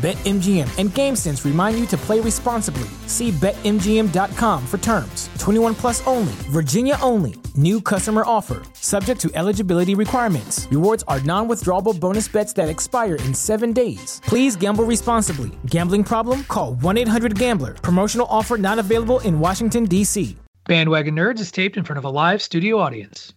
BetMGM and GameSense remind you to play responsibly. See BetMGM.com for terms. 21 plus only, Virginia only. New customer offer, subject to eligibility requirements. Rewards are non withdrawable bonus bets that expire in seven days. Please gamble responsibly. Gambling problem? Call 1 800 Gambler. Promotional offer not available in Washington, D.C. Bandwagon Nerds is taped in front of a live studio audience.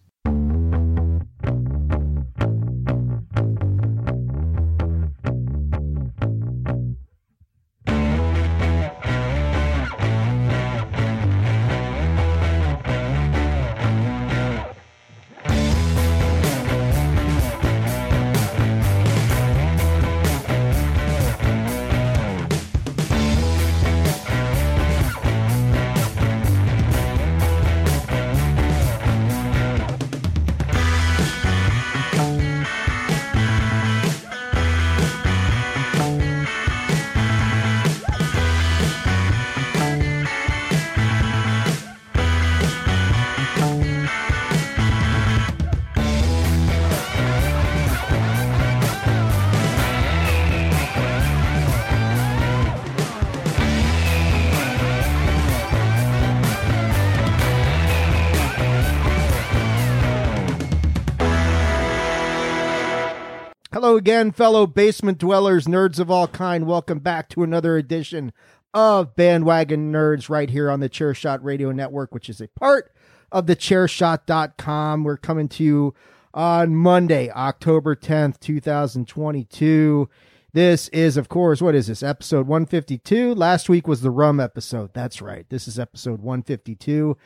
Again, fellow basement dwellers, nerds of all kind. Welcome back to another edition of Bandwagon Nerds right here on the Chairshot Radio Network, which is a part of the chairshot.com. We're coming to you on Monday, October 10th, 2022. This is, of course, what is this? Episode 152. Last week was the rum episode. That's right. This is episode 152.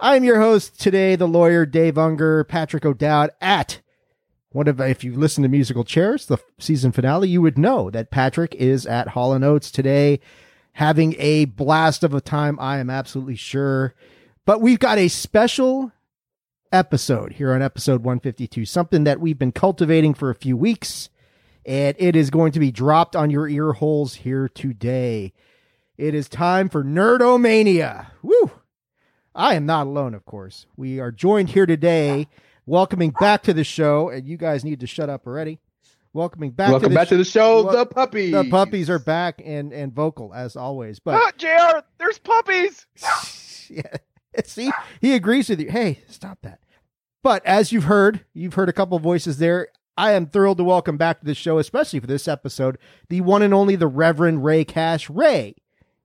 I'm your host today, the lawyer Dave Ungar, Patrick O'Dowd at what if, if you listen to musical chairs, the season finale, you would know that Patrick is at Hall and Oates today, having a blast of a time. I am absolutely sure. But we've got a special episode here on episode 152, something that we've been cultivating for a few weeks, and it is going to be dropped on your ear holes here today. It is time for Nerdomania. Woo! I am not alone, of course. We are joined here today welcoming back to the show, and you guys need to shut up already. Welcoming back Welcome to the back sh- to the show, Wel- the puppies. The puppies are back and and vocal as always. But Ah, Jr. There's puppies. yeah, see, he agrees with you. Hey, stop that. But as you've heard, you've heard a couple voices there. I am thrilled to welcome back to the show, especially for this episode, the one and only the Reverend Rey Cash. Rey,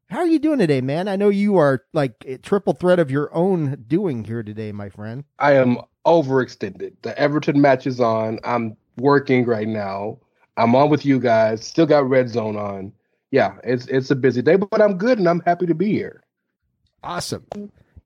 how are you doing today, man? I know you are like a triple threat of your own doing here today, my friend. I am overextended. The Everton match is on. I'm working right now. I'm on with you guys. Still got Red Zone on. Yeah, it's it's a busy day, but I'm good and I'm happy to be here. Awesome.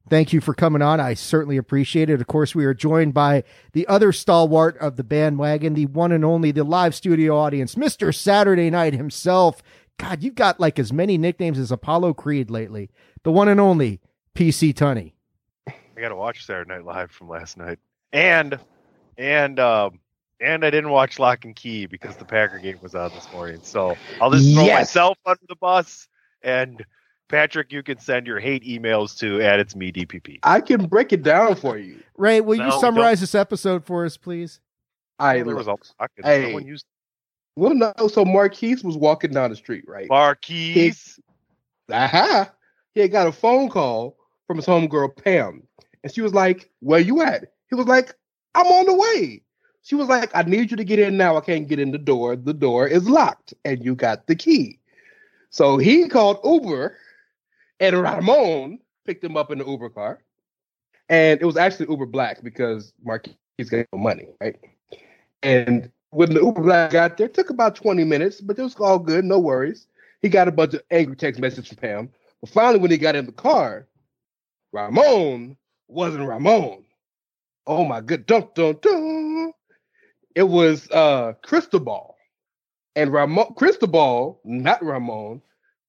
Thank you for coming on. I certainly appreciate it. Of course, we are joined by the other stalwart of the bandwagon, the one and only, the live studio audience, Mr. Saturday Night himself. God, you've got like as many nicknames as Apollo Creed lately. The one and only PC Tunney. I got to watch Saturday Night Live from last night, and and um, and I didn't watch Locke and Key because the Packer game was on this morning. So I'll just throw Yes. myself under the bus. And Patrick, you can send your hate emails to at it's me DPP. I can break it down for you. Rey, will No, you summarize this episode for us, please? I there was a pocket. Hey. Someone used want no. So Marquise was walking down the street, right? Marquise. Aha! He had got a phone call from his homegirl Pam, and she was like, "Where you at?" He was like, "I'm on the way." She was like, "I need you to get in now. I can't get in the door. The door is locked, and you got the key." So he called Uber, and Ramon picked him up in the Uber car, and it was actually Uber Black because Marquise got no money, right? And when the Uber Black got there, took about 20 minutes, but it was all good, no worries. He got a bunch of angry text messages from Pam. But finally, when he got in the car, Ramon wasn't Ramon. Oh my good dun dun dun. It was uh Cristobal. And Ramon Cristobal, not Ramon,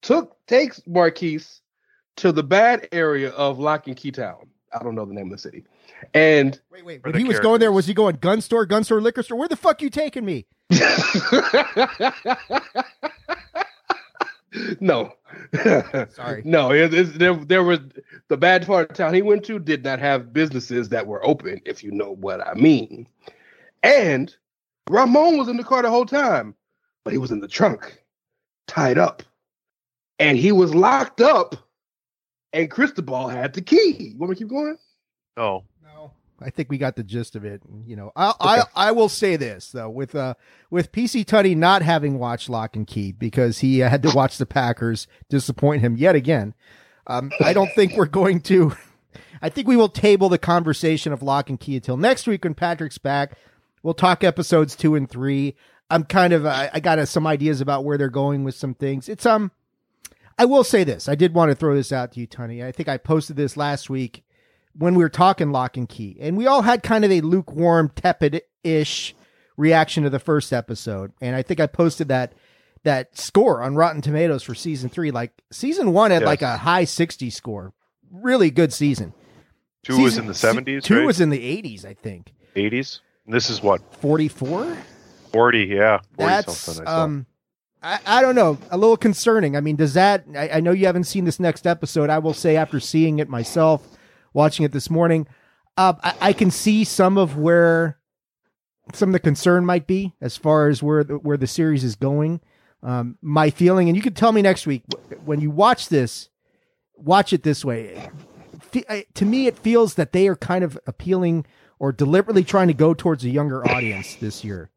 took takes Marquise to the bad area of Locke and Key Town. I don't know the name of the city. And Wait, wait. When the he was going there, was he going gun store, gun store, liquor store? Where the fuck you taking me? no. Sorry. No, it, it's- there, there was the bad part of town he went to did not have businesses that were open, if you know what I mean. And Ramon was in the car the whole time, but he was in the trunk, tied up. And he was locked up, and Cristobal had the key. You want me to keep going? No. I think we got the gist of it. You know, I I, I will say this though with uh with PC Tunney not having watched Locke and Key because he had to watch the Packers disappoint him yet again. Um, I don't think we're going to. I think we will table the conversation of Locke and Key until next week when Patrick's back. We'll talk episodes two and three. I'm kind of I, I got uh, some ideas about where they're going with some things. It's um. I will say this. I did want to throw this out to you, Tony. I think I posted this last week when we were talking lock and key, and we all had kind of a lukewarm, tepid ish reaction to the first episode. And I think I posted that that score on Rotten Tomatoes for season three. Like season one had Yes. like a high 60 score. Really good season. Two was in the se- seventies, Two right? was in the 80s, I think. eighties. This is what 44? forty. Yeah, 40 That's something. I saw. um I, I don't know, a little concerning. I mean, does that I, I know you haven't seen this next episode. I will say after seeing it myself, watching it this morning, uh, I, I can see some of where some of the concern might be as far as where the, where the series is going. Um, my feeling, and you can tell me next week when you watch this, watch it this way. To me, it feels that they are kind of appealing or deliberately trying to go towards a younger audience this year,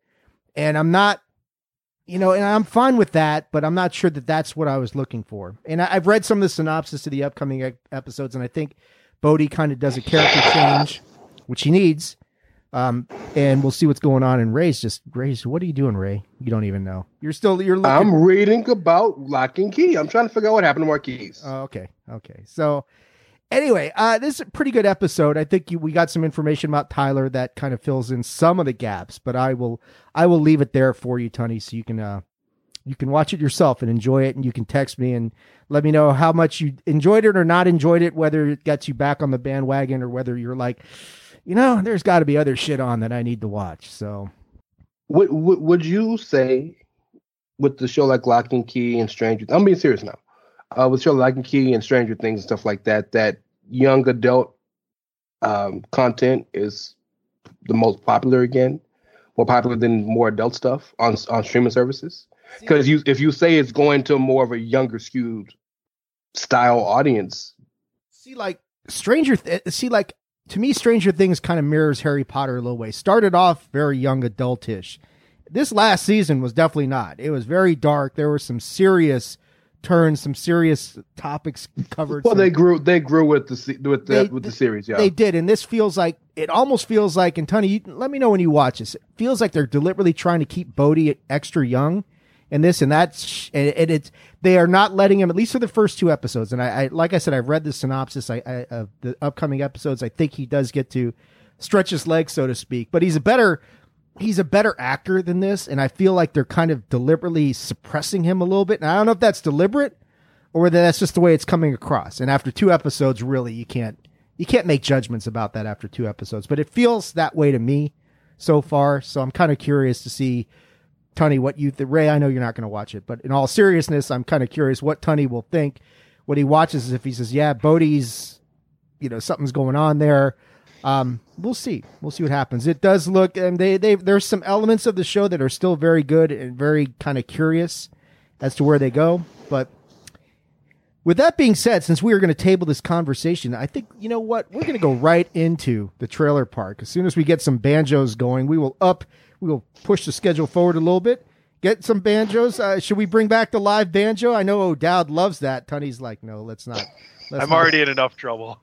and I'm not you know, and I'm fine with that, but I'm not sure that that's what I was looking for. And I, I've read some of the synopsis of the upcoming episodes, and I think Bode kind of does a character change, which he needs. Um, and we'll see what's going on. And Rey's just Rey's. What are you doing, Rey? You don't even know. You're still you're looking. I'm reading about Locke and Key. I'm trying to figure out what happened to Marquise. Oh, okay. Okay. So anyway, uh, this is a pretty good episode. I think you, we got some information about Tyler that kind of fills in some of the gaps, but I will, I will leave it there for you, Tony, so you can, uh, you can watch it yourself and enjoy it. And you can text me and let me know how much you enjoyed it or not enjoyed it, whether it gets you back on the bandwagon or whether you're like, you know, there's got to be other shit on that I need to watch. So Would, would would you say with the show like Locke and Key and Stranger? I'm being serious now. Uh, with show like Locke and Key and Stranger Things and stuff like that, that young adult um, content is the most popular again, more popular than more adult stuff on on streaming services. Because you, if you say it's going to more of a younger skewed style audience, See, like Stranger, Th- uh, see, like to me, Stranger Things kind of mirrors Harry Potter a little way. Started off very young adultish. This last season was definitely not. It was very dark. There were some serious turns, some serious topics covered. well, some- they grew they grew with the with the They- with the series. Yeah, They did, and this feels like it almost feels like. And Tony, you, let me know when you watch this. It feels like they're deliberately trying to keep Bode extra young, and this and that's and, and it's they are not letting him at least for the first two episodes. And I, I like I said, I've read the synopsis I, I, of the upcoming episodes. I think he does get to stretch his legs, so to speak. But he's a better he's a better actor than this, and I feel like they're kind of deliberately suppressing him a little bit. And I don't know if that's deliberate or whether that's just the way it's coming across. And after two episodes, really, you can't you can't make judgments about that after two episodes. But it feels that way to me so far. So I'm kind of curious to see Tony what you th- Rey. I know you're not going to watch it, but in all seriousness, I'm kind of curious what Tony will think when he watches. If he says, "Yeah, Bode's," you know, something's going on there. Um, we'll see. We'll see what happens. It does look, and they they there's some elements of the show that are still very good and very kind of curious as to where they go, but with that being said, since we are going to table this conversation, I think you know what we're going to go right into the trailer park. As soon as we get some banjos going, we will up, we will push the schedule forward a little bit. Get some banjos. Uh, should we bring back the live banjo? I know O'Dowd loves that. Tony's like, no, let's not. Let's I'm not. already in enough trouble.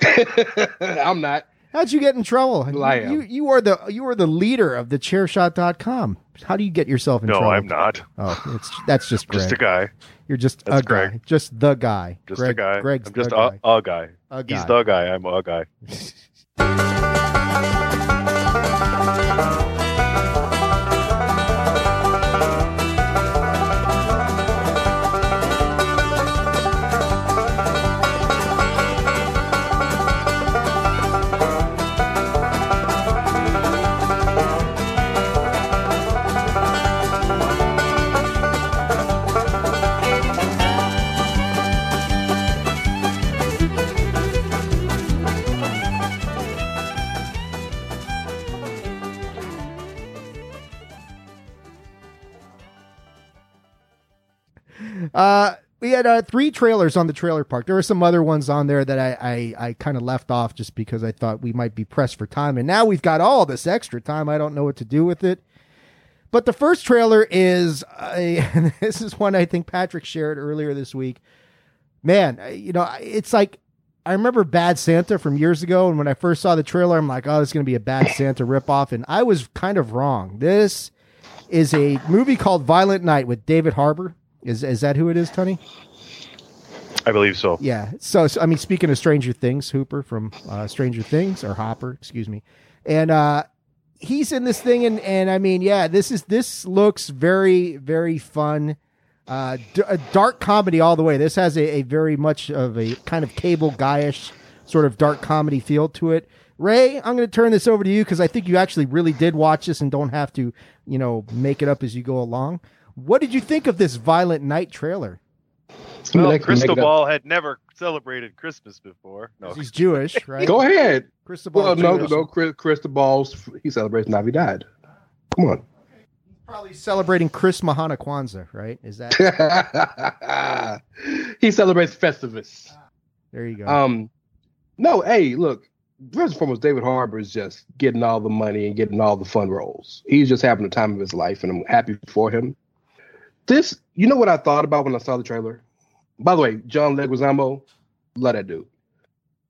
I'm not. How'd you get in trouble? Well, I am. You you are the you are the leader of the chairshot.com. How do you get yourself in No, trouble? I'm not. Oh, it's that's just Greg. Just a guy. You're just That's a guy. Greg. Just the guy. Just Greg, a guy. Greg's I'm just the a, guy. a guy. A guy. He's the guy. I'm a guy. Bye. Uh, we had uh, three trailers on the trailer park. There were some other ones on there that I, I, I kind of left off just because I thought we might be pressed for time. And now we've got all this extra time. I don't know what to do with it. But the first trailer is, this is one I think Patrick shared earlier this week. Man, you know, it's like I remember Bad Santa from years ago, and when I first saw the trailer, I'm like, oh, it's going to be a Bad Santa ripoff, and I was kind of wrong. This is a movie called Violent Night with David Harbour. Is is that who it is, Tony? I believe so. Yeah. So, so, I mean, speaking of Stranger Things, Hooper from uh, Stranger Things or Hopper, excuse me, and uh, he's in this thing, and and I mean, yeah, this is this looks very very fun. Uh, d- a dark comedy all the way. This has a, a very much of a kind of cable guyish sort of dark comedy feel to it. Rey, I'm going to turn this over to you because I think you actually really did watch this and don't have to, you know, make it up as you go along. What did you think of this Violent Night trailer? I Well, I can Crystal make it up. Ball had never celebrated Christmas before. No, He's Jewish, right? Go ahead. Cristobal Well, no, Jewish. no, Chris, Crystal Balls. He celebrates Navidad. Come on. Probably celebrating Chris Mahana Kwanzaa, right? Is that he celebrates Festivus. there? You go. Um, no, hey, look. First and foremost, David Harbour is just getting all the money and getting all the fun roles. He's just having the time of his life, and I'm happy for him. This, you know what I thought about when I saw the trailer? By the way, John Leguizamo, love that dude.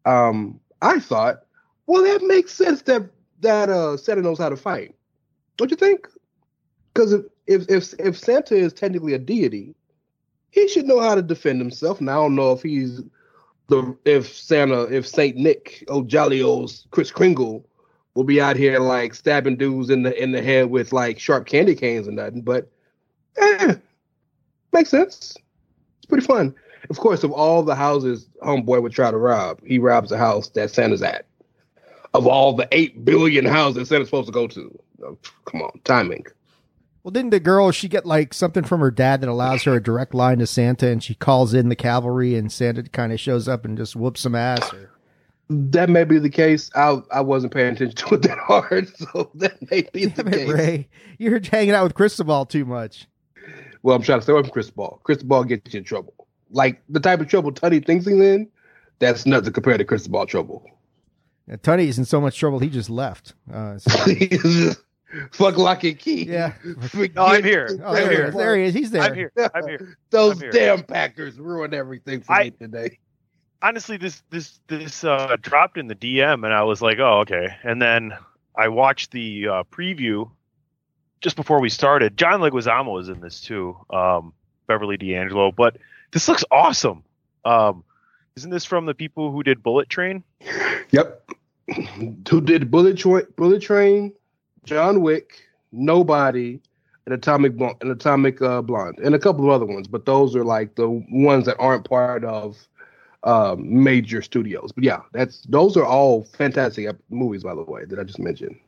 Um, I thought, well, that makes sense that that uh Santa knows how to fight. Don't you think? Because if, if if if Santa is technically a deity, he should know how to defend himself. And I don't know if he's the if Santa if Saint Nick oh jolly old Chris Kringle will be out here like stabbing dudes in the in the head with like sharp candy canes or nothing. But eh, makes sense. It's pretty fun. Of course, of all the houses homeboy would try to rob, he robs the house that Santa's at. Of all the eight billion houses Santa's supposed to go to, Oh, come on, timing. well, didn't the girl she get like something from her dad that allows her a direct line to Santa, and she calls in the cavalry, and Santa kind of shows up and just whoops some ass? Or... That may be the case. I I wasn't paying attention to it that hard, so that may be the it, case. Rey, you're hanging out with Cristobal too much. Well, I'm trying to stay away from Chris Ball. Chris Ball gets you in trouble. Like the type of trouble Tunney thinks he's in, that's nothing compared to Chris Ball trouble. And Tony's in so much trouble he just left. Uh, so- just, Fuck lock and key. yeah. Forget No, I'm here. Oh, I'm there, he here. is. there he is. He's there. I'm here. I'm here. Those I'm here. damn Packers ruined everything for I- me today. honestly, this this this uh, dropped in the DM, and I was like, oh, okay. And then I watched the uh, preview just before we started. John Leguizamo was in this too, um, Beverly D'Angelo. But this looks awesome. Um, isn't this from the people who did Bullet Train? Yep. Who did Bullet Train? Bullet Train, John Wick, Nobody, and Atomic Blonde, and Atomic uh, Blonde, and a couple of other ones. But those are like the ones that aren't part of um, major studios. But yeah, that's those are all fantastic movies, by the way, that I just mentioned.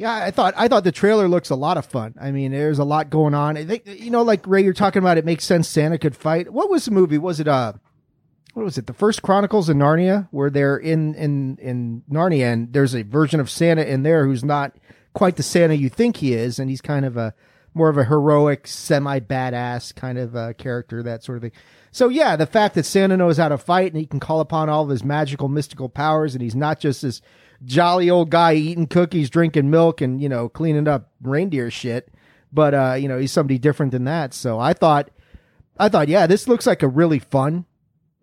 Yeah, I thought I thought the trailer looks a lot of fun. I mean, there's a lot going on. I think you know, like Rey, you're talking about. It makes sense. Santa could fight. What was the movie? Was it uh, what was it? The first Chronicles of Narnia, where they're in in in Narnia, and there's a version of Santa in there who's not quite the Santa you think he is, and he's kind of a more of a heroic, semi badass kind of uh, character, that sort of thing. So yeah, the fact that Santa knows how to fight and he can call upon all of his magical, mystical powers, and he's not just this jolly old guy eating cookies, drinking milk, and you know cleaning up reindeer shit. But uh, you know he's somebody different than that. So I thought, I thought, yeah, this looks like a really fun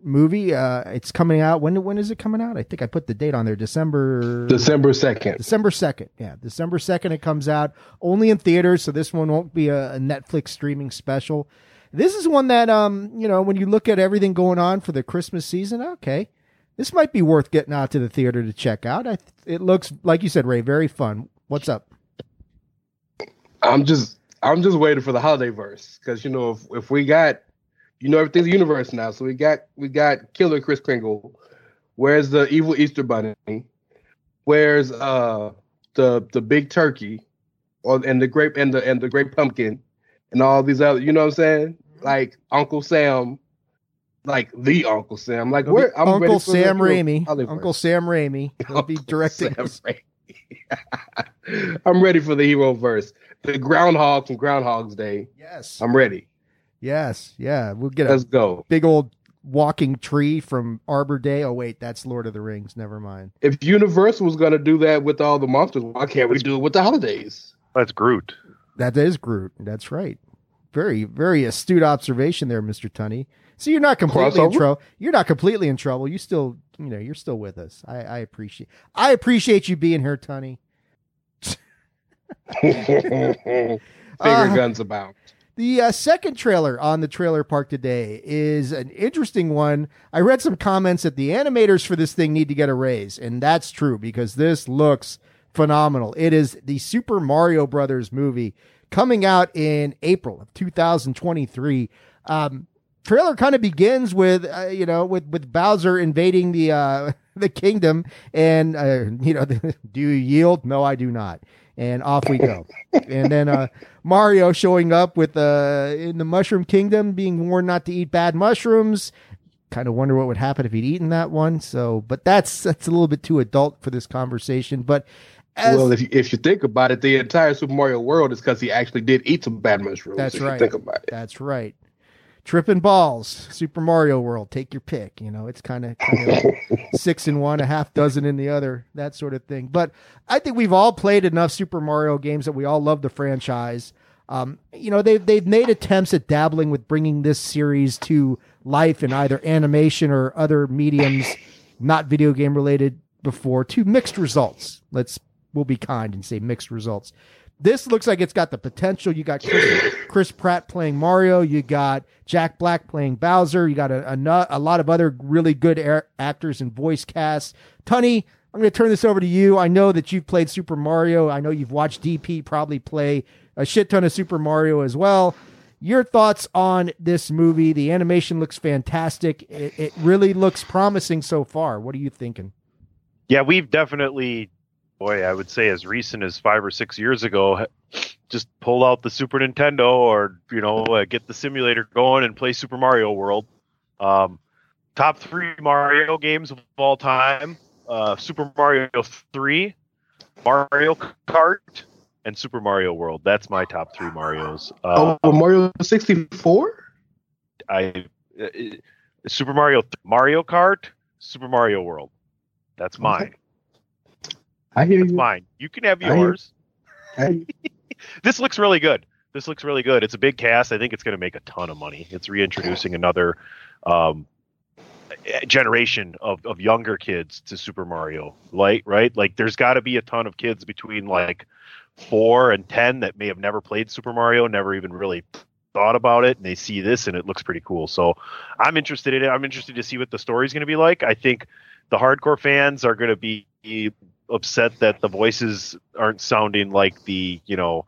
movie. Uh, it's coming out. When when is it coming out? I think I put the date on there. December December second. December second. Yeah, December second. It comes out only in theaters, so this one won't be a, a Netflix streaming special. This is one that um you know when you look at everything going on for the Christmas season, okay, this might be worth getting out to the theater to check out. I it looks like you said, Rey, very fun. What's up? I'm just I'm just waiting for the holiday verse because you know if if we got you know everything's universe now, so we got we got Killer Chris Kringle. Where's the evil Easter Bunny? Where's uh the the big turkey, or and the grape and the and the great pumpkin, and all these other you know what I'm saying? Like Uncle Sam, like the Uncle Sam. Like where I'm Uncle for Sam hero- Raimi. Uncle. Sam Raimi. He'll be directing. Sam I'm ready for the hero verse. The groundhog from Groundhog's Day. Yes. I'm ready. Yes. Yeah. We'll get Let's go. big old walking tree from Arbor Day. Oh wait, that's Lord of the Rings. Never mind. If Universal was going to do that with all the monsters, why can't we do it with the holidays? That's Groot. That is Groot. That's right. Very, very astute observation there, Mister Tunney. So you're not completely in trouble. You're not completely in trouble. You still, you know, you're still with us. I, I appreciate. I appreciate you being here, Tony. Bigger Uh, guns about. The uh, second trailer on the trailer park today is an interesting one. I read some comments that the animators for this thing need to get a raise, and that's true because this looks phenomenal. It is the Super Mario Brothers movie coming out in April of 2023. Um, trailer kind of begins with uh, you know with with Bowser invading the uh, the kingdom, and uh, you know, do you yield? No, I do not. And off we go. and then uh, Mario showing up with uh, in the Mushroom Kingdom, being warned not to eat bad mushrooms. Kind of wonder what would happen if he'd eaten that one. So, but that's that's a little bit too adult for this conversation. But as well, if you, if you think about it, the entire Super Mario world is because he actually did eat some bad mushrooms. That's if right. You think about it. That's right. Tripping balls, Super Mario World. Take your pick. You know, it's kind of six in one, a half dozen in the other, that sort of thing. But I think we've all played enough Super Mario games that we all love the franchise. Um, you know, they've they've made attempts at dabbling with bringing this series to life in either animation or other mediums, not video game related before, to mixed results. Let's we'll be kind and say mixed results. This looks like it's got the potential. You got Chris, Chris Pratt playing Mario. You got Jack Black playing Bowser. You got a, a, a lot of other really good air, actors and voice casts. Tunney, I'm going to turn this over to you. I know that you've played Super Mario. I know you've watched DP probably play a shit ton of Super Mario as well. Your thoughts on this movie? The animation looks fantastic. It, it really looks promising so far. What are you thinking? Yeah, we've definitely, boy, I would say as recent as five or six years ago, just pull out the Super Nintendo or you know uh, get the simulator going and play Super Mario World. Um, top three Mario games of all time: uh, Super Mario Three, Mario Kart, and Super Mario World. That's my top three Mario's. Uh, oh, Mario 64? I uh, uh, Super Mario Mario Kart, Super Mario World. That's mine. I hear That's you. mine. You can have I hear- yours. I hear you. this looks really good. This looks really good. It's a big cast. I think it's going to make a ton of money. It's reintroducing another um, generation of, of younger kids to Super Mario. Like, right? Like, there's got to be a ton of kids between like four and ten that may have never played Super Mario, never even really thought about it, and they see this and it looks pretty cool. So, I'm interested in it. I'm interested to see what the story's going to be like. I think the hardcore fans are going to be upset that the voices aren't sounding like the you know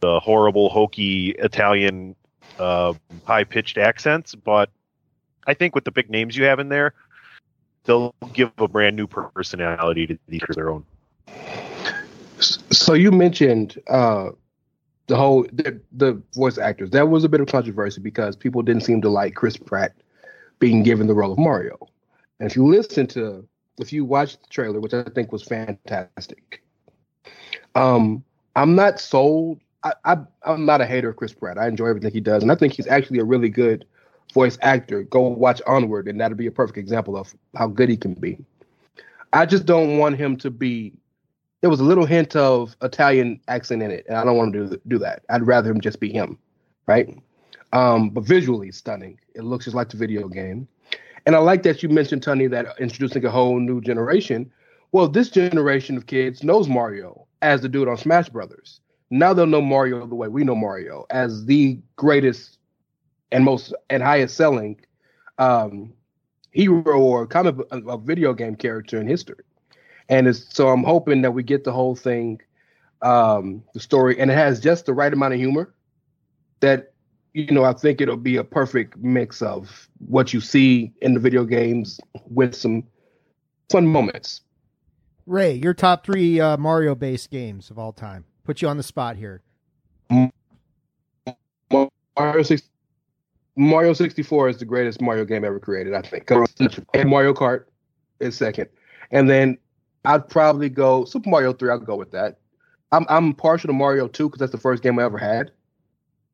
the horrible hokey Italian uh, high pitched accents, but I think with the big names you have in there, they'll give a brand new personality to these of their own. So you mentioned uh, the whole the, the voice actors. That was a bit of controversy because people didn't seem to like Chris Pratt being given the role of Mario. And if you listen to, if you watch the trailer, which I think was fantastic, um, I'm not sold. I, I I'm not a hater of Chris Pratt. I enjoy everything he does, and I think he's actually a really good voice actor. Go watch Onward, and that'll be a perfect example of how good he can be. I just don't want him to be. There was a little hint of Italian accent in it, and I don't want to do that. I'd rather him just be him, right? Um, but visually stunning. It looks just like the video game. And I like that you mentioned, Tony, that introducing a whole new generation. Well, this generation of kids knows Mario as the dude on Smash Brothers. Now they'll know Mario the way we know Mario as the greatest and most and highest selling um, hero or comic a video game character in history. And so I'm hoping that we get the whole thing, um, the story, and it has just the right amount of humor that you know, I think it'll be a perfect mix of what you see in the video games with some fun moments. Rey, your top three uh, Mario based games of all time. Put you on the spot here. Mario 6, Mario 64 is the greatest Mario game ever created, I think. And Mario Kart is second. And then I'd probably go Super Mario 3, I'll go with that. I'm I'm partial to Mario 2 because that's the first game I ever had.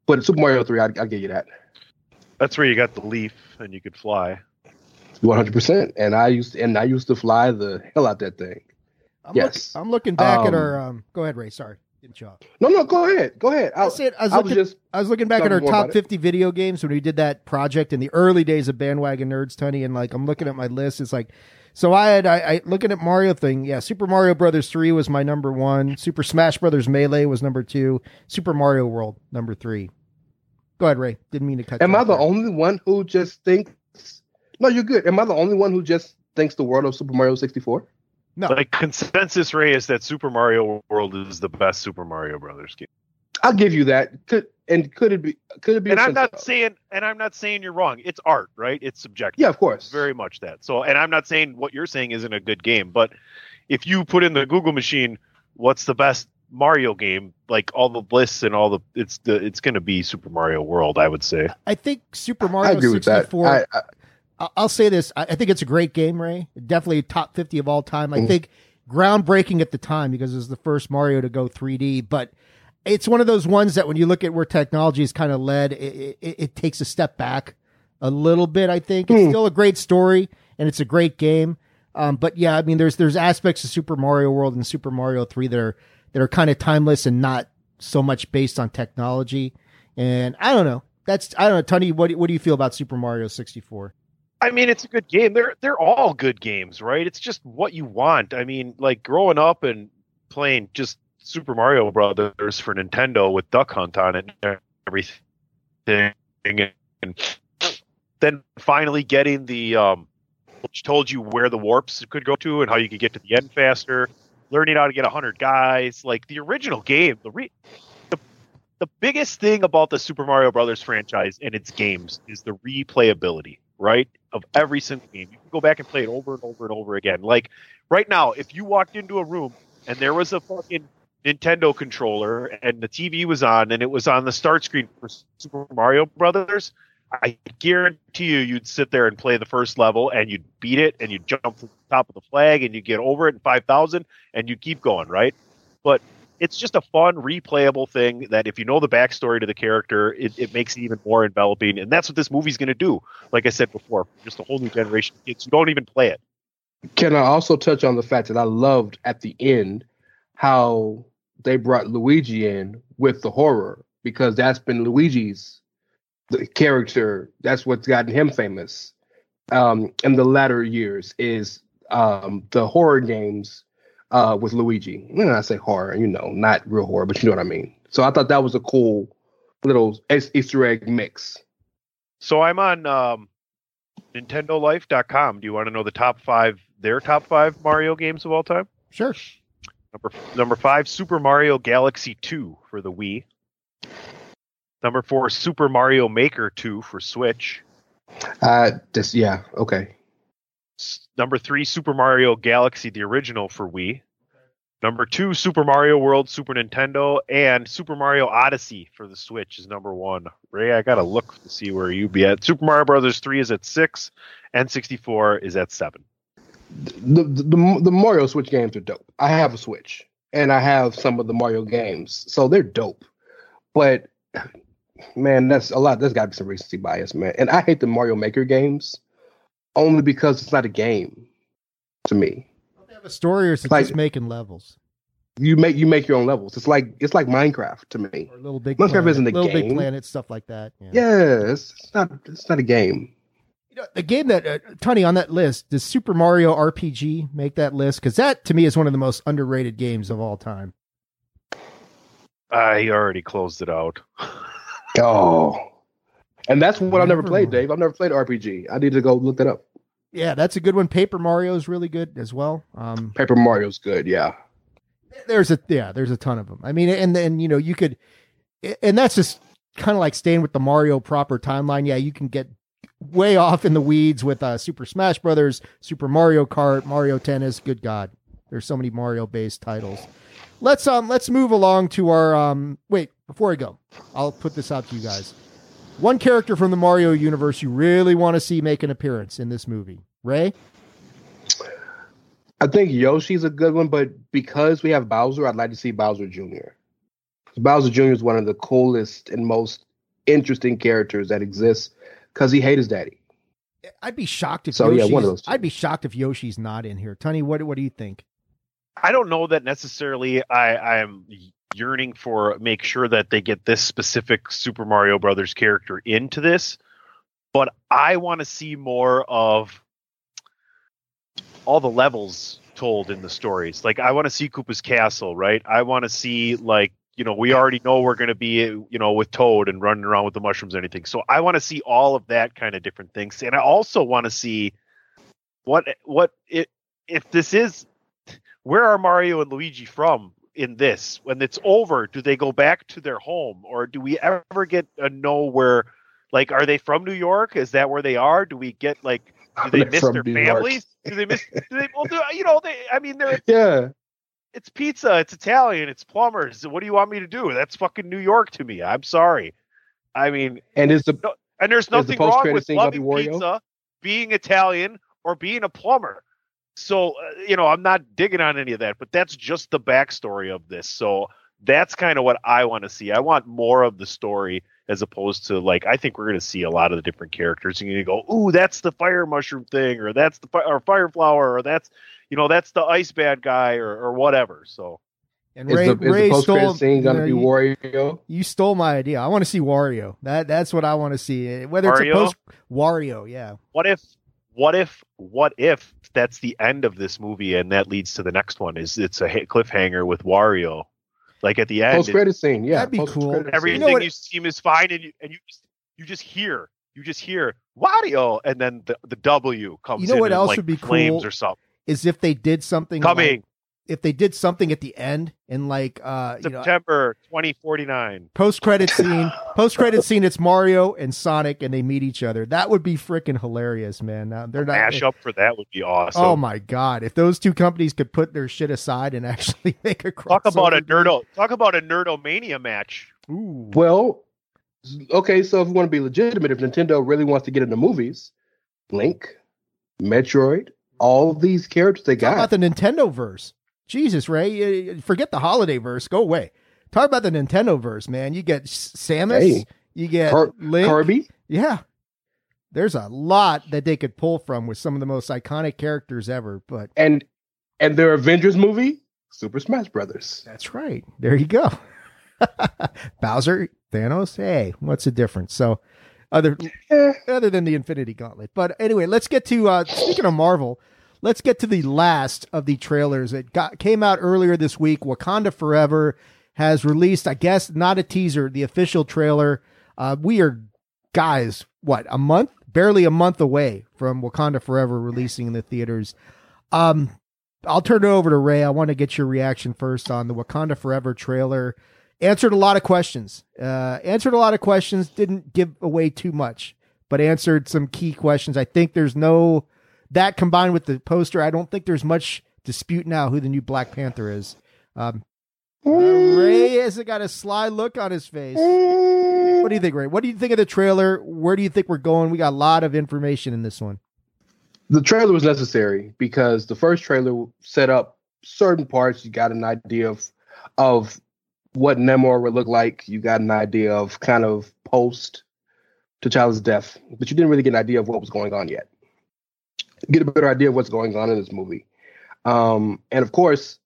But Super Mario 3, I'll, I'll give you that. That's where you got the leaf and you could fly. 100%. And I used and I used to fly the hell out that thing. I'm Yes. Look, I'm looking back at Um, our. Um, go ahead, Rey. Sorry, didn't you? No, no, go ahead. Go ahead. I, That's it. I was I was looking- just I was looking back at our top about it. 50 video games when we did that project in the early days of Bandwagon Nerds, Tony, and like I'm looking at my list. It's like, so I had I, I looking at Mario thing. Yeah, Super Mario Brothers 3 was my number one. Super Smash Brothers Melee was number two. Super Mario World number three. Go ahead, Rey. Didn't mean to cut. You. Am I off the there. only one who just thinks? No, you're good. Am I the only one who just thinks the world of Super Mario 64? No, Like consensus, Rey, is that Super Mario World is the best Super Mario Brothers game. I'll give you that. Could and could it be? Could it be? And I'm not though? saying, and I'm not saying you're wrong. It's art, right? It's subjective. Yeah, of course. very much that. So, and I'm not saying what you're saying isn't a good game, but if you put in the Google machine, what's the best Mario game? Like all the lists and all the, it's the, it's going to be Super Mario World, I would say. I think Super I Mario agree with that. I, I, I- I'll say this. I I think it's a great game, Rey. Definitely top 50 of all time. I Mhm. think groundbreaking at the time because it was the first Mario to go 3D, but it's one of those ones that when you look at where technology is kind of led, it, it, it takes a step back a little bit, I think. It's Hmm. still a great story and it's a great game. Um, but yeah, I mean, there's, there's aspects of Super Mario World and Super Mario 3 that are, that are kind of timeless and not so much based on technology. And I don't know. That's, I don't know. Tony, what, what do you feel about Super Mario 64? I mean, it's a good game. They're, they're all good games, right? It's just what you want. I mean, like growing up and playing just Super Mario Brothers for Nintendo with Duck Hunt on it and everything. And then finally getting the, um, which told you where the warps could go to and how you could get to the end faster, learning how to get 100 guys. Like the original game, the, re- the, the biggest thing about the Super Mario Brothers franchise and its games is the replayability, right? Of every single game. You can go back and play it over and over and over again. Like right now, if you walked into a room and there was a fucking Nintendo controller and the TV was on and it was on the start screen for Super Mario Brothers, I guarantee you you'd sit there and play the first level and you'd beat it and you'd jump to the top of the flag and you'd get over it in 5,000 and you'd keep going, right? But it's just a fun, replayable thing that if you know the backstory to the character, it, it makes it even more enveloping. And that's what this movie's going to do. Like I said before, just a whole new generation of don't even play it. can I also touch on the fact that I loved at the end how they brought Luigi in with the horror because that's been Luigi's the character. That's what's gotten him famous um, in the latter years is um, the horror games uh, with Luigi. When I say horror, you know, not real horror, but you know what I mean. So I thought that was a cool little Easter egg mix. So I'm on um, NintendoLife.com. Do you want to know the top five, their top five Mario games of all time? Sure. Number number five, Super Mario Galaxy 2 for the Wii. Number four, Super Mario Maker 2 for Switch. Uh, just yeah, okay. S- Number three, Super Mario Galaxy, the original for Wii. Number two, Super Mario World, Super Nintendo, and Super Mario Odyssey for the Switch is number one. Rey, I gotta look to see where you be at. Super Mario Brothers three is at six, and sixty four is at seven. the, the the Mario Switch games are dope. I have a Switch and I have some of the Mario games, so they're dope. But man, that's a lot. There's got to be some recency bias, man. And I hate the Mario Maker games only because it's not a game to me. They have a story, or is it Like- just making levels? You make you make your own levels. It's like it's like Minecraft to me. Or Little Big Minecraft Planet, isn't a Little Big. Planet, stuff like that. Yeah. Yeah, it's, it's not it's not a game. The game that uh, Tony on that list does Super Mario RPG make that list? Because that to me is one of the most underrated games of all time. I already closed it out. Oh, and that's what I've never played. Dave. I've never played RPG. I need to go look that up. Yeah, that's a good one. Paper Mario is really good as well. Um, Paper Mario's good. Yeah. there's a yeah, there's a ton of them. I mean, and then you know you could, and that's just kind of like staying with the Mario proper timeline. Yeah, you can get way off in the weeds with uh, Super Smash Brothers, Super Mario Kart, Mario Tennis. Good God, there's so many Mario based titles. Let's um let's move along to our um wait before I go, I'll put this out to you guys. One character from the Mario universe you really want to see make an appearance in this movie, Rey. I think Yoshi's a good one, but because we have Bowser, I'd like to see Bowser Jr. Bowser Jr. is one of the coolest and most interesting characters that exists because he hates his daddy. I'd be shocked if So, yeah, Yoshi's, one of those two. I'd be shocked if Yoshi's not in here. Tony, what what do you think? I don't know that necessarily. I I'm yearning for make sure that they get this specific Super Mario Brothers character into this, but I want to see more of all the levels told in the stories. Like I want to see Koopa's castle, right? I want to see like you know we already know we're going to be you know with Toad and running around with the mushrooms and anything. So I want to see all of that kind of different things, and I also want to see what what it if this is where are Mario and Luigi from in this? When it's over, do they go back to their home, or do we ever get a know where? Like, are they from New York? Is that where they are? Do we get like? Do they miss their New families? Do they miss? Do they? Well, do, you know, they. I mean, they're. Yeah. It's pizza. It's Italian. It's plumbers. What do you want me to do? That's fucking New York to me. I'm sorry. I mean, And is the and there's the nothing wrong with scene gonna be loving pizza, being Italian, or being a plumber. So, uh, you know, I'm not digging on any of that, but that's just the backstory of this. So that's kind of what I want to see. I want more of the story as opposed to like, I think we're going to see a lot of the different characters and you go, ooh, that's the fire mushroom thing, or that's the fi- or fire flower, or that's, you know, that's the ice bad guy, or, or whatever. So, And is Rey, is Rey the stole scene gonna you be know, Wario? You stole my idea. I want to see Wario. That that's what I want to see. Whether it's Wario? a post Wario, yeah. what if, what if, what if that's the end of this movie and that leads to the next one? Is it's a hit cliffhanger with Wario? Like at the end, Post credit scene, yeah. That'd be cool. everything You know what- you seem is fine and you and you just you just hear you just hear Wario and then the, the W comes You know in what else like, would be flames cool? or something Is if they did something like- coming if they did something at the end and like uh you know September 2049 post credit scene, post credit scene, it's Mario and Sonic and they meet each other. That would be freaking hilarious, man. Now, they're not mash up for that would be awesome Oh my god! If those two companies could put their shit aside and actually make a cross. talk about a crossover- nerdo talk about a nerdomania match Ooh. Well, okay, so if we want to be legitimate, if Nintendo really wants to get into movies, Link, Metroid, all these characters they Talk about got. the Nintendo verse. Jesus, Rey, forget the holiday verse. Go away. Talk about the Nintendo verse, man. You get Samus, Hey. you get Kir- Link. Kirby, Yeah, there's a lot that they could pull from with some of the most iconic characters ever. But and and their Avengers movie, Super Smash Brothers. that's right. There you go. Bowser, Thanos. Hey, what's the difference? So, other Eh, other than the Infinity Gauntlet. But anyway, let's get to uh speaking of Marvel, let's get to the last of the trailers. It got came out earlier this week. Wakanda Forever has released, I guess, not a teaser, the official trailer. Uh we are guys, what, a month? Barely a month away from Wakanda Forever releasing in the theaters. Um I'll turn it over to Rey. I want to get your reaction first on the Wakanda Forever trailer. Answered a lot of questions. Uh, answered a lot of questions. Didn't give away too much, but answered some key questions. I think there's no that combined with the poster. I don't think there's much dispute now who the new Black Panther is. Um, Rey has got a sly look on his face. What do you think, Rey? What do you think of the trailer? Where do you think we're going? We got a lot of information in this one. the trailer was necessary because the first trailer set up certain parts. You got an idea of of what Namor would look like. You got an idea of kind of post T'Challa's death, but you didn't really get an idea of what was going on yet. Get a better idea of what's going on in this movie, um, and of course,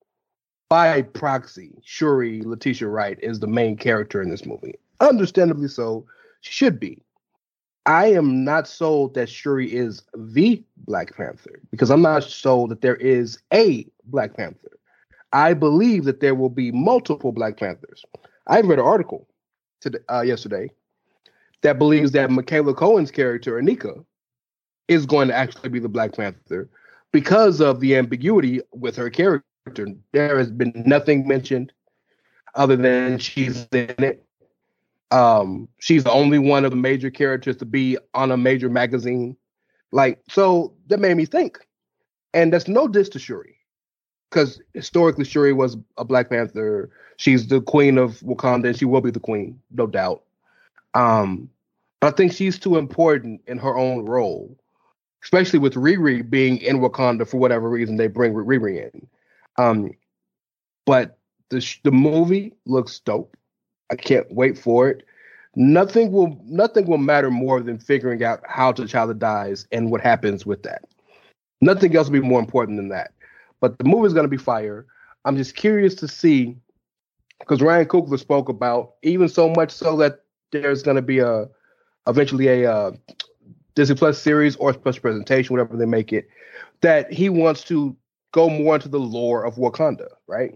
by proxy, Shuri Letitia Wright is the main character in this movie. Understandably so, she should be. I am not sold that Shuri is the Black Panther because I'm not sold that there is a Black Panther. I believe that there will be multiple Black Panthers. I read an article today, uh, yesterday that believes that Michaela Coel's character, Aneka, is going to actually be the Black Panther because of the ambiguity with her character. There has been nothing mentioned other than she's in it. Um, she's the only one of the major characters to be on a major magazine. Like, so that made me think. And that's no diss to Shuri. Because historically, Shuri was a Black Panther. She's the queen of Wakanda, and she will be the queen, no doubt. Um, but I think she's too important in her own role, especially with Riri being in Wakanda for whatever reason they bring Riri in. Um, but the sh- the movie looks dope. I can't wait for it. Nothing will nothing will matter more than figuring out how T'Challa dies and what happens with that. Nothing else will be more important than that. But the movie is going to be fire. I'm just curious to see because Ryan Coogler spoke about even so much so that there's going to be a eventually a uh, Disney Plus series or special presentation, whatever they make it, that he wants to go more into the lore of Wakanda, right?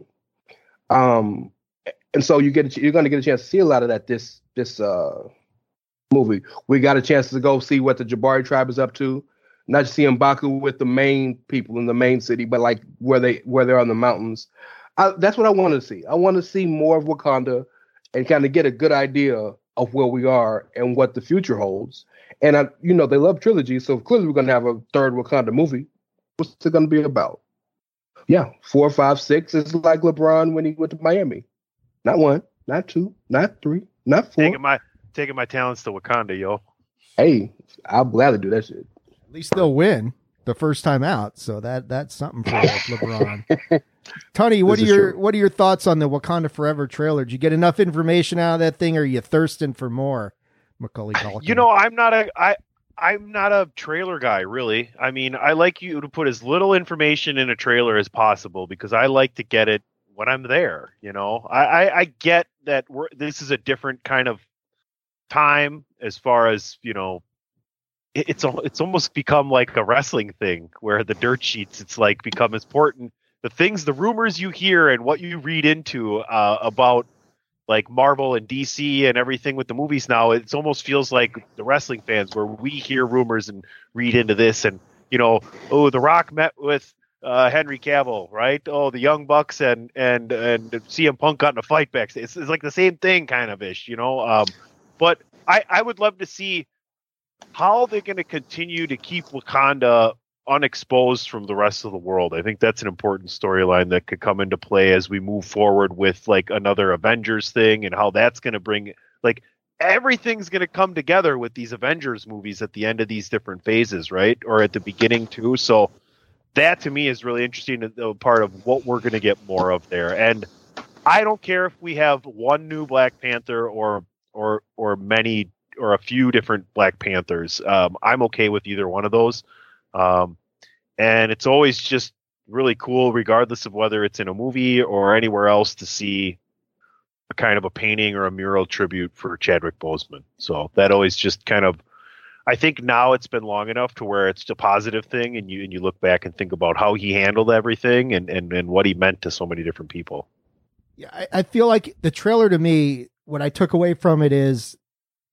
Um, and so you get a, you're going to get a chance to see a lot of that this this uh movie. We got a chance to go see what the Jabari tribe is up to, not just see Mbaku with the main people in the main city, but like where they where they're on the mountains. I, that's what I want to see. I want to see more of Wakanda and kind of get a good idea of where we are and what the future holds. And I, you know, they love trilogy, so clearly we're going to have a third Wakanda movie. What's it going to be about? Yeah, four, five, six is like LeBron when he went to Miami. Not one, not two, not three, not four. Taking my taking my talents to Wakanda, yo. Hey, I'll gladly do that shit. At least they'll win the first time out, so that that's something for LeBron. Tunney, what This are your true. what are your thoughts on the Wakanda Forever trailer? Did you get enough information out of that thing, or are you thirsting for more? Macaulay Culkin. You know, I'm not a I I'm not a trailer guy, really. I mean, I like you to put as little information in a trailer as possible because I like to get it when I'm there. You know, I I, I get that we're this is a different kind of time as far as you know. it- It's it's almost become like a wrestling thing where the dirt sheets it's like become important. The things, the rumors you hear and what you read into uh, about like Marvel and DC and everything with the movies now, it almost feels like the wrestling fans where we hear rumors and read into this and you know, oh, The Rock met with uh, Henry Cavill, right? Oh, the Young Bucks and and and CM Punk got in a fight back. It's, it's like the same thing, kind of ish, you know. Um, but I I would love to see how they're going to continue to keep Wakanda unexposed from the rest of the world. I think that's an important storyline that could come into play as we move forward with like another Avengers thing and how that's going to bring like everything's going to come together with these Avengers movies at the end of these different phases, right? Or at the beginning too. So that to me is really interesting a part of what we're going to get more of there. And I don't care if we have one new Black Panther or or or many or a few different Black Panthers. Um, I'm okay with either one of those. Um, and it's always just really cool, regardless of whether it's in a movie or anywhere else, to see a kind of a painting or a mural tribute for Chadwick Boseman. So that always just kind of, I think now it's been long enough to where it's a positive thing, and you and you look back and think about how he handled everything and and and what he meant to so many different people. Yeah, I, I feel like the trailer to me, what I took away from it is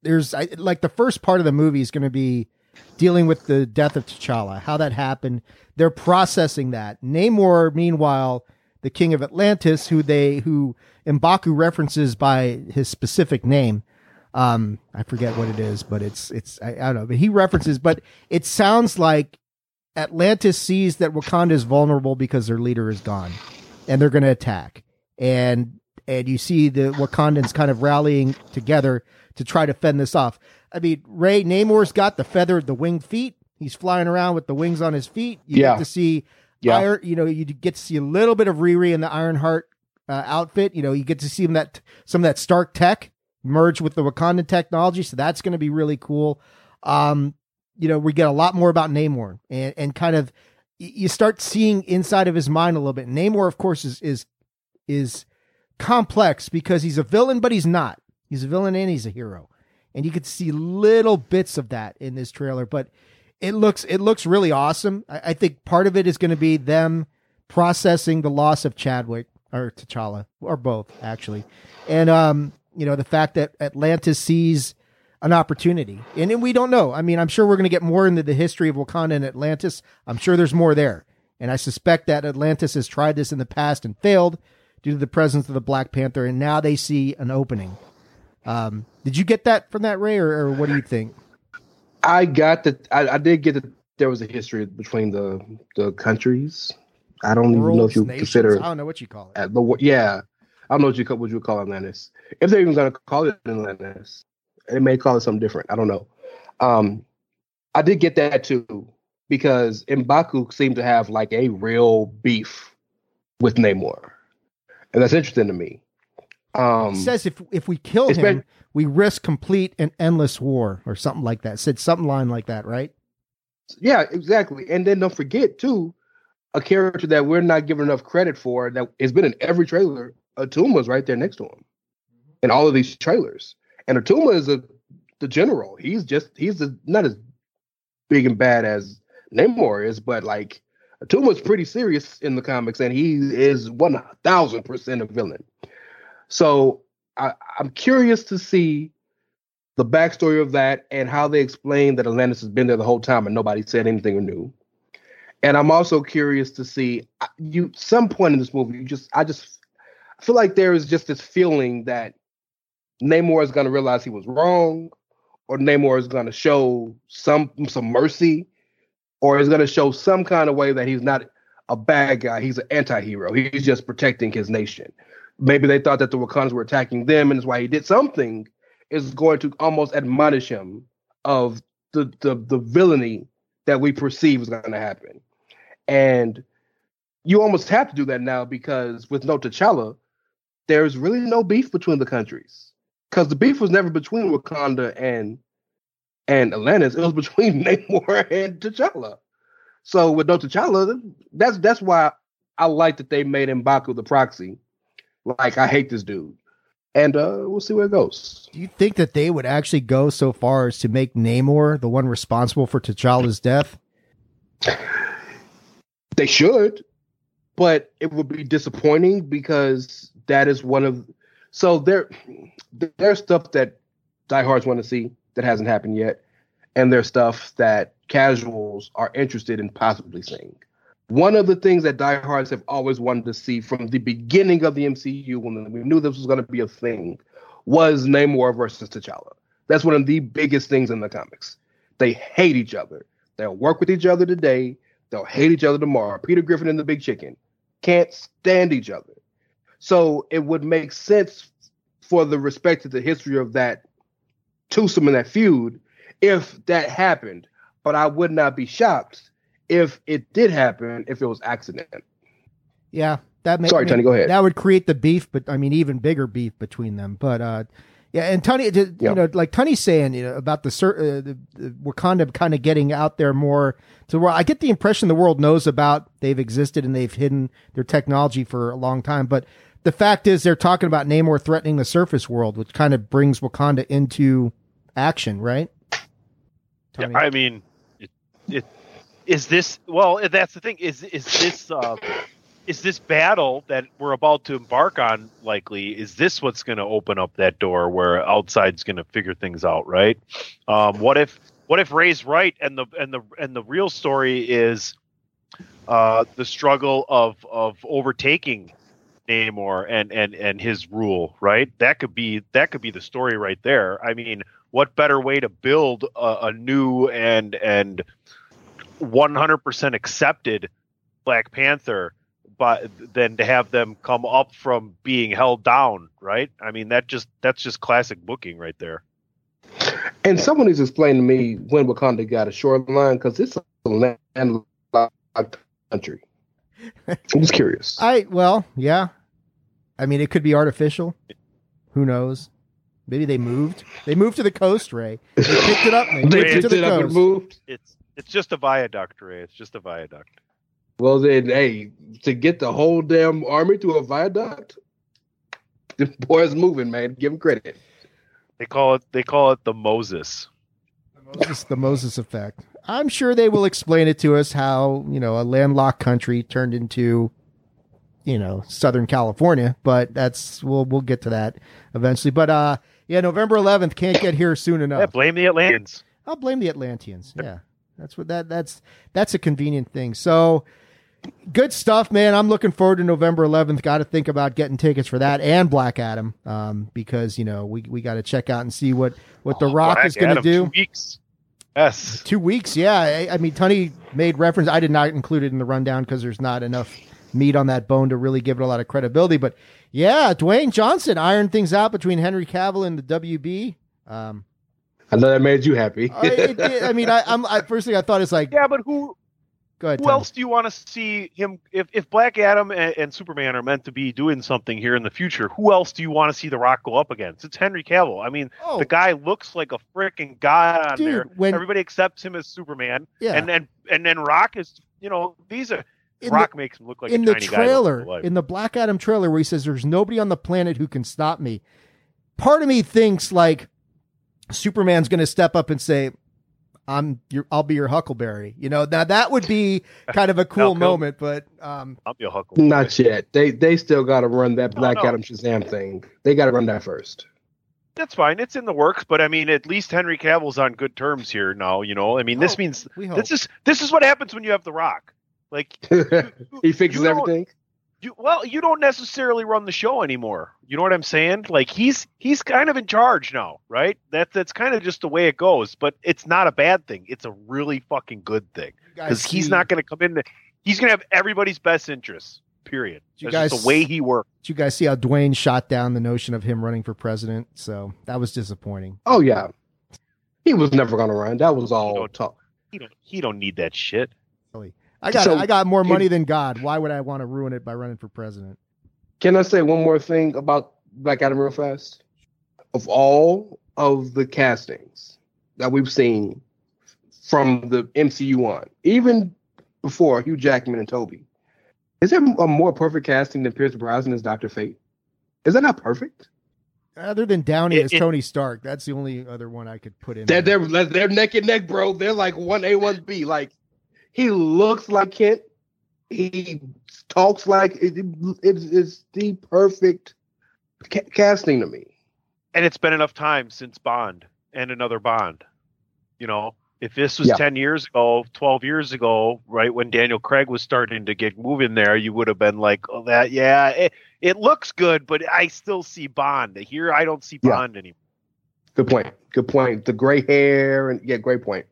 there's I, like the first part of the movie is going to be dealing with the death of T'Challa, how that happened. They're processing that. Namor, meanwhile, the king of Atlantis, who they who Mbaku references by his specific name. Um, I forget what it is, but it's it's I, I don't know. But he references, but it sounds like Atlantis sees that Wakanda is vulnerable because their leader is gone, and they're going to attack. And and you see the Wakandans kind of rallying together to try to fend this off. I mean, Rey Namor's got the feathered, the winged feet. He's flying around with the wings on his feet. You Yeah. get to see Yeah. Iron, you know, you get to see a little bit of Riri in the Ironheart uh, outfit. You know, you get to see him that some of that Stark tech merge with the Wakandan technology. So that's going to be really cool. Um, you know, we get a lot more about Namor and, and kind of you start seeing inside of his mind a little bit. Namor, of course, is is is complex because he's a villain, but he's not. He's a villain and he's a hero. And you could see little bits of that in this trailer. But it looks it looks really awesome. I, I think part of it is going to be them processing the loss of Chadwick or T'Challa or both actually, and um, you know the fact that Atlantis sees an opportunity, and, and we don't know. I mean, I'm sure we're going to get more into the history of Wakanda and Atlantis. I'm sure there's more there, and I suspect that Atlantis has tried this in the past and failed due to the presence of the Black Panther, and now they see an opening. Um, did you get that from that, Rey, or, or what do you think? I got that. I, I, did get that there was a history between the the countries. I don't Worlds, even know if you nations, consider. I don't know what you call it. The yeah, I don't know what you what you would call Atlantis. If they're even going to call it Atlantis, they may call it something different. I don't know. Um, I did get that too because Mbaku seemed to have like a real beef with Namor, and that's interesting to me. Um, says if if we kill him, been, we risk complete and endless war, or something like that. said something line like that, right? Yeah, exactly. And then don't forget too, a character that we're not giving enough credit for that has been in every trailer. Attuma's right there next to him in all of these trailers. And Attuma is a the general. He's just he's a, not as big and bad as Namor is, but like Attuma's pretty serious in the comics, and he is one thousand percent a villain. So I, I'm curious to see the backstory of that and how they explain that Atlantis has been there the whole time and nobody said anything new. And I'm also curious to see you some point in this movie. You just I just I feel like there is just this feeling that Namor is going to realize he was wrong, or Namor is going to show some some mercy, or is going to show some kind of way that he's not a bad guy. He's an anti-hero. He's just protecting his nation. Maybe they thought that the Wakandans were attacking them, and that's why he did something. Is going to almost admonish him of the the, the villainy that we perceive is going to happen, and you almost have to do that now because with no T'Challa, there's really no beef between the countries because the beef was never between Wakanda and and Atlantis. It was between Namor and T'Challa. So with no T'Challa, that's that's why I like that they made Mbaku the proxy. Like I hate this dude, and uh, we'll see where it goes. Do you think that they would actually go so far as to make Namor the one responsible for T'Challa's death? They should, but it would be disappointing because that is one of so there, there's stuff that diehards want to see that hasn't happened yet, and there's stuff that casuals are interested in possibly seeing. One of the things that diehards have always wanted to see from the beginning of the MCU, when we knew this was going to be a thing, was Namor versus T'Challa. That's one of the biggest things in the comics. They hate each other. They'll work with each other today. They'll hate each other tomorrow. Peter Griffin and the Big Chicken can't stand each other. So it would make sense for the respect to the history of that twosome and that feud if that happened. But I would not be shocked if it did happen if it was accident. Yeah, that may, sorry, Tunney. Go ahead. That would create the beef, but I mean, even bigger beef between them. But uh, yeah, and Tunney, you yeah. know, like Tunney's saying, you know, about the, uh, the, the Wakanda kind of getting out there more to where I get the impression the world knows about they've existed and they've hidden their technology for a long time. But the fact is they're talking about Namor threatening the surface world, which kind of brings Wakanda into action, right? yeah, I mean, it, it is this. Well, that's the thing. Is is this uh, is this battle that we're about to embark on likely? Is this what's going to open up that door where outside's going to figure things out? Right? Um, what if what if Rey's right and the and the and the real story is uh, the struggle of of overtaking Namor and and and his rule, right? That could be that could be the story right there. I mean, what better way to build a, a new and and 100% accepted Black Panther but than to have them come up from being held down, right? I mean, that just that's just classic booking right there. And someone needs to explain to me when Wakanda got a shoreline because it's a landlocked country. I'm just curious. I well, yeah. I mean, it could be artificial. Who knows? Maybe they moved. They moved to the coast, Rey. They picked it up. they, they picked it, the up and moved. It's it's just a viaduct, Rey. It's just a viaduct. Well, then, hey, to get the whole damn army through a viaduct, the boys moving, man. Give them credit. They call it they call it the Moses. Moses, the Moses effect. I'm sure they will explain it to us how you know a landlocked country turned into you know Southern California, but that's we'll we'll get to that eventually. But uh, yeah, November 11th can't get here soon enough. Yeah, blame the Atlanteans. I'll blame the Atlanteans. Yeah, that's what that that's that's a convenient thing. So good stuff, man. I'm looking forward to November 11th. Got to think about getting tickets for that and Black Adam, um, because you know we we got to check out and see what what The Oh, Rock Black is going to do. Two weeks. Yes. Two weeks, yeah. I, I mean, Tunney made reference. I did not include it in the rundown because there's not enough meat on that bone to really give it a lot of credibility. But yeah, Dwayne Johnson ironed things out between Henry Cavill and the WB. Um, I know that made you happy. I, it, it- I mean, I, I'm I, first thing I thought is like, Yeah, but who go ahead. who Tunney. else do you want to see him if if Black Adam and, and Superman are meant to be doing something here in the future? Who else do you want to see The Rock go up against? It's Henry Cavill. I mean, Oh, the guy looks like a freaking god on Dude, there. when- Everybody accepts him as Superman, yeah. and then and then Rock is you know these are in Rock makes him look like in a the tiny trailer, real in the Black Adam trailer, where he says, "There's nobody on the planet who can stop me." Part of me thinks like Superman's going to step up and say, "I'm your, I'll be your Huckleberry." You know, now that would be kind of a cool moment, but um, I'll be a Huckleberry. Not yet. They they still got to run that No, Black no. Adam Shazam thing. They got to run that first. That's fine. It's in the works, but I mean, at least Henry Cavill's on good terms here now. You know, I mean, this Oh, means this is this is what happens when you have The Rock. Like he fixes You don't- everything. You well you don't necessarily run the show anymore. You know what i'm saying? Like he's he's kind of in charge now right? That that's kind of just the way it goes but it's not a bad thing. It's a really fucking good thing. Because he's not going to come in to, he's going to have everybody's best interests period. You that's just guys- the way he works. Did you guys see how Dwayne shot down the notion of him running for president? So that was disappointing. Oh yeah, he was never gonna run. That was all don't- talk. he don't he don't need that shit I got So- I got more money than God. Why would I want to ruin it by running for president? Can I say one more thing about Black Adam real fast? Of all of the castings that we've seen from the MCU on, even before Hugh Jackman and Toby, is there a more perfect casting than Pierce Brosnan as Doctor Fate? Is that not perfect? Other than Downey It- as it- Tony Stark, that's the only other one I could put in. They're they're they're neck and neck, bro. They're like one A, one B. Like he looks like Kent. He talks like it, it is the perfect ca- casting to me. and it's been enough time since bond and another bond you know if this was Yeah. 10 years ago 12 years ago right when daniel craig was starting to get moving there you would have been like oh that yeah it, it looks good but i still see bond here i don't see Yeah. bond anymore Good point. Good point. The gray hair and yeah, great point.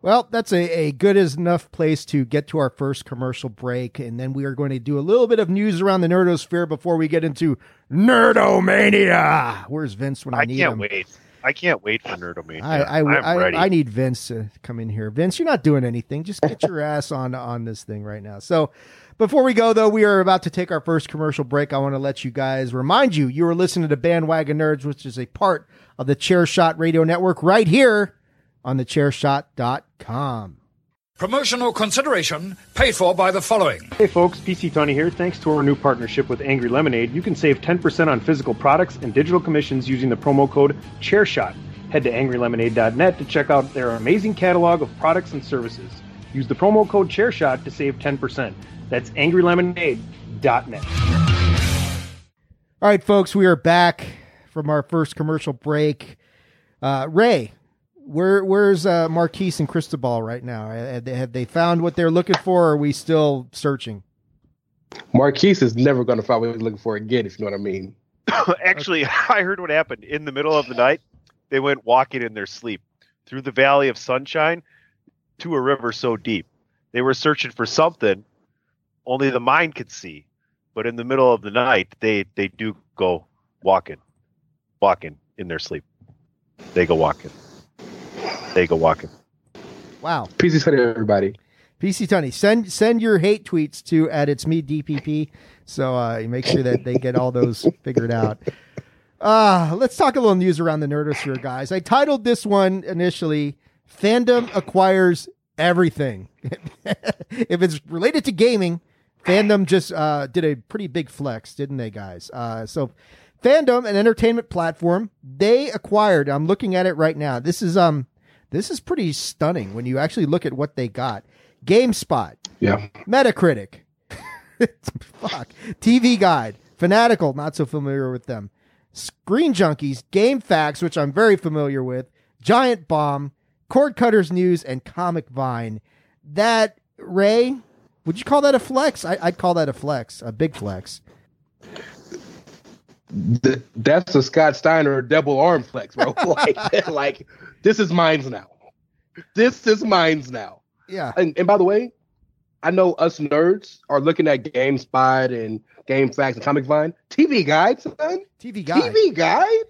Well, that's a, a good as enough place to get to our first commercial break, and then we are going to do a little bit of news around the nerdosphere before we get into nerdomania. Where's Vince when I, i need can't wait i can't wait for nerdomania I I, I, ready I need Vince to come in here. Vince, you're not doing anything. Just get your ass on on this thing right now. So, before we go though, we are about to take our first commercial break. I want to let you guys remind you you are listening to Bandwagon Nerds, which is a part of the Chairshot Radio Network right here on the chairshot.com. Promotional consideration paid for by the following. Hey folks, PC Tunney here. Thanks to our new partnership with Angry Lemonade, you can save 10% on physical products and digital commissions using the promo code ChairShot. Head to angrylemonade.net to check out their amazing catalog of products and services. Use the promo code ChairShot to save 10%. That's angrylemonade.net. All right, folks, we are back from our first commercial break. Uh, Rey, where where's uh, Marquise and Cristobal right now? Have they, have they found what they're looking for? Or are we still searching? Marquise is never going to find what he's looking for again, if you know what I mean. Actually, I heard what happened in the middle of the night. They went walking in their sleep through the Valley of Sunshine to a river so deep. They were searching for something only the mind could see. But in the middle of the night, they they do go walking, walking in their sleep. They go walking. They go walking. Wow. PC said everybody. PC Tunney, send send your hate tweets to at it's me DPP, so uh, you make sure that they get all those figured out. Uh, let's talk a little news around the nerdosphere, guys. I titled this one initially "Fandom Acquires Everything." if it's related to gaming, fandom just uh, did a pretty big flex, didn't they, guys? Uh, so, Fandom, an entertainment platform, they acquired. I'm looking at it right now. This is um, this is pretty stunning when you actually look at what they got. GameSpot, Yeah. Metacritic, fuck, TV Guide, Fanatical, not so familiar with them. Screen Junkies, GameFAQs, which I'm very familiar with, Giant Bomb, Cord Cutters News, and Comic Vine. That Rey, would you call that a flex? I, I'd call that a flex, a big flex. Th- that's a Scott Steiner double arm flex, bro. like, like this is mine's now. This is mine's now. Yeah, And, and by the way, I know us nerds are looking at GameSpot and GameFAQs and Comic Vine. TV Guide, son. TV Guide. TV Guide.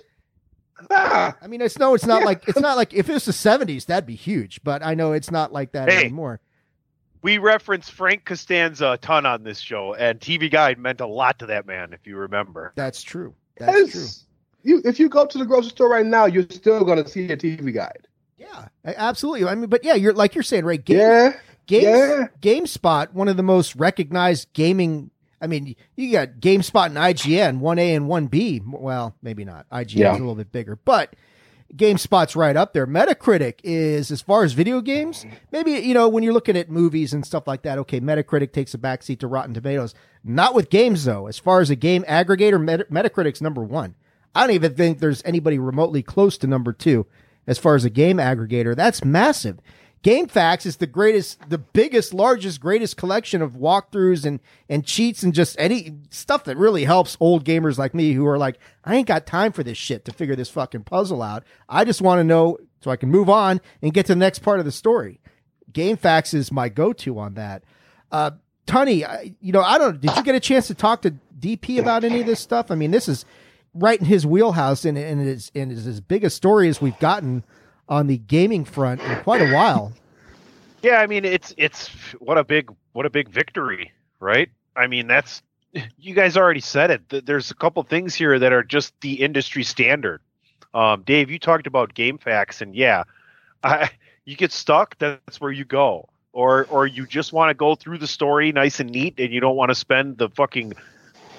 Ah, I mean, it's no, it's not Yeah. like it's not like if it was the '70s, that'd be huge. But I know it's not like that Hey. anymore. We reference Frank Costanza a ton on this show, and TV Guide meant a lot to that man, if you remember. That's true. That's true. You, if you go to the grocery store right now, you're still going to see a TV Guide. Yeah, absolutely. I mean, but yeah, you're like you're saying, right? Game, yeah. Games, yeah. GameSpot, one of the most recognized gaming. I mean, you got GameSpot and IGN, one A and one B. Well, maybe not. IGN Yeah. a little bit bigger, but GameSpot's right up there. Metacritic is, as far as video games, maybe you know when you're looking at movies and stuff like that. Okay, Metacritic takes a backseat to Rotten Tomatoes. Not with games though. As far as a game aggregator, Meta- Metacritic's number one. I don't even think there's anybody remotely close to number two as far as a game aggregator. That's massive. GameFAQs is the greatest, the biggest, largest, greatest collection of walkthroughs and, and cheats and just any stuff that really helps old gamers like me who are like, I ain't got time for this shit to figure this fucking puzzle out. I just want to know so I can move on and get to the next part of the story. GameFAQs is my go-to on that. Uh, Tunney, I- you know, I don't, did you get a chance to talk to DP about any of this stuff? I mean, this is right in his wheelhouse and, and it's, and it's as big a story as we've gotten on the gaming front in quite a while. Yeah, I mean it's it's what a big what a big victory, right? I mean that's you guys already said it. There's a couple things here that are just the industry standard. Um, Dave, you talked about GameFAQs, and yeah, I, you get stuck. That's where you go, or or you just want to go through the story nice and neat, and you don't want to spend the fucking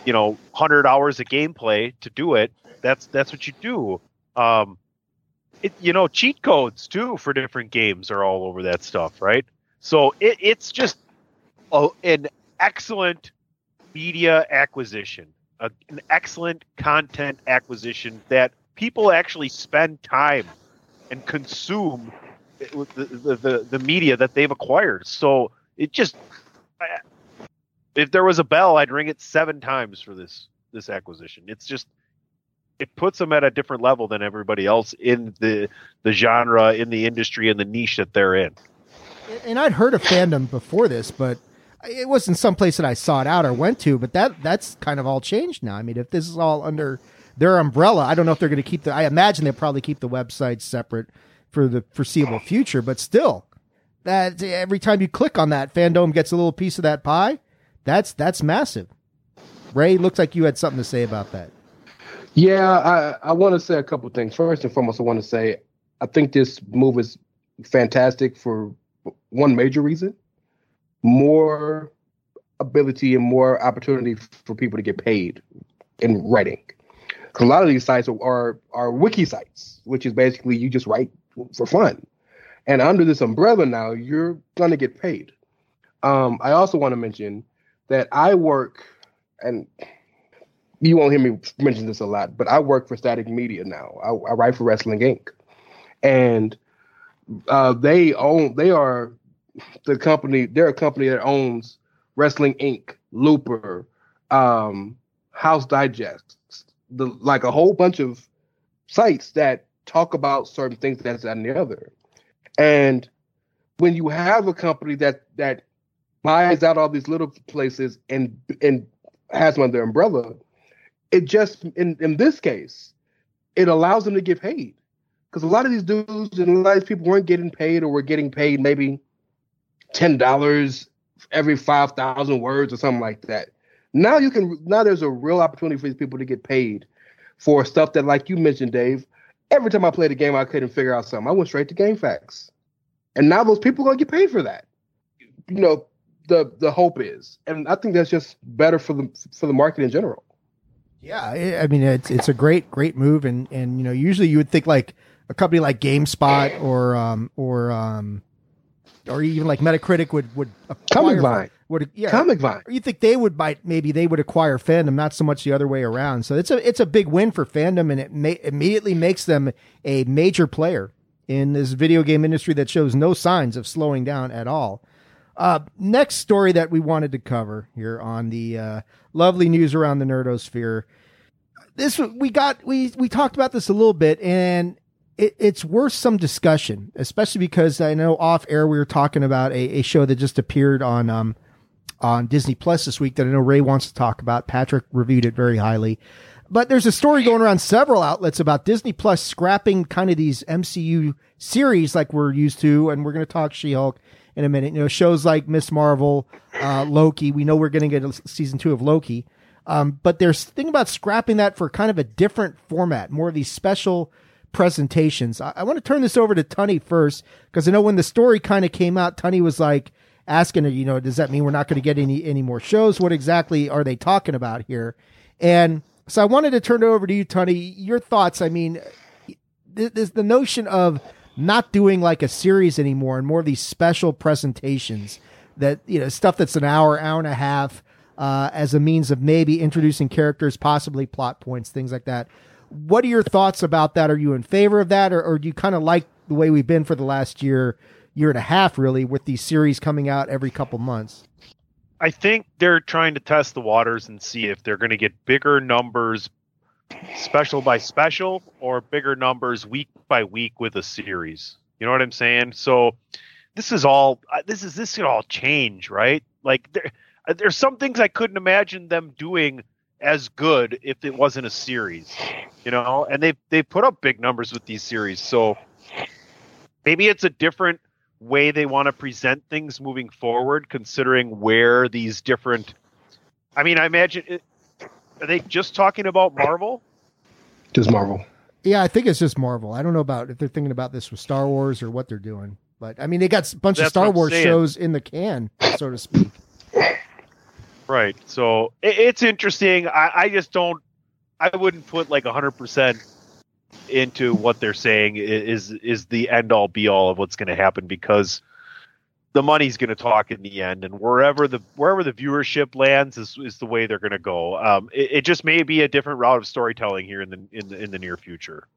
you know hundred hours of gameplay to do it. That's that's what you do. Um, it, you know, cheat codes too for different games are all over that stuff, right? So it, it's just a, an excellent media acquisition, a, an excellent content acquisition that people actually spend time and consume the, the, the, the media that they've acquired. So it just, if there was a bell, I'd ring it seven times for this this acquisition. It's just it puts them at a different level than everybody else in the the genre, in the industry, in the niche that they're in. And I'd heard of fandom before this, but it wasn't some place that I sought out or went to. But that that's kind of all changed now. I mean, if this is all under their umbrella, I don't know if they're going to keep the. I imagine they'll probably keep the website separate for the foreseeable future. But still, that every time you click on that, fandom gets a little piece of that pie. That's that's massive. Rey, looks like you had something to say about that. Yeah, I, I want to say a couple things. First and foremost, I want to say I think this move is fantastic for one major reason more ability and more opportunity for people to get paid in writing. Because a lot of these sites are, are, are wiki sites, which is basically you just write for fun. And under this umbrella now, you're going to get paid. Um, I also want to mention that I work, and you won't hear me mention this a lot, but I work for Static Media now. I, I write for Wrestling Inc. And uh, they own, they are the company, they're a company that owns Wrestling Inc., Looper, um, House Digest, the, like a whole bunch of sites that talk about certain things, that's on the other. And when you have a company that that buys out all these little places and and has them under umbrella, it just in in this case, it allows them to get paid. Because a lot of these dudes and a lot of these people weren't getting paid or were getting paid maybe ten dollars every five thousand words or something like that. Now you can now there's a real opportunity for these people to get paid for stuff that, like you mentioned, Dave. Every time I played a game, I couldn't figure out something. I went straight to GameFAQs, and now those people are gonna get paid for that. You know, the the hope is, and I think that's just better for the for the market in general. Yeah, I mean it's it's a great great move, and and you know usually you would think like a company like GameSpot or um or um or even like Metacritic would would Comic acquire- Vine. would yeah Comic Vine. or you think they would might maybe they would acquire fandom, not so much the other way around. So it's a it's a big win for fandom, and it ma- immediately makes them a major player in this video game industry that shows no signs of slowing down at all. Uh, next story that we wanted to cover here on the uh, lovely news around the nerdosphere. This we got we we talked about this a little bit, and it, it's worth some discussion, especially because I know off air we were talking about a, a show that just appeared on um on Disney Plus this week that I know Rey wants to talk about. Patrick reviewed it very highly. But there's a story going around several outlets about Disney Plus scrapping kind of these MCU series like we're used to, and we're going to talk She-Hulk in a minute. You know, shows like Miss Marvel, uh, Loki. We know we're going to get a season two of Loki. Um, but there's thinking about scrapping that for kind of a different format, more of these special presentations. I, I want to turn this over to Tunney first because I know when the story kind of came out, Tunney was like asking her, you know, does that mean we're not going to get any any more shows? What exactly are they talking about here? And so I wanted to turn it over to you, Tunney. Your thoughts? I mean, th- there's the notion of not doing like a series anymore and more of these special presentations that you know stuff that's an hour, hour and a half. Uh, as a means of maybe introducing characters, possibly plot points, things like that. What are your thoughts about that? Are you in favor of that, or, or do you kind of like the way we've been for the last year, year and a half, really, with these series coming out every couple months? I think they're trying to test the waters and see if they're going to get bigger numbers special by special or bigger numbers week by week with a series. You know what I'm saying? So this is all uh, this is this could all change, right? Like there uh, there's some things I couldn't imagine them doing as good if it wasn't a series. You know, and they they put up big numbers with these series. So maybe it's a different way they want to present things moving forward, considering where these different. I mean, I imagine. It, are they just talking about Marvel? Just Marvel. Yeah, I think it's just Marvel. I don't know about if they're thinking about this with Star Wars or what they're doing, but I mean, they got a bunch of Star Wars saying. shows in the can, so to speak. Right. So it, it's interesting. I, I just don't. I wouldn't put like hundred percent into what they're saying is is the end all be all of what's going to happen because the money's going to talk in the end, and wherever the wherever the viewership lands is, is the way they're going to go. Um, it, it just may be a different route of storytelling here in the in the in the near future.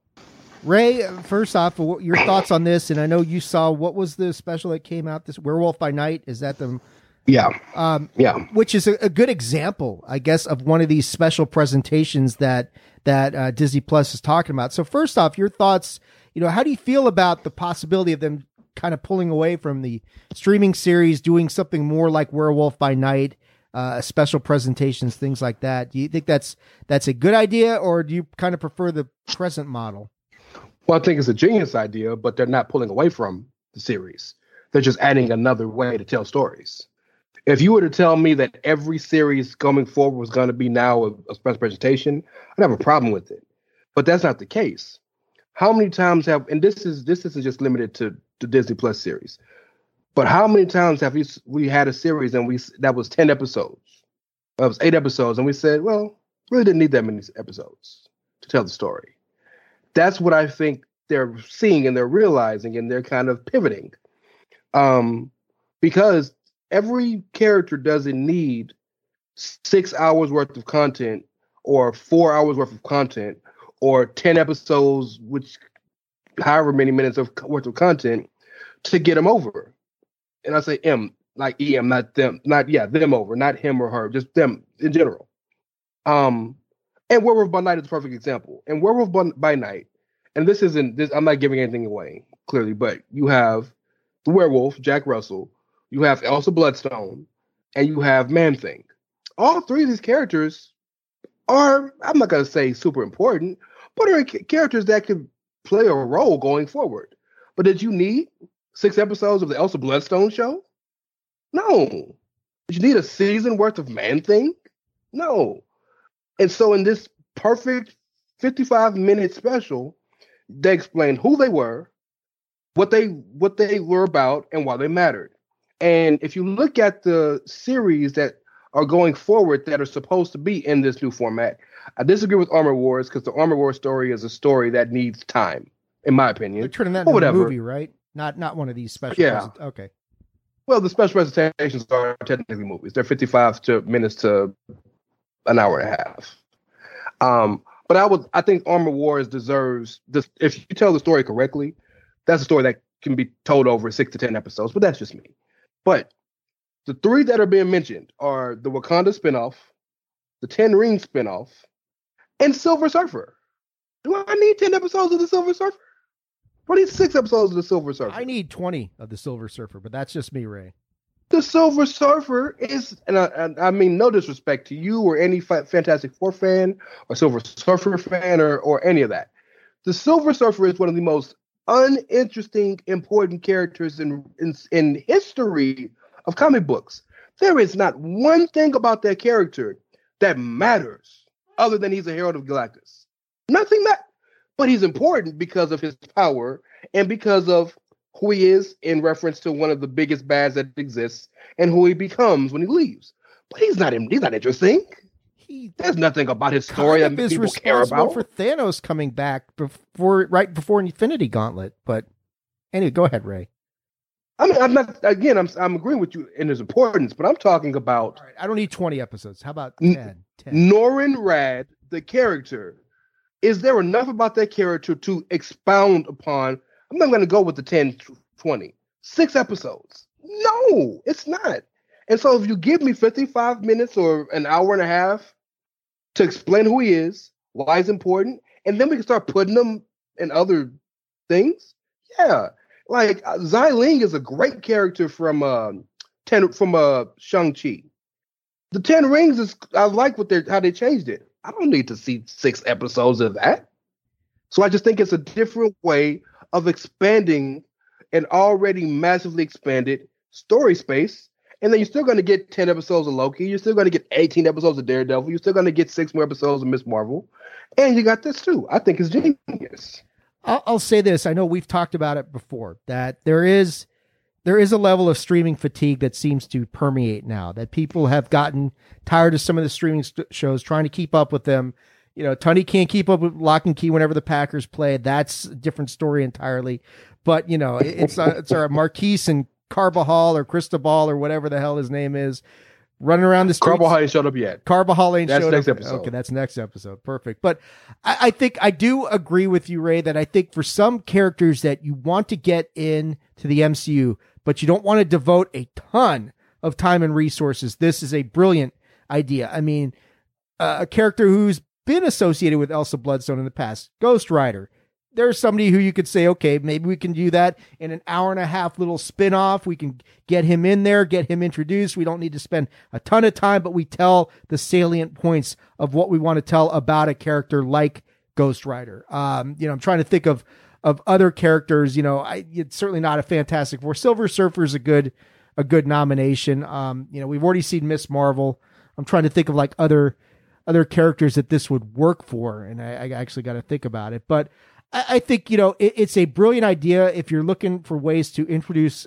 Rey, first off, what your thoughts on this? And I know you saw what was the special that came out this Werewolf by Night? Is that the Yeah. um, Yeah. which is a, a good example, I guess, of one of these special presentations that that uh, Disney Plus is talking about. So, first off, your thoughts. You know, how do you feel about the possibility of them kind of pulling away from the streaming series, doing something more like Werewolf by Night, uh, special presentations, things like that? Do you think that's that's a good idea, or do you kind of prefer the present model? Well, I think it's a genius idea, but they're not pulling away from the series. They're just adding another way to tell stories. If you were to tell me that every series coming forward was going to be now a, a special presentation, I'd have a problem with it. But that's not the case. How many times have and this is this isn't just limited to the Disney Plus series, but how many times have we we had a series and we that was ten episodes, that was eight episodes, and we said, well, really didn't need that many episodes to tell the story. That's what I think they're seeing and they're realizing and they're kind of pivoting. Um, because every character doesn't need six hours worth of content or four hours worth of content or 10 episodes, which however many minutes of worth of content to get them over. And I say M, like EM, not them, not yeah, them over, not him or her, just them in general. Um, and Werewolf by Night is a perfect example. And Werewolf by, by Night, and this isn't this, I'm not giving anything away clearly, but you have the werewolf, Jack Russell, you have Elsa Bloodstone, and you have Man Thing. All three of these characters are, I'm not gonna say super important, but are characters that could play a role going forward. But did you need six episodes of the Elsa Bloodstone show? No. Did you need a season worth of Man Thing? No. And so in this perfect 55 minute special, they explained who they were, what they what they were about, and why they mattered. And if you look at the series that are going forward that are supposed to be in this new format. I disagree with Armor Wars because the Armor Wars story is a story that needs time, in my opinion. They're turning that into a movie, right? Not not one of these special. Yeah. present- Okay. Well, the special presentations are technically movies. They're 55 to minutes to an hour and a half. Um, but I would, I think Armor Wars deserves this. If you tell the story correctly, that's a story that can be told over six to ten episodes. But that's just me. But the three that are being mentioned are the Wakanda spinoff, the Ten Ring spinoff, and Silver Surfer. Do I need ten episodes of the Silver Surfer? Do I need six episodes of the Silver Surfer? I need twenty of the Silver Surfer, but that's just me, Rey. the Silver Surfer is, and I, and I mean no disrespect to you or any fa- Fantastic Four fan or Silver Surfer fan or or any of that. The Silver Surfer is one of the most uninteresting, important characters in in, in history of comic books. There is not one thing about that character that matters other than he's a herald of Galactus. Nothing that, but he's important because of his power and because of who he is in reference to one of the biggest bads that exists and who he becomes when he leaves. But he's not he's not interesting. He There's nothing about his story kind that of is people care about. for Thanos coming back before right before Infinity Gauntlet. But anyway, go ahead, Rey. I mean, I'm not again. I'm I'm agreeing with you in his importance, but I'm talking about All right, I don't need twenty episodes. How about N- 10? 10. Norrin Radd, the character. Is there enough about that character to expound upon? I'm not going to go with the 10, 20, six episodes. No, it's not. And so if you give me 55 minutes or an hour and a half to explain who he is, why he's important, and then we can start putting him in other things. Yeah, like uh, Xialing is a great character from um ten from uh Shang Chi. The Ten Rings is I like what they're how they changed it. I don't need to see six episodes of that. So I just think it's a different way of expanding an already massively expanded story space. And then you're still going to get 10 episodes of Loki. You're still going to get 18 episodes of Daredevil. You're still going to get six more episodes of Miss Marvel. And you got this too. I think it's genius. I'll, I'll say this. I know we've talked about it before that there is there is a level of streaming fatigue that seems to permeate now. That people have gotten tired of some of the streaming st- shows, trying to keep up with them. You know, Tunney can't keep up with Locke and Key whenever the Packers play. That's a different story entirely. But you know, it- it's uh, it's our Marquise and Carbajal or Cristobal or whatever the hell his name is, running around the streets. Carbajal ain't showed up yet. Carbajal ain't That's showed next up. episode. Okay, that's next episode. Perfect. But I, I think I do agree with you, Rey, that I think for some characters that you want to get in to the MCU, but you don't want to devote a ton of time and resources, this is a brilliant idea. I mean, uh, a character who's been associated with Elsa Bloodstone in the past, Ghost Rider. There's somebody who you could say, okay, maybe we can do that in an hour and a half little spin off. We can get him in there, get him introduced. We don't need to spend a ton of time, but we tell the salient points of what we want to tell about a character like Ghost Rider. Um, you know, I'm trying to think of of other characters. You know, I it's certainly not a Fantastic Four. Silver Surfer is a good a good nomination. Um, you know, we've already seen Miss Marvel. I'm trying to think of like other other characters that this would work for, and I, I actually got to think about it. But I, I think you know it, it's a brilliant idea if you're looking for ways to introduce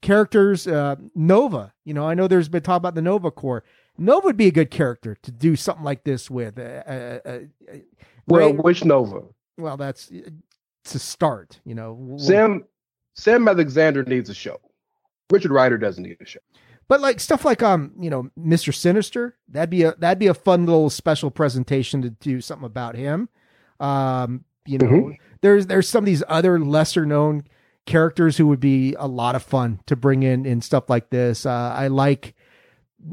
characters. Uh, Nova, you know, I know there's been talk about the Nova Corps. Nova would be a good character to do something like this with. Uh, uh, uh, uh, Well, Rey- which Nova? well, that's to start. You know, Sam Sam Alexander needs a show. Richard Rider doesn't need a show. But like stuff like um, you know, Mr. Sinister, that'd be a that'd be a fun little special presentation to do something about him. Um, you know, Mhm. there's there's some of these other lesser known characters who would be a lot of fun to bring in in stuff like this. Uh, I like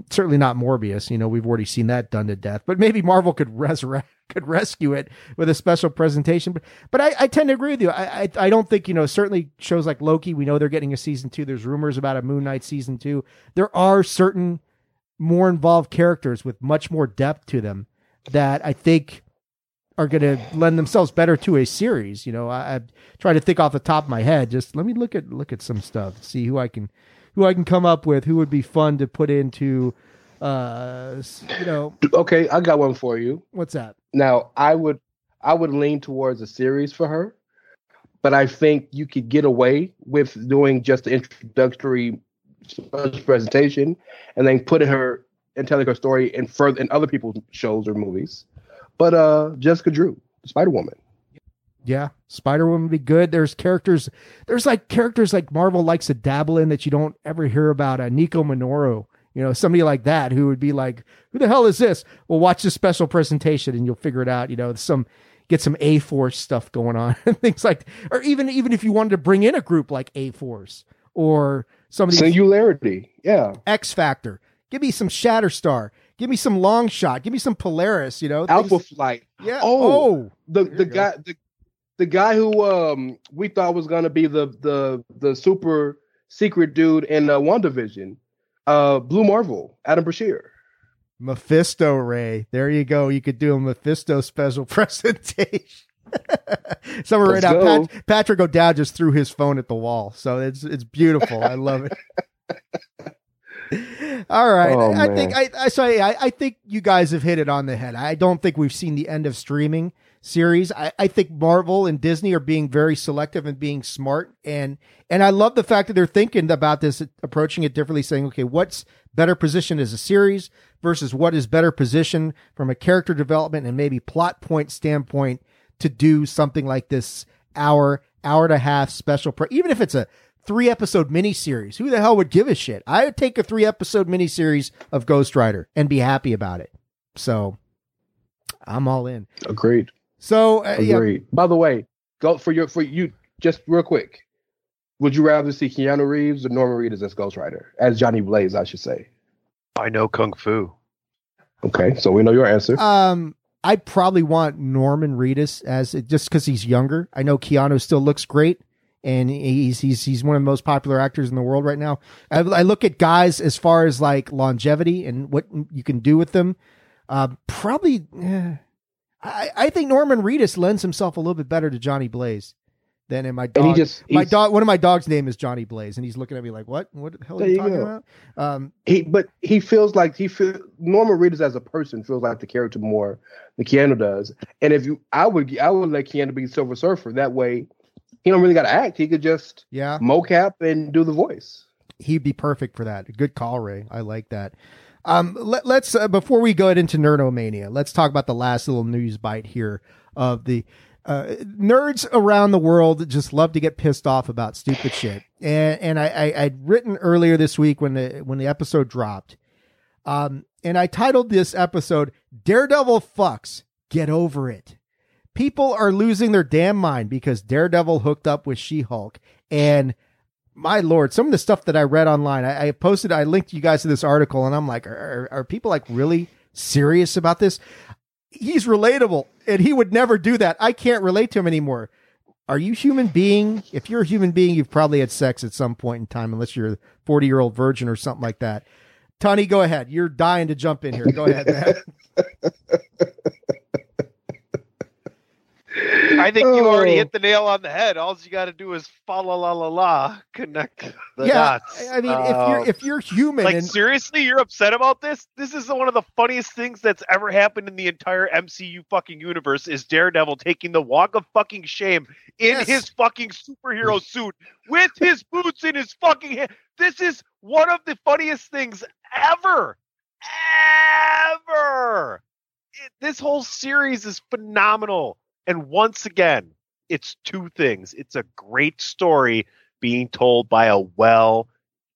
certainly not Morbius. You know, we've already seen that done to death. But maybe Marvel could resurrect could rescue it with a special presentation. But but I, I tend to agree with you. I, I I don't think you know certainly shows like Loki. We know they're getting a season two. There's rumors about a Moon Knight season two. There are certain more involved characters with much more depth to them that I think are going to lend themselves better to a series. You know, I, I'm trying to think off the top of my head. Just let me look at look at some stuff, see who I can who I can come up with, who would be fun to put into. Uh, you know, Okay, I got one for you. what's that? Now, I would I would lean towards a series for her, but I think you could get away with doing just the introductory presentation and then putting her and telling her story in further in other people's shows or movies. But uh Jessica Drew, Spider Woman. Yeah, Spider Woman would be good. There's characters. There's like characters like Marvel likes to dabble in that you don't ever hear about. Uh, Nico Minoru, you know, somebody like that who would be like, "Who the hell is this?" Well, watch this special presentation and you'll figure it out. You know, some get some A Force stuff going on and things like, or even even if you wanted to bring in a group like A Force or somebody Singularity. Yeah. X Factor. Give me some Shatterstar. Give me some Long Shot. Give me some Polaris. You know, Alpha things- Flight. Yeah. Oh, Oh, the the guy the, the guy who um we thought was gonna be the the the super secret dude in uh, WandaVision, uh Blue Marvel, Adam Brashear. Mephisto Ray. There you go. You could do a Mephisto special presentation. Someone right Let's now, go. Pat, Patrick O'Dowd just threw his phone at the wall, so it's it's beautiful. I love it. All right, Oh, I man. think I, I say I, I think you guys have hit it on the head. I don't think we've seen the end of streaming series. I, I think Marvel and Disney are being very selective and being smart, and and I love the fact that they're thinking about this, approaching it differently, saying, okay, what's better positioned as a series versus what is better positioned from a character development and maybe plot point standpoint to do something like this hour, hour and a half special, pre- even if it's a three episode miniseries. Who the hell would give a shit? I would take a three episode miniseries of Ghost Rider and be happy about it. So I'm all in. Agreed. So uh, yeah, Agreed. By the way, go for your for you just real quick. Would you rather see Keanu Reeves or Norman Reedus as Ghost Rider? As Johnny Blaze, I should say. I know kung fu. Okay, so we know your answer. Um, I'd probably want Norman Reedus as just because he's younger. I know Keanu still looks great, and he's he's he's one of the most popular actors in the world right now. I, I look at guys as far as like longevity and what you can do with them. Uh, probably, eh, I I think Norman Reedus lends himself a little bit better to Johnny Blaze than in my and he dog. just my dog. One of my dog's name is Johnny Blaze, and he's looking at me like, "What? What the hell are you talking about?" Um, he but he feels like he feel Norman Reedus as a person feels like the character more than Keanu does. And if you I would I would let Keanu be Silver Surfer. That way he don't really gotta act. He could just yeah, mocap and do the voice. he'd be perfect for that. Good call, Ray. I like that. Um, let, us uh, before we go into Nerdomania, let's talk about the last little news bite here of the uh, nerds around the world just love to get pissed off about stupid shit. And and I, I I'd written earlier this week when the when the episode dropped, um, and I titled this episode "Daredevil fucks, get over it." People are losing their damn mind because Daredevil hooked up with She Hulk and my lord, some of the stuff that I read online, I, I posted, I linked you guys to this article, and I'm like, are, are, people like really serious about this? He's relatable, and he would never do that. I can't relate to him anymore. Are you human being? If you're a human being, you've probably had sex at some point in time, unless you're a 40 year old virgin or something like that. Tony, go ahead. You're dying to jump in here. Go ahead, man. I think you already Oh. hit the nail on the head. All you got to do is fa la la la la connect the yeah, dots. I mean, if you're Uh, if you're human, like and seriously, you're upset about this? This is one of the funniest things that's ever happened in the entire MCU fucking universe. Is Daredevil taking the walk of fucking shame in Yes. his fucking superhero suit with his boots in his fucking hand? This is one of the funniest things ever, ever. It, this whole series is phenomenal, and once again, it's two things. It's a great story being told by a well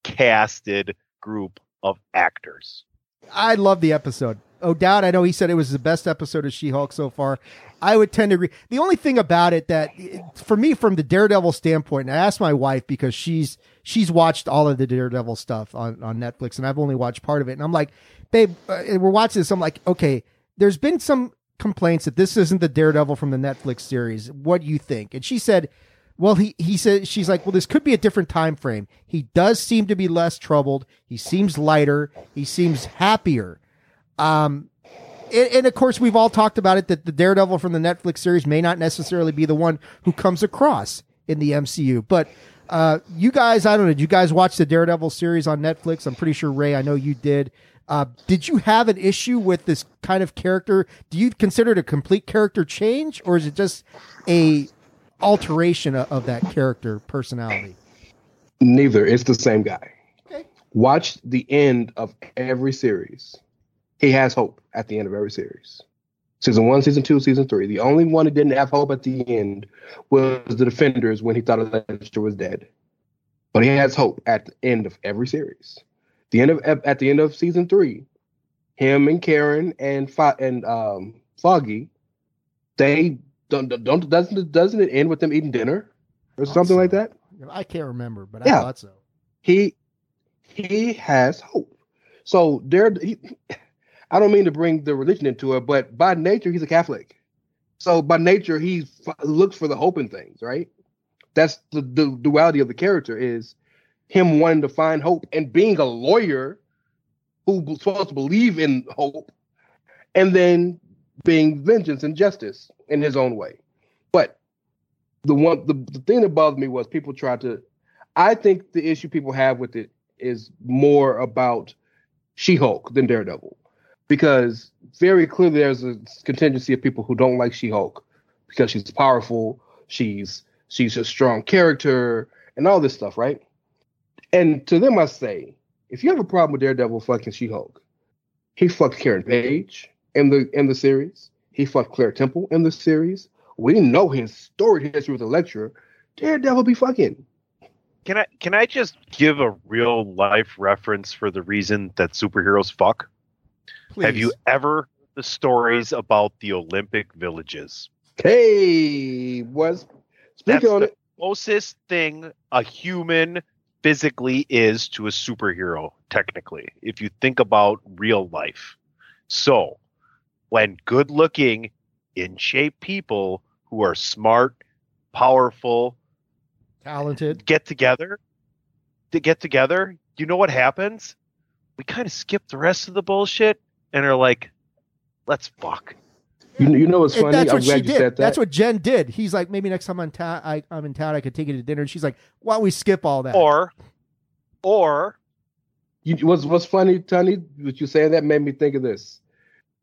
casted group of actors. I love the episode. O'Dowd, I know he said it was the best episode of She-Hulk so far. I would tend to agree. The only thing about it that, for me, from the Daredevil standpoint, and I asked my wife because she's she's watched all of the Daredevil stuff on on Netflix, and I've only watched part of it. And I'm like, babe, uh, we're watching this. I'm like, okay, there's been some complaints that this isn't the Daredevil from the Netflix series. What do you think? And she said, well, he he said she's like, well, this could be a different time frame. He does seem to be less troubled. He seems lighter. He seems happier. Um, and, and of course, we've all talked about it that the Daredevil from the Netflix series may not necessarily be the one who comes across in the MCU. But uh, you guys, I don't know, did you guys watch the Daredevil series on Netflix? I'm pretty sure Ray, I know you did. Uh, did you have an issue with this kind of character? Do you consider it a complete character change, or is it just a alteration of, of that character personality? Neither. It's the same guy. Okay. Watch the end of every series. he has hope at the end of every series. Season one, season two, season three. The only one who didn't have hope at the end was the Defenders when he thought Elektra was dead. But he has hope at the end of every series. The end of at the end of season three, him and Karen and Fo- and um, Foggy, they don't don't doesn't doesn't it end with them eating dinner or something like that? I can't remember, but Yeah. I thought so. he he has hope. So there, he, I don't mean to bring the religion into it, but by nature he's a Catholic. So by nature he f- looks for the hope in things, right? That's the, the duality of the character is him wanting to find hope and being a lawyer who's supposed to believe in hope, and then being vengeance and justice in his own way. But the one the, the thing that bothered me was people tried to I think the issue people have with it is more about She-Hulk than Daredevil, because very clearly there's a contingency of people who don't like She-Hulk because she's powerful, she's she's a strong character, and all this stuff, right? And to them, I say, if you have a problem with Daredevil fucking She-Hulk, he fucked Karen Page in the in the series. He fucked Claire Temple in the series. We know his storied history with Elektra. Daredevil be fucking. Can I can I just give a real life reference for the reason that superheroes fuck? Please. Have you ever the stories about the Olympic villages? Hey, was speaking That's on the it. closest thing a human physically is to a superhero, technically, if you think about real life. So, when good looking, in shape people who are smart, powerful, talented? get together, to get together, you know what happens? We kind of skip the rest of the bullshit and are like, let's fuck. You, you know what's funny? that's I'm what she glad you did. said that. That's what Jen did. He's like, maybe next time I'm, ta- I, I'm in town, I could take you to dinner. And she's like, why don't we skip all that? Or, or, you, what's what's funny, Tony? What you saying that made me think of this.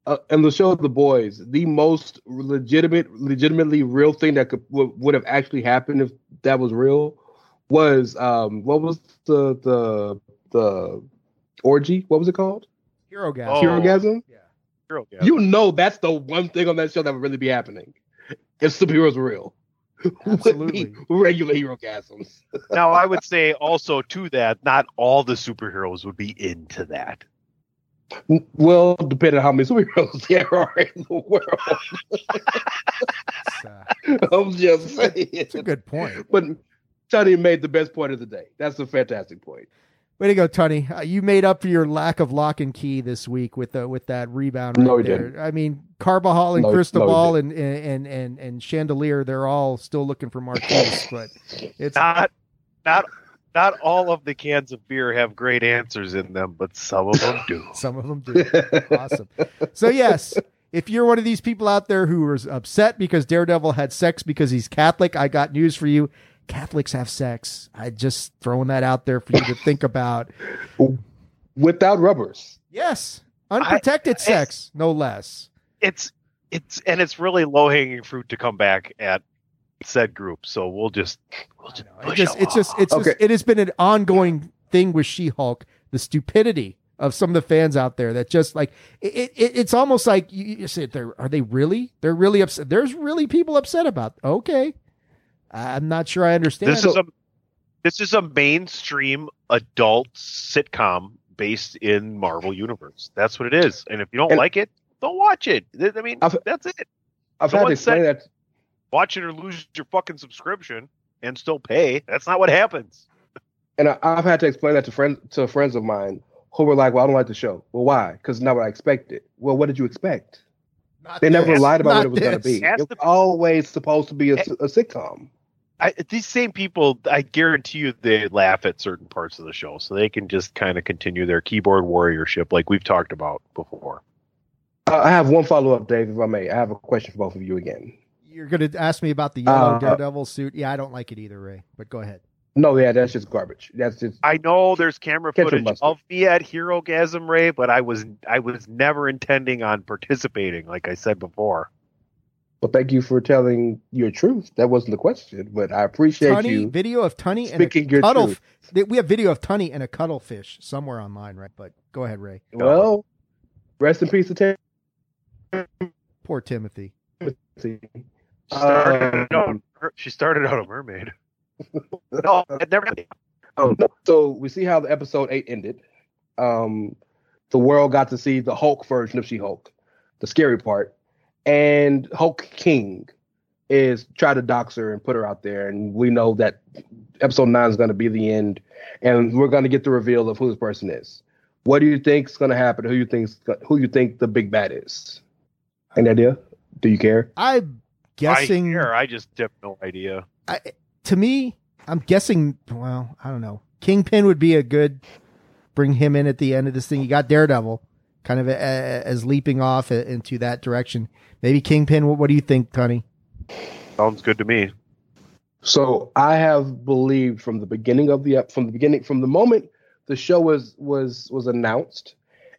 Uh, in the show of The Boys, the most legitimate, legitimately real thing that could would, would have actually happened if that was real was um what was the the the orgy? What was it called? Hero gas. Oh. Herogasm. Girl, yeah. You know that's the one thing on that show that would really be happening if superheroes were real. Absolutely. regular Herogasms. now I would say also to that, not all the superheroes would be into that. Well, depending on how many superheroes there are in the world. Uh, I'm just saying. it's a good point. But Tony made the best point of the day. That's a fantastic point. Way to go, Tony. Uh, you made up for your lack of Locke and Key this week with the with that rebound. No, right he there. didn't. I mean, Carbajal and No, Cristobal no, he and, and and and Chandelier, they're all still looking for Marquise, but it's Not, not, not all of the cans of beer have great answers in them, but some of them do. some of them do. awesome. So yes, if you're one of these people out there who was upset because Daredevil had sex because he's Catholic, I got news for you. Catholics have sex. I just throwing that out there for you to think about. Without rubbers. Yes, unprotected I- sex, no less. It's, it's, and it's really low hanging fruit to come back at said group. So we'll just, we'll just, It push just, it's just, it's Okay. just, it has been an ongoing thing with She-Hulk. The stupidity of some of the fans out there that just like it, it it's almost like you, you say, "They're are they really? They're really upset. There's really people upset about. Okay, I'm not sure I understand. this is a this is a mainstream adult sitcom based in Marvel Universe. That's what it is. And if you don't And- like it, don't watch it. I mean, I've- that's it. I've Someone had to explain that. Watch it or lose your fucking subscription and still pay. That's not what happens. And I, I've had to explain that to friends to friends of mine who were like, "Well, I don't like the show." Well, why? Because not what I expected. Well, what did you expect? Not They never lied about Not what it was going to be. Has It to was always supposed to be a, a sitcom. I, these same people, I guarantee you, they laugh at certain parts of the show, so they can just kind of continue their keyboard warriorship, like we've talked about before. Uh, I have one follow up, Dave, if I may. I have a question for both of you again. You're going to ask me about the yellow Uh, Daredevil suit. Yeah, I don't like it either, Ray. But go ahead. No, yeah, that's just garbage. That's just I know there's camera footage mustard. of me at Herogasm Ray, but I was I was never intending on participating, like I said before. Well. Thank you for telling your truth. That wasn't the question, but I appreciate Tunney, you video of Tunney and a speaking your cuddle. truth. We have video of Tunney and a cuttlefish somewhere online, right? But go ahead, Ray. Well, Rest in peace to Tim. Poor Timothy. She started, out, she started out a mermaid. no, it never. Um, so we see how the episode eight ended. Um, the world got to see the Hulk version of She-Hulk, the scary part, and Hulk King is try to dox her and put her out there, and we know that episode nine is going to be the end, and we're going to get the reveal of who this person is. What do you think is going to happen? Who you think who you think the big bad is? Any idea? Do you care? I'm guessing. I care. I just have no idea. I, to me, I'm guessing. Well, I don't know. Kingpin would be a good. Bring him in at the end of this thing. You got Daredevil, kind of a, a, as leaping off into that direction. Maybe Kingpin. What, what do you think, Tony? Sounds good to me. So I have believed from the beginning of the from the beginning from the moment the show was was was announced,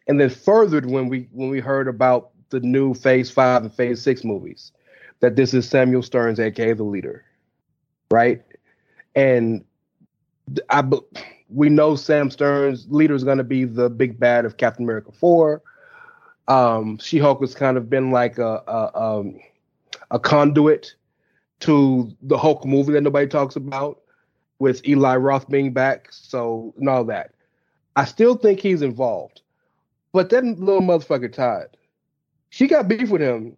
and then furthered when we when we heard about the new Phase Five and Phase Six movies, that this is Samuel Sterns, aka the leader, right? And I we know Sam Sterns leader is going to be the big bad of Captain America four. Um, She Hulk has kind of been like a a, um, a conduit to the Hulk movie that nobody talks about, with Eli Roth being back, so and all that. I still think he's involved, but that little motherfucker Todd, she got beef with him,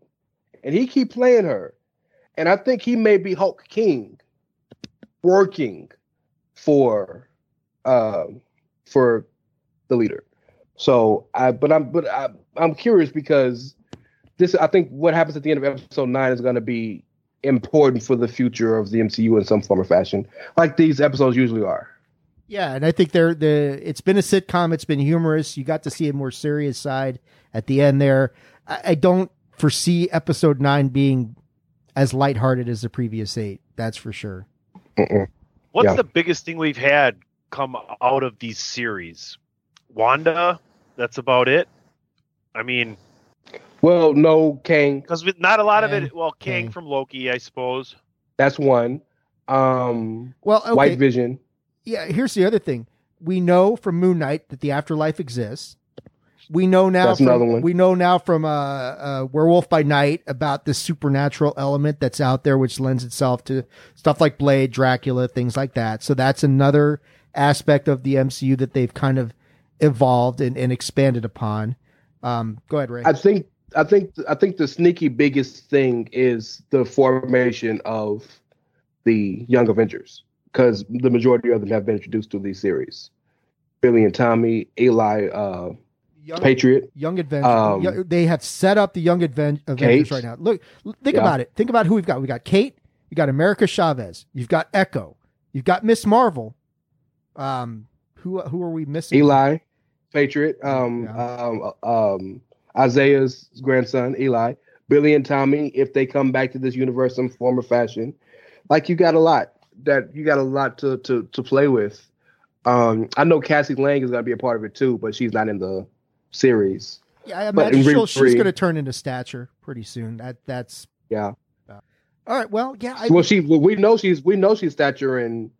and he keep playing her, and I think he may be Hulk King, working for, uh, for the leader. So I, but I'm, but I, I'm curious because this, I think what happens at the end of episode nine is going to be important for the future of the MCU in some form or fashion, like these episodes usually are. Yeah, and I think they're the. It's been a sitcom. It's been humorous. You got to see a more serious side at the end there. I, I don't foresee episode nine being as lighthearted as the previous eight. That's for sure. Mm-mm. What's Yeah. the biggest thing we've had come out of these series? Wanda. That's about it. I mean, Well, no, Kang. because not a lot of it. Well, Kang Kang. from Loki, I suppose. That's one. Um, Well, okay. White Vision. yeah. Here's the other thing. We know from Moon Knight that the afterlife exists. We know now. That's from, another one. We know now from uh, uh, Werewolf by Night about this supernatural element that's out there, which lends itself to stuff like Blade, Dracula, things like that. So that's another aspect of the MCU that they've kind of evolved and, and expanded upon. Um, go ahead, Ray. I think. I think. I think the sneaky biggest thing is the formation of the Young Avengers, because the majority of them have been introduced to these series. Billy and Tommy, Eli, uh, Young, Patriot. Young Adventure. Um, they have set up the Young Adven- Avengers Kate. right now. Look, think Yeah. about it. Think about who we've got. We got Kate. You got America Chavez. You've got Echo. You've got Miss Marvel. Um, who who are we missing? Eli, Patriot, um, Yeah. um, um, Isaiah's grandson, Eli, Billy and Tommy, if they come back to this universe in form or fashion, like you got a lot that you got a lot to to to play with. Um, I know Cassie Lang is gonna be a part of it too, but she's not in the series. Yeah, I but imagine she'll, she's going to turn into stature pretty soon. That that's Yeah. all right. Well, yeah, I, well, she well, we know she's we know she's stature in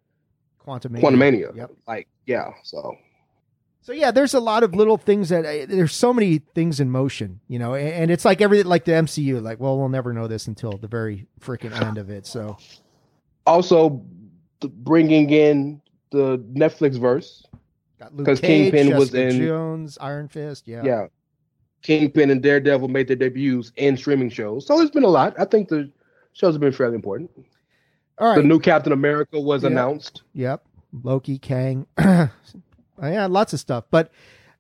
Quantum mania. Quantumania. Yep. Like yeah, so So yeah, there's a lot of little things that uh, there's so many things in motion, you know, and, and it's like everything like the MCU. Like, well, we'll never know this until the very freaking end of it. So also bringing in the Netflix verse. got Luke 'Cause Cage, Kingpin was in- Jones, Iron Fist. Yeah, yeah. Kingpin and Daredevil made their debuts in streaming shows. So it's been a lot. I think the shows have been fairly important. All right. The new Captain America was Yeah. announced. Yep. Loki, Kang. yeah, lots of stuff. But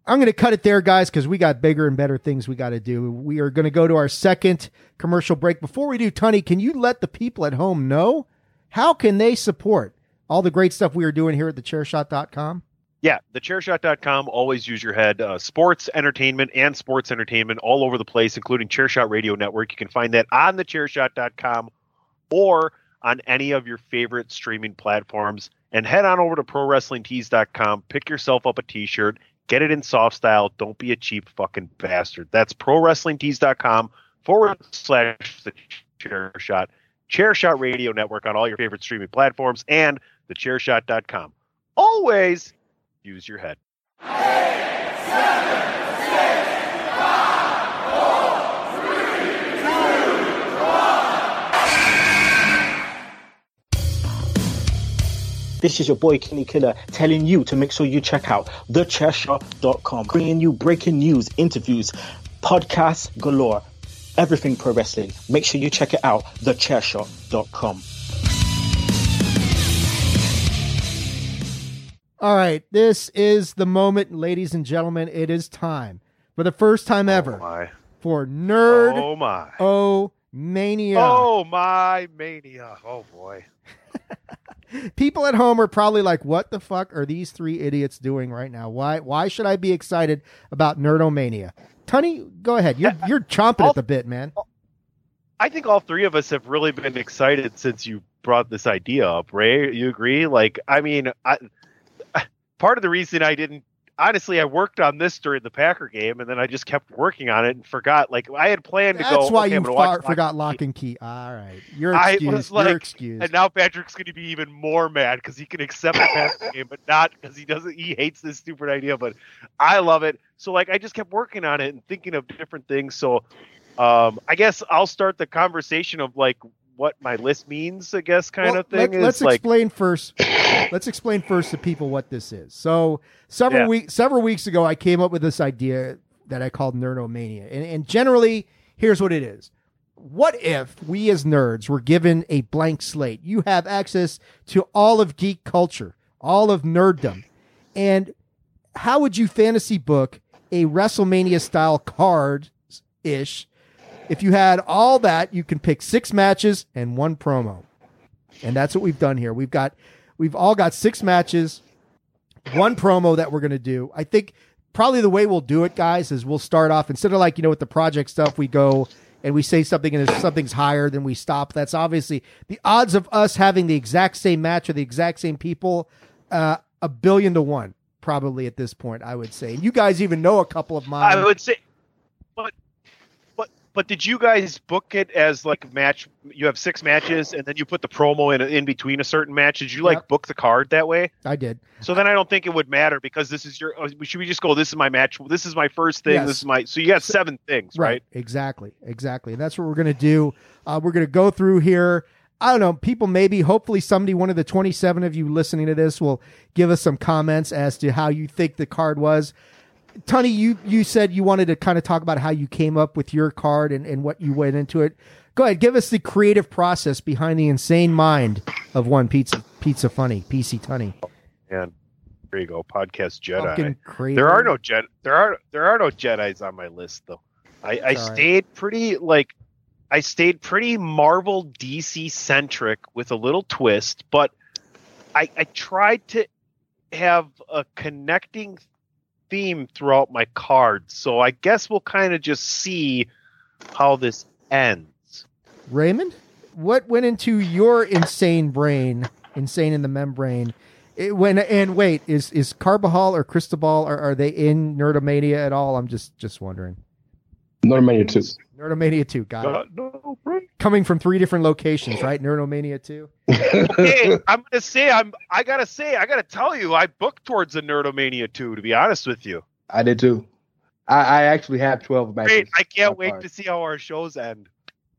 I'm going to cut it there, guys, because we got bigger and better things we got to do. We are going to go to our second commercial break. Before we do, Tunney, can you let the people at home know how can they support all the great stuff we are doing here at thechairshot.com? Yeah, thechairshot.com. Always use your head. Uh, sports, entertainment, and sports entertainment all over the place, including Chairshot Radio Network. You can find that on thechairshot.com or on any of your favorite streaming platforms. And head on over to prowrestlingtees.com. Pick yourself up a t shirt. Get it in soft style. Don't be a cheap fucking bastard. That's prowrestlingtees.com forward slash the chair shot. Chairshot Radio Network on all your favorite streaming platforms and the thechairshot.com. Always use your head. This is your boy Kenny Killer telling you to make sure you check out thechairshot.com, bringing you breaking news, interviews, podcasts galore, everything pro wrestling. Make sure you check it out, thechairshot.com. All right, this is the moment, ladies and gentlemen. It is time for the first time oh ever Oh my. for Nerd Oh my. Oh Mania. Oh my mania. Oh boy. People at home are probably like, "What the fuck are these three idiots doing right now? Why? Why should I be excited about Nerdomania?" Tunney, go ahead. You're you're chomping at the bit, man. I think all three of us have really been excited since you brought this idea up. Ray, you agree? Like, I mean, I, part of the reason I didn't honestly, I worked on this during the Packer game, and then I just kept working on it and forgot. Like, I had planned to go. That's why okay, you I'm gonna watch far- forgot Locke and Key. All right, excused. was like, you're excused. And now Patrick's going to be even more mad because he can accept the Packer game, but not because he doesn't. He hates this stupid idea, but I love it. So like, I just kept working on it and thinking of different things. So, um, I guess I'll start the conversation of like what my list means. I guess kind Well, of thing Let, us like explain first. let's explain first to people what this is. So several Yeah. weeks several weeks ago, I came up with this idea that I called Nerdomania, and, and generally, here's what it is. What if we as nerds were given a blank slate? You have access to all of geek culture, all of nerddom, and how would you fantasy book a WrestleMania style card ish? If you had all that, you can pick six matches and one promo. And that's what we've done here. We've got we've all got six matches, one promo that we're going to do. I think probably the way we'll do it guys is we'll start off instead of like, you know, with the project stuff we go and we say something and if something's higher then we stop. That's obviously the odds of us having the exact same match or the exact same people uh a billion to one probably at this point I would say. And you guys even know a couple of mine. I would say, but did you guys book it as like match? You have six matches, and then you put the promo in in between a certain match. Did you like Yep. book the card that way? I did. So then I don't think it would matter because this is your. oh, Should we just go? This is my match. This is my first thing. Yes. This is my. So you got seven things, right? Exactly. Exactly. And that's what we're going to do. Uh, we're going to go through here. I don't know. People, maybe, hopefully, somebody, one of the 27 of you listening to this, will give us some comments as to how you think the card was. Tony, you, you said you wanted to kind of talk about how you came up with your card and, and what you went into it. Go ahead. Give us the creative process behind the insane mind of one pizza, pizza funny, PC Tunney. And there you go. Podcast Jedi. There are no Jedi. There are there are no Jedi's on my list though. I, I It's all right. stayed pretty like I stayed pretty Marvel DC centric with a little twist, but I I tried to have a connecting theme throughout my cards. So I guess we'll kind of just see how this ends. Raymond, what went into your insane brain, insane in the membrane? It, when and wait, is is Carbajal or Cristobal are, are they in Nerdomania at all? I'm just just wondering. Nerdomania two. Nerdomania two, got it. Uh, no. Coming from three different locations, right? Nerdomania two. hey, I'm gonna say I'm. I gotta say I gotta tell you I booked towards the Nerdomania 2, To be honest with you, I did too. I, I actually have twelve matches. great. I can't wait card. to see how our shows end.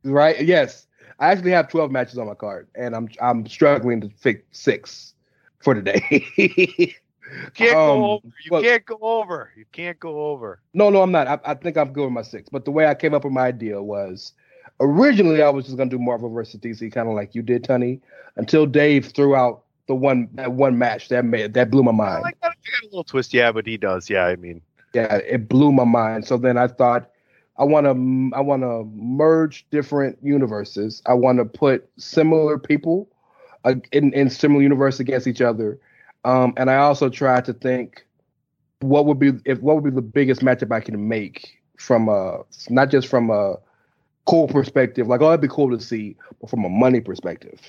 Right? Yes, I actually have twelve matches on my card, and I'm I'm struggling to pick six for today. You can't Um, go over. You well- can't go over. You can't go over. No, no, I'm not. I, I think I'm good with my six. But the way I came up with my idea was originally I was just gonna do Marvel versus DC, kind of like you did, Tunney, until Dave threw out the one that one match that made that blew my I mind. like that. I got a little twist, yeah, but he does. Yeah, I mean, yeah, it blew my mind. So then I thought, I want to, I want to merge different universes. I want to put similar people uh, in in similar universe against each other. Um, and I also tried to think, what would be if what would be the biggest matchup I can make from a not just from a cool perspective, like oh that'd be cool to see, but from a money perspective.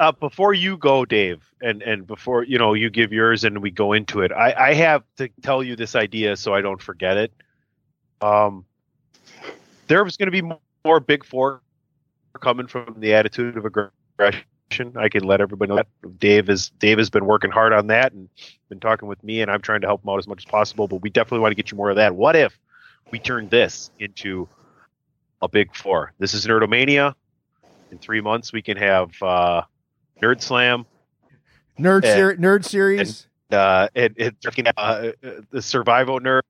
uh, before you go, Dave, and and before you know you give yours and we go into it, I I have to tell you this idea so I don't forget it. Um, there was going to be more Big Four coming from the attitude of aggression. I can let everybody know that Dave is Dave has been working hard on that and been talking with me, and I'm trying to help him out as much as possible. But we definitely want to get you more of that. What if we turn this into a Big Four? This is Nerdomania. In three months, we can have uh, Nerd Slam, Nerd And- ser- nerd series. uh, it, it's uh, the Survival Nerd,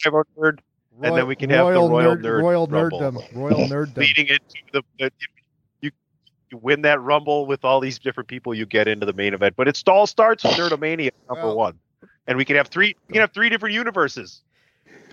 Survival Nerd, and then we can have the Royal Nerd Royal Rumble. Nerddom, Royal Nerddom. leading into the, the you win that Rumble with all these different people you get into the main event. But it all starts with Nerdomania number Well- one, and we can have three. We can have three different universes.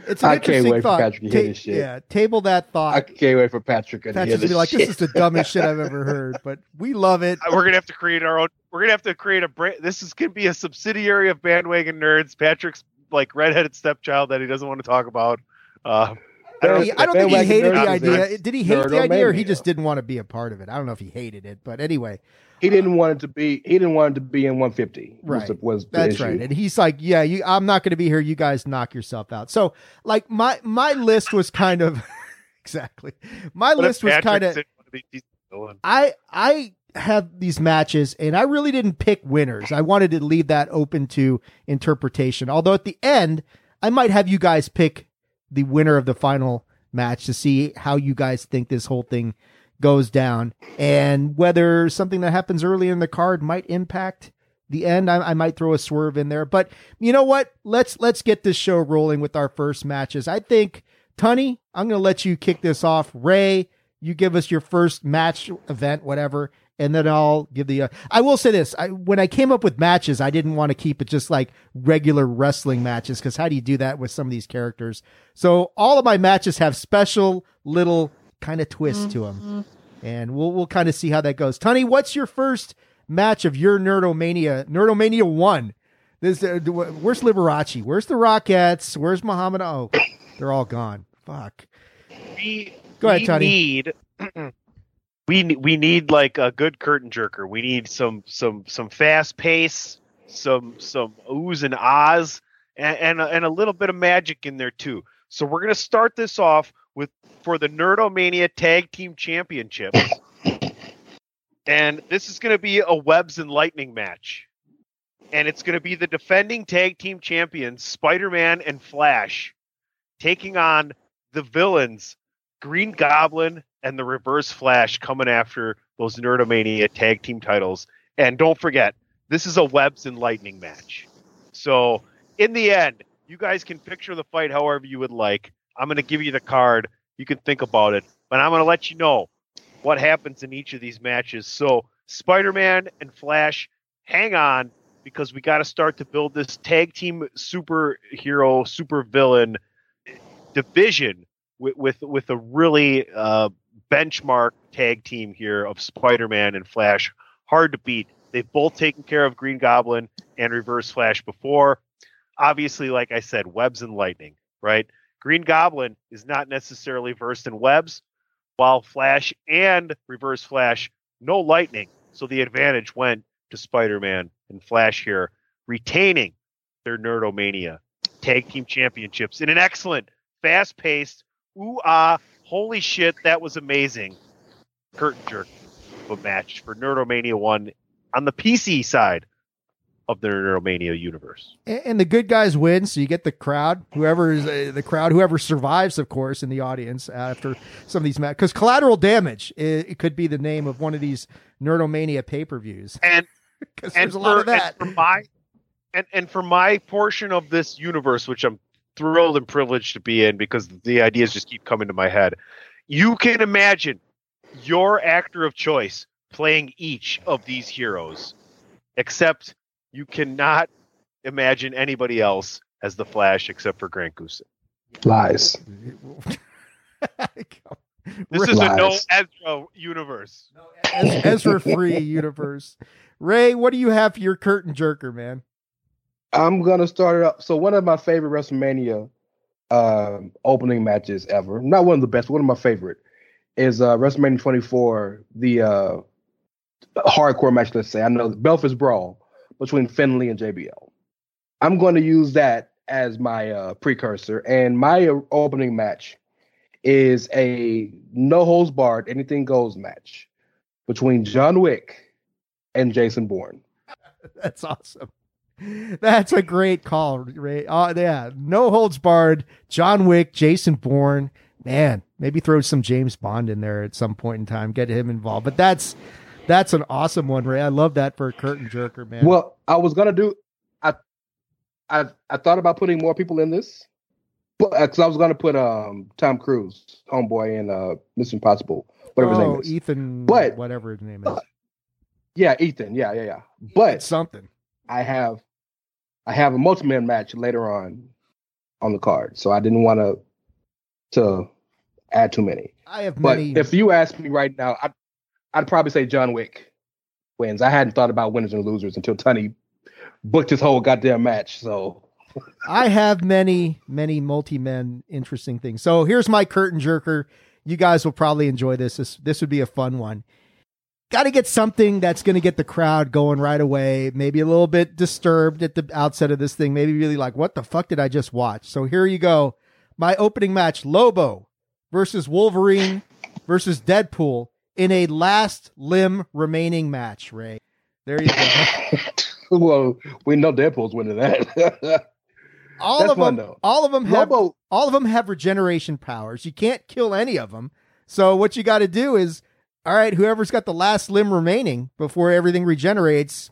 It's an I can't interesting wait for thought. Patrick to hear this shit. Yeah, table that thought. I thought. can't wait for Patrick to Patrick's gonna this be like, shit. "This is the dumbest shit I've ever heard," but we love it. We're gonna have to create our own. We're gonna have to create a brand. This is gonna be a subsidiary of Bandwagon Nerds. Patrick's like redheaded stepchild that he doesn't want to talk about. Uh, I don't He- I don't think he hated the idea. is Did he hate the idea, or he just didn't want to be a part of it? I don't know if he hated it, but anyway, He didn't want it to be. He didn't want it to be in 150. Was Right. the, was the That's issue. right. And he's like, "Yeah, you, I'm not going to be here. You guys knock yourself out." So, like my my list was kind of exactly. My What list was kind of in one of these- he's the villain? I I have these matches and I really didn't pick winners. I wanted to leave that open to interpretation. Although at the end, I might have you guys pick the winner of the final match to see how you guys think this whole thing goes down and whether something that happens early in the card might impact the end. I, I might throw a swerve in there, but you know what? Let's let's get this show rolling with our first matches. I think Tunney, I'm going to let you kick this off. Ray, you give us your first match event, whatever, and then I'll give the. Uh, I will say this: I, when I came up with matches, I didn't want to keep it just like regular wrestling matches because how do you do that with some of these characters? So all of my matches have special little kind of twists to them, and we'll we'll kind of see how that goes. Tony, what's your first match of your Nerdomania? Nerdomania one. This, uh, where's Liberace? Where's the Rockettes? Where's Muhammad? Oh, they're all gone. Fuck. we Go ahead, we Tony. Need, we we need like a good curtain jerker. We need some some some fast pace, some some oohs and ahs, and and a, and a little bit of magic in there too. So we're gonna start this off with for the Nerdomania Tag Team Championship, and this is gonna be a webs and lightning match, and it's gonna be the defending tag team champions Spider Man and Flash taking on the villains, Green Goblin and the Reverse Flash, coming after those Nerdomania tag team titles. And don't forget, this is a webs and lightning match. So in the end, you guys can picture the fight however you would like. I'm going to give you the card. You can think about it, but I'm going to let you know what happens in each of these matches. So Spider-Man and Flash, hang on because we got to start to build this tag team superhero, super villain division with with, with a really uh, benchmark tag team here of Spider-Man and Flash. Hard to beat. They've both taken care of Green Goblin and Reverse Flash before. Obviously, like I said, webs and lightning, right? Green Goblin is not necessarily versed in webs, while Flash and Reverse Flash no lightning. So the advantage went to Spider-Man and Flash here, retaining their Nerdomania tag team championships in an excellent, fast-paced, ooh ah, holy shit, that was amazing. Curtain jerk of a match for Nerdomania one on the PC side of the Nerdomania universe. And, and the good guys win, so you get the crowd. Whoever is uh, the crowd, whoever survives, of course, in the audience after some of these matches. Because collateral damage, it, it could be the name of one of these Nerdomania pay per views. And Because there's a lot for, of that. and for my and, and for my portion of this universe, which I'm thrilled and privileged to be in because the ideas just keep coming to my head. You can imagine your actor of choice playing each of these heroes, except you cannot imagine anybody else as the Flash except for Grant Gustin. Lies. This is a no Ezra universe. Ez- Ezra free universe. Ray, what do you have for your curtain jerker, man? I'm gonna start it up. So one of my favorite WrestleMania um, opening matches ever, not one of the best, one of my favorite, is uh, WrestleMania 24, the uh, hardcore match. Let's say I know Belfast Brawl between Finlay and JBL. I'm going to use that as my uh, precursor, and my opening match is a no holds barred, anything goes match between John Wick and Jason Bourne. That's awesome. That's a great call, Ray. Oh, yeah. No holds barred. John Wick, Jason Bourne. Man, maybe throw some James Bond in there at some point in time, get him involved. But that's That's an awesome one, Ray. I love that for a curtain jerker, man. Well, I was gonna do. I, I, I thought about putting more people in this, but because I was gonna put um Tom Cruise, homeboy, in uh Mission Impossible, whatever his oh, name is. Oh Ethan, But- whatever his name is. Yeah, Ethan. Yeah, yeah, yeah. But something. I have, I have a multi-man match later on, on the card, so I didn't want to, to add too many. I have But many. if you ask me right now, I'd, I'd probably say John Wick wins. I hadn't thought about winners and losers until Tunney booked his whole goddamn match. So I have many, many multi-men interesting things. So here's my curtain jerker. You guys will probably enjoy this. This this would be a fun one. Got to get something that's going to get the crowd going right away. Maybe a little bit disturbed at the outset of this thing. Maybe really like, what the fuck did I just watch? So here you go. My opening match: Lobo versus Wolverine versus Deadpool in a last limb remaining match. Ray, there you go. well, we know Deadpool's winning that. all That's of them, though. all of them have Lobo, all of them have regeneration powers. You can't kill any of them. So what you got to do is, all right, whoever's got the last limb remaining before everything regenerates,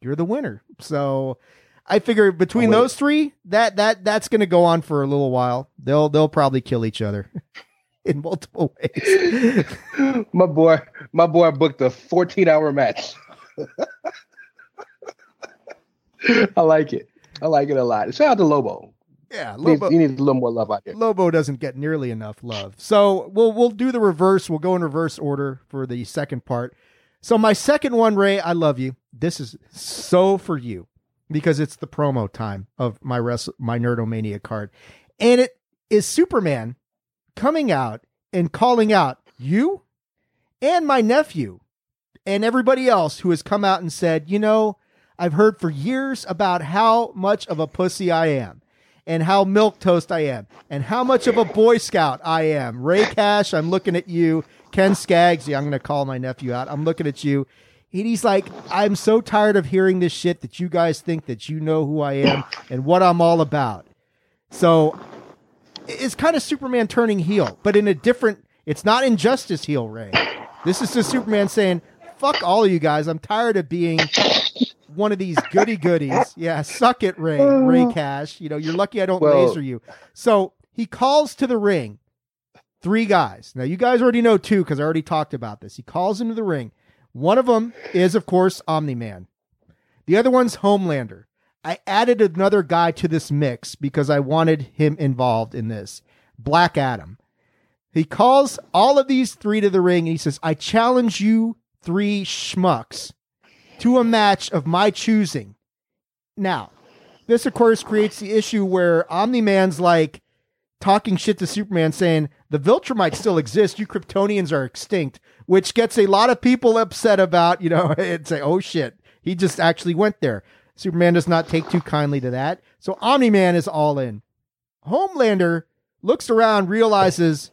you're the winner. So I figure between Oh, those three, that that that's going to go on for a little while. They'll they'll probably kill each other in multiple ways. my boy, my boy booked a 14 hour match. I like it. I like it a lot. Shout out to Lobo. Yeah, He needs, Lobo, he needs a little more love out there. Lobo doesn't get nearly enough love. So we'll we'll do the reverse. We'll go in reverse order for the second part. So my second one, Ray, I love you. This is so for you because it's the promo time of my rest my Nerdomania card, and it is Superman coming out and calling out you and my nephew and everybody else who has come out and said, you know, I've heard for years about how much of a pussy I am and how milk toast I am and how much of a boy scout I am. Ray Cash, I'm looking at you. Ken Skaggs, yeah, I'm going to call my nephew out. I'm looking at you. And he's like, I'm so tired of hearing this shit that you guys think that you know who I am and what I'm all about. So it's kind of Superman turning heel, but in a different, it's not injustice heel, Ray. This is just Superman saying, fuck all of you guys. I'm tired of being one of these goody goodies. Yeah, suck it, Ray. Ray oh. Cash. You know, you're lucky I don't Well- laser you. So he calls to the ring three guys. Now, you guys already know two because I already talked about this. He calls into the ring. One of them is, of course, Omni Man. The other one's Homelander. I added another guy to this mix because I wanted him involved in this. Black Adam. He calls all of these three to the ring and he says, I challenge you three schmucks to a match of my choosing. Now, this of course creates the issue where Omni Man's like talking shit to Superman saying the Viltrumites still exist, you Kryptonians are extinct, which gets a lot of people upset about, you know, and say, oh shit, he just actually went there. Superman does not take too kindly to that. So Omni Man is all in. Homelander looks around, realizes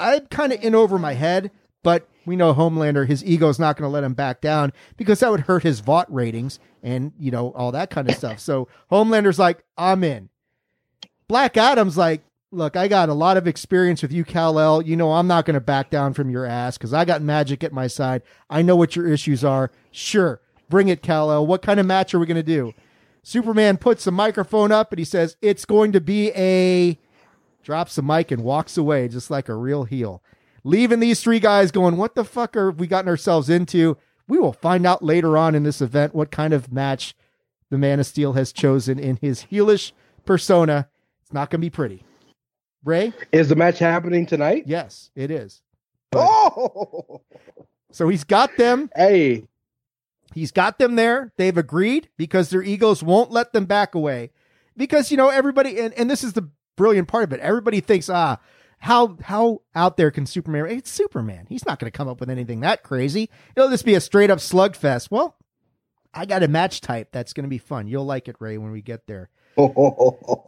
I'm kind of in over my head, but we know Homelander, his ego's not going to let him back down because that would hurt his Vought ratings and, you know, all that kind of stuff. So Homelander's like, I'm in. Black Adam's like, look, I got a lot of experience with you, Kal-El. You know, I'm not going to back down from your ass because I got magic at my side. I know what your issues are. Sure, bring it, Kal-El. What kind of match are we going to do? Superman puts the microphone up and he says, it's going to be a drops the mic and walks away just like a real heel. Leaving these three guys going, what the fuck are we gotten ourselves into? We will find out later on in this event what kind of match the Man of Steel has chosen in his heelish persona. It's not going to be pretty. Ray? Is the match happening tonight? Yes, it is. Oh, So he's got them. hey, He's got them there. They've agreed because their egos won't let them back away. Because, you know, everybody, and, and this is the brilliant part of it. Everybody thinks, ah, how how out there can Superman? It's Superman. He's not going to come up with anything that crazy. It'll just be a straight up slugfest. Well, I got a match type that's going to be fun. You'll like it, Ray, when we get there.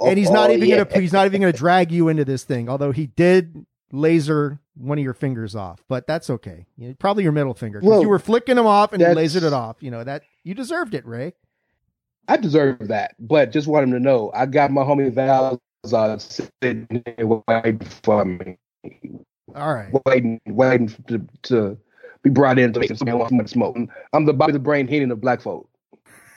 And he's not even Oh, yeah. gonna he's not even gonna drag you into this thing. Although he did laser one of your fingers off, but that's okay. You know, probably your middle finger 'cause Well, you were flicking him off and you that's- lasered it off. You know that you deserved it, Ray. I deserve that, but just want him to know I got my homie Val uh, sitting there waiting for me, All right. waiting, waiting to, to be brought in to make some smoke. I'm the Bobby the Brain Heenan of black folk.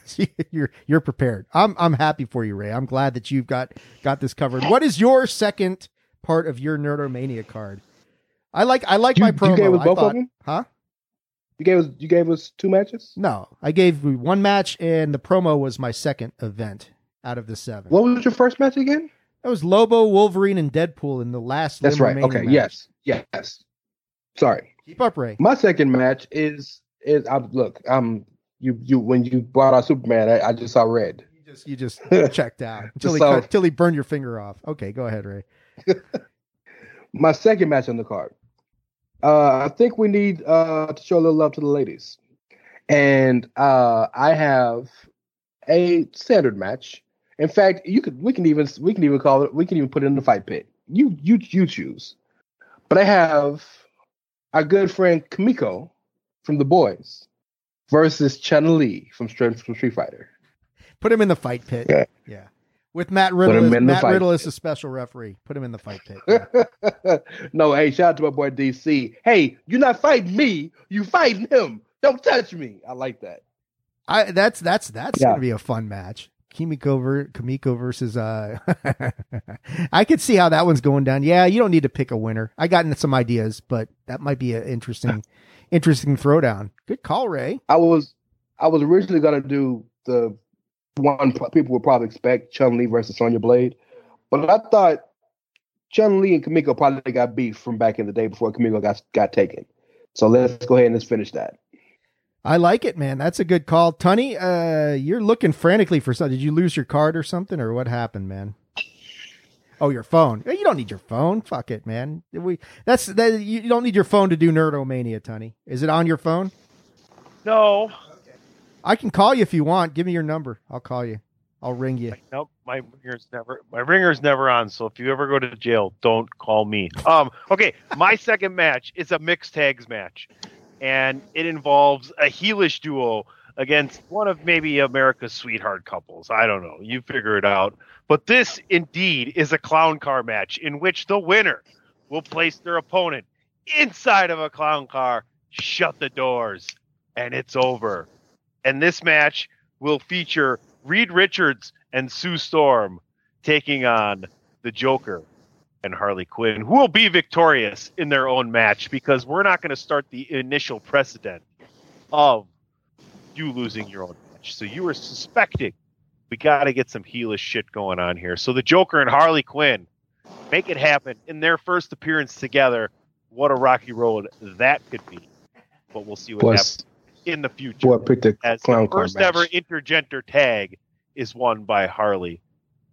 you're you're prepared. I'm I'm happy for you, Ray. I'm glad that you've got got this covered. What is your second part of your Nerdomania card? I like I like You, my promo. you gave us both thought- of them. Huh? You gave us you gave us two matches. No, I gave one match, and the promo was my second event out of the seven. What was your first match again? That was Lobo, Wolverine, and Deadpool in the last. That's right. Okay. match. Yes. Yes. Sorry. Keep up, Ray. My second match is is I'm look. I'm you you when you brought out Superman, I, I just saw red. You just you just checked out until he So- cut, until he burned your finger off. Okay, go ahead, Ray. My second match on the card. Uh, I think we need uh, to show a little love to the ladies, and uh, I have a standard match. In fact, you could we can even we can even call it we can even put it in the fight pit. You you you choose. But I have our good friend Kimiko from the boys versus Chun Li from Street from Street Fighter. Put him in the fight pit. Yeah. Yeah. With Matt Riddle. him As, in the Matt Riddle is a special referee. Put him in the fight pit. Yeah. no, hey, shout out to my boy DC. Hey, you're not fighting me, you fighting him. Don't touch me. I like that. I that's that's that's Yeah. gonna be a fun match. Kimiko ver, Kimiko versus uh I could see how that one's going down. Yeah, you don't need to pick a winner. I got some ideas, but that might be an interesting interesting throwdown. Good call, Rey. I was I was originally gonna do the one people would probably expect Chun Li versus Sonya Blade, but I thought Chun Li and Kimiko probably got beef from back in the day before Kimiko got got taken. So let's go ahead and let's finish that. I like it, man. That's a good call. Tunney, uh, you're looking frantically for something. Did you lose your card or something, or what happened, man? Oh, your phone. You don't need your phone. Fuck it, man. We that's that. You don't need your phone to do Nerdomania, Tunney. Is it on your phone? No, I can call you if you want. Give me your number. I'll call you. I'll ring you. nope. My ringer's never my ringer's never on. So if you ever go to jail, don't call me. Um. Okay. My second match is a mixed tags match, and it involves a heelish duo against one of maybe America's sweetheart couples. I don't know. You figure it out. But this indeed is a clown car match in which the winner will place their opponent inside of a clown car, shut the doors, and it's over. And this match will feature Reed Richards and Sue Storm taking on the Joker and Harley Quinn, who will be victorious in their own match because we're not going to start the initial precedent of you losing your own match. So you were suspecting we got to get some heelish shit going on here. So the Joker and Harley Quinn make it happen in their first appearance together. What a rocky road that could be. But we'll see what Boy, happens in the future boy the as clown the first ever intergender tag is won by Harley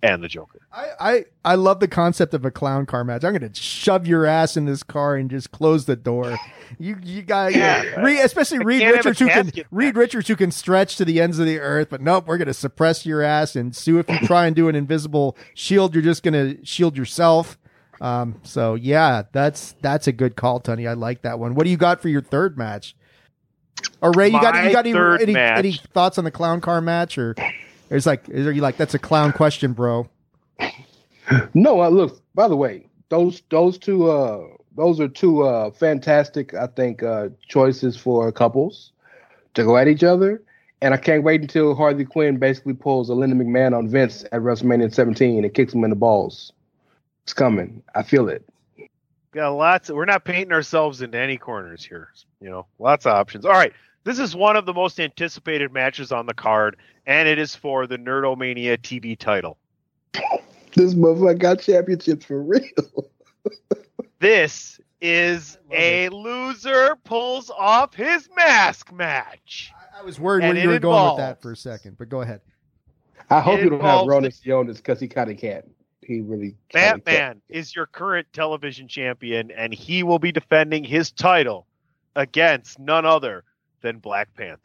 and the Joker. I, I I love the concept of a clown car match. I'm gonna shove your ass in this car and just close the door. You you got Yeah. Re, especially I Reed can't have a Richards who can Reed. Richards who can stretch to the ends of the earth, but nope, we're gonna suppress your ass and sue if you try and do an invisible shield. You're just gonna shield yourself. Um, so yeah, that's that's a good call, Tony. I like that one. What do you got for your third match? Or Rey, you got you got any any, any thoughts on the clown car match or? It's like, are you like that's a clown question, bro? No, uh, look. By the way, those those two uh those are two uh fantastic, I think, uh choices for couples to go at each other. And I can't wait until Harley Quinn basically pulls a Linda McMahon on Vince at WrestleMania 17 and kicks him in the balls. It's coming. I feel it. Got lots. we're not painting ourselves into any corners here. You know, lots of options. All right, this is one of the most anticipated matches on the card, and it is for the Nerdomania TV title. This motherfucker got championships for real. This is a loser pulls off his mask match. I, I was worried And where you were going with that for a second, but go ahead. I hope It you don't have involves Roman Sionis because he kind of can't. He really kinda can't. Batman is your current television champion, and he will be defending his title against none other than Black Panther.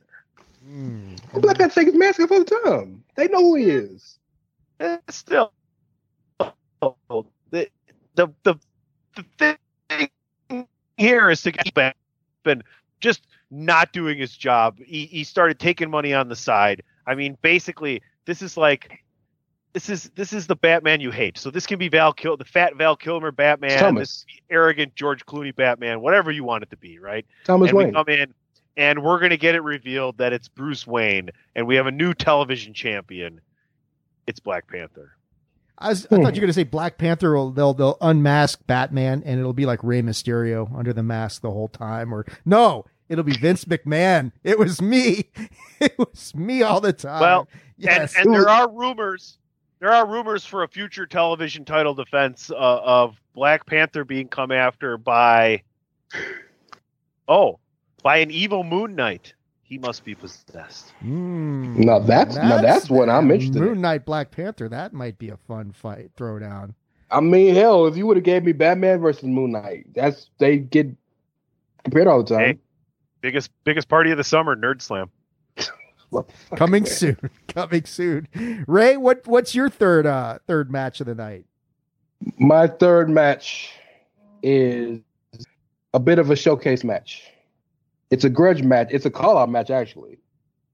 Well, Black Panther take his mask off all the time. They know who he is. Eh, still the the the, the thing here is to get back and just not doing his job. He, he started taking money on the side. I mean, basically, this is like this is this is the Batman you hate. So this can be Val Kil, the fat Val Kilmer Batman, Thomas. this arrogant George Clooney Batman, whatever you want it to be, right? Thomas and Wayne. we come in and we're going to get it revealed that it's Bruce Wayne and we have a new television champion. It's Black Panther. I, was, I thought you were going to say Black Panther. Will, they'll they'll unmask Batman, and it'll be like Rey Mysterio under the mask the whole time. Or no, it'll be Vince McMahon. It was me. It was me all the time. Well, yes. And, and there are rumors. There are rumors for a future television title defense uh, of Black Panther being come after by, oh, by an evil Moon Knight. He must be possessed. Mm, Now that's, now that's what I'm interested Moon in. Knight, Black Panther. That might be a fun fight throwdown. I mean, hell, if you would have gave me Batman versus Moon Knight, that's they get compared all the time. Hey. Biggest biggest party of the summer, Nerd Slam. What the fuck, Coming man? soon. Coming soon. Rey, what what's your third uh third match of the night? My third match is a bit of a showcase match. It's a grudge match. It's a call out match, actually.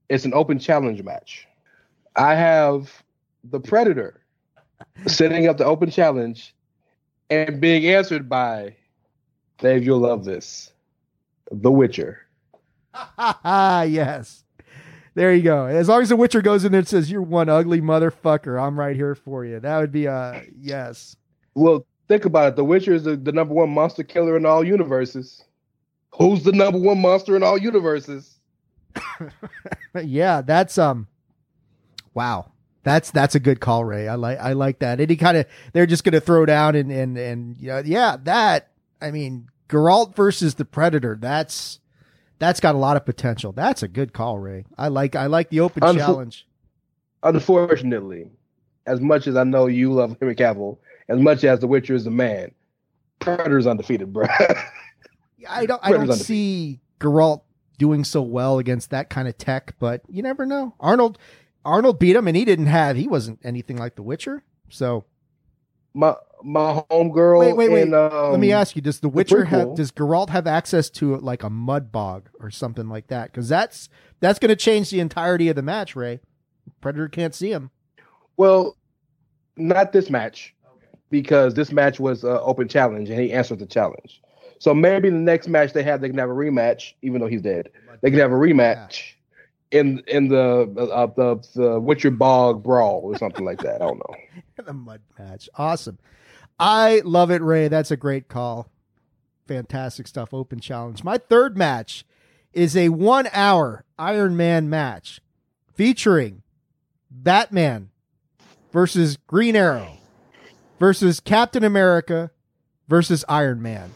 It's an open challenge match. I have the Predator setting up the open challenge and being answered by Dave, you'll love this. The Witcher. Yes. There you go. As long as the Witcher goes in there and says, You're one ugly motherfucker, I'm right here for you. That would be a yes. Well, think about it. The Witcher is the, the number one monster killer in all universes. Who's the number one monster in all universes? yeah, that's um wow. That's that's a good call, Rey. I like I like that. And he kind of they're just gonna throw down and and and yeah, yeah, that I mean Geralt versus the Predator, that's that's got a lot of potential. That's a good call, Rey. I like I like the open challenge. Unfortunately, as much as I know you love Henry Cavill, as much as The Witcher is a man, Predator's undefeated, bro. I don't I don't see Geralt doing so well against that kind of tech, but you never know. Arnold Arnold beat him and he didn't have he wasn't anything like the Witcher. So my my homegirl. wait, wait, wait. in, um, Let me ask you: Does the Witcher have? Does Geralt have access to like a mud bog or something like that? Because that's that's going to change the entirety of the match. Rey, Predator can't see him. Well, not this match, because this match was an open challenge and he answered the challenge. So maybe the next match they have, they can have a rematch, even though he's dead. They can have a rematch in in the uh, the the Witcher Bog brawl or something like that. I don't know. the mud match, awesome. I love it, Rey. That's a great call. Fantastic stuff. Open challenge. My third match is a one-hour Iron Man match featuring Batman versus Green Arrow versus Captain America versus Iron Man.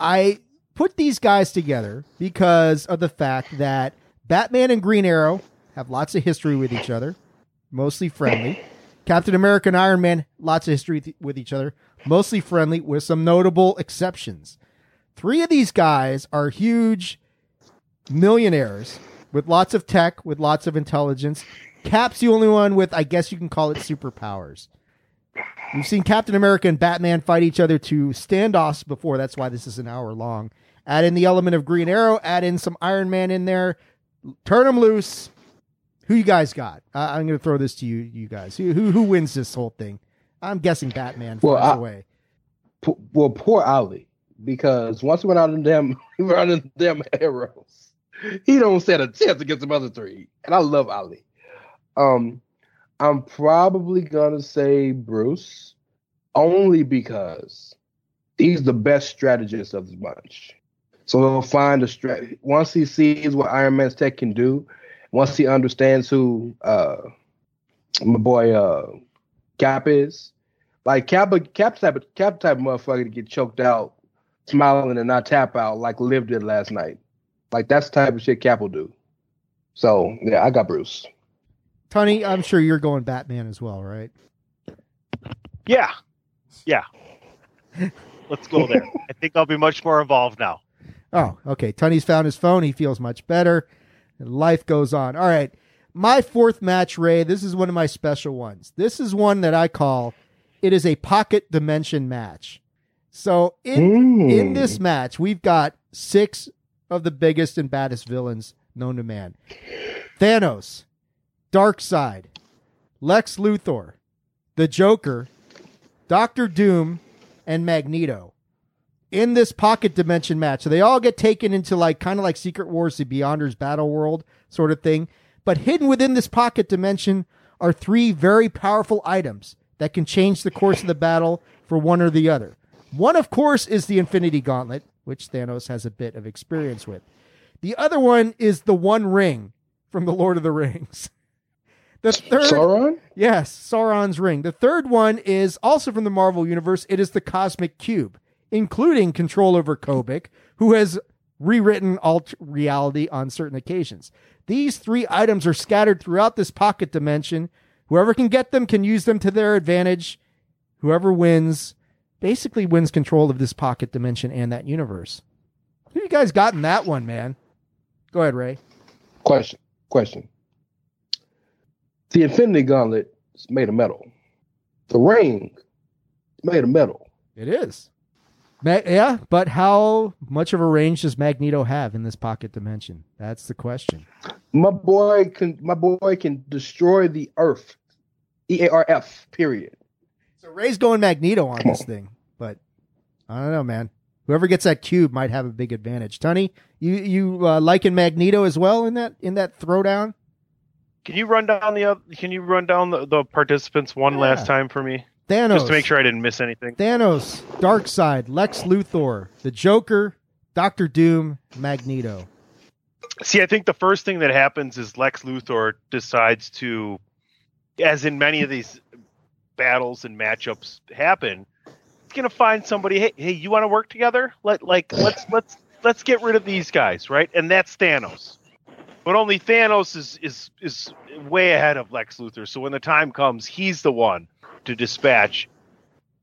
I put these guys together because of the fact that Batman and Green Arrow have lots of history with each other, mostly friendly. Captain America and Iron Man, lots of history th- with each other, mostly friendly, with some notable exceptions. Three of these guys are huge millionaires with lots of tech, with lots of intelligence. Cap's the only one with, I guess you can call it superpowers. We've seen Captain America and Batman fight each other to standoffs before. That's why this is an hour long. Add in the element of Green Arrow, add in some Iron Man in there, turn them loose. Who you guys got? I I'm going to throw this to you, you guys. Who, who who wins this whole thing? I'm guessing Batman Well, I- a way. P- well, poor Ollie, because once he went out in them, he went out in them arrows. He don't stand a chance against the other three, and I love Ollie. Um, I'm probably gonna say Bruce, only because he's the best strategist of the bunch. So he'll find a strat. Once he sees what Iron Man's tech can do, once he understands who uh my boy uh Cap is, like Cap, Cap type, Cap type motherfucker to get choked out, smiling and not tap out like Liv did last night. Like that's the type of shit Cap will do. So yeah, I got Bruce. Tony, I'm sure you're going Batman as well, right? Yeah. Yeah. Let's go there. I think I'll be much more involved now. Oh, okay. Tony's found his phone. He feels much better. Life goes on. All right. My fourth match, Rey, this is one of my special ones. This is one that I call it is a pocket dimension match. So in in this match, we've got six of the biggest and baddest villains known to man. Thanos, Darkseid, Lex Luthor, the Joker, Doctor Doom, and Magneto in this pocket dimension match. So they all get taken into like kind of like Secret Wars, the Beyonders battle world sort of thing. But hidden within this pocket dimension are three very powerful items that can change the course of the battle for one or the other. One, of course, is the Infinity Gauntlet, which Thanos has a bit of experience with. The other one is the One Ring from the Lord of the Rings. The third, Sauron? yes, Sauron's ring. The third one is also from the Marvel Universe. It is the Cosmic Cube, including control over Kobik, who has rewritten alt reality on certain occasions. These three items are scattered throughout this pocket dimension. Whoever can get them can use them to their advantage. Whoever wins basically wins control of this pocket dimension and that universe. Who you guys got in that one, man? Go ahead, Rey. Question. Question. The Infinity Gauntlet is made of metal. The ring is made of metal. It is. Ma- yeah, but how much of a range does Magneto have in this pocket dimension? That's the question. My boy can my boy can destroy the earth. E A R F period. So Rey's going Magneto on Come this thing, but I don't know, man. Whoever gets that cube might have a big advantage. Tony, you you uh, liking Magneto as well in that in that throwdown? Can you run down the Can you run down the, the participants one Yeah. last time for me, Thanos, just to make sure I didn't miss anything? Thanos, Darkseid, Lex Luthor, the Joker, Doctor Doom, Magneto. See, I think the first thing that happens is Lex Luthor decides to, as in many of these battles and matchups happen, he's gonna find somebody. Hey, hey, you want to work together? Let like let's let's let's get rid of these guys, right? And that's Thanos. But only Thanos is is is way ahead of Lex Luthor. So when the time comes, he's the one to dispatch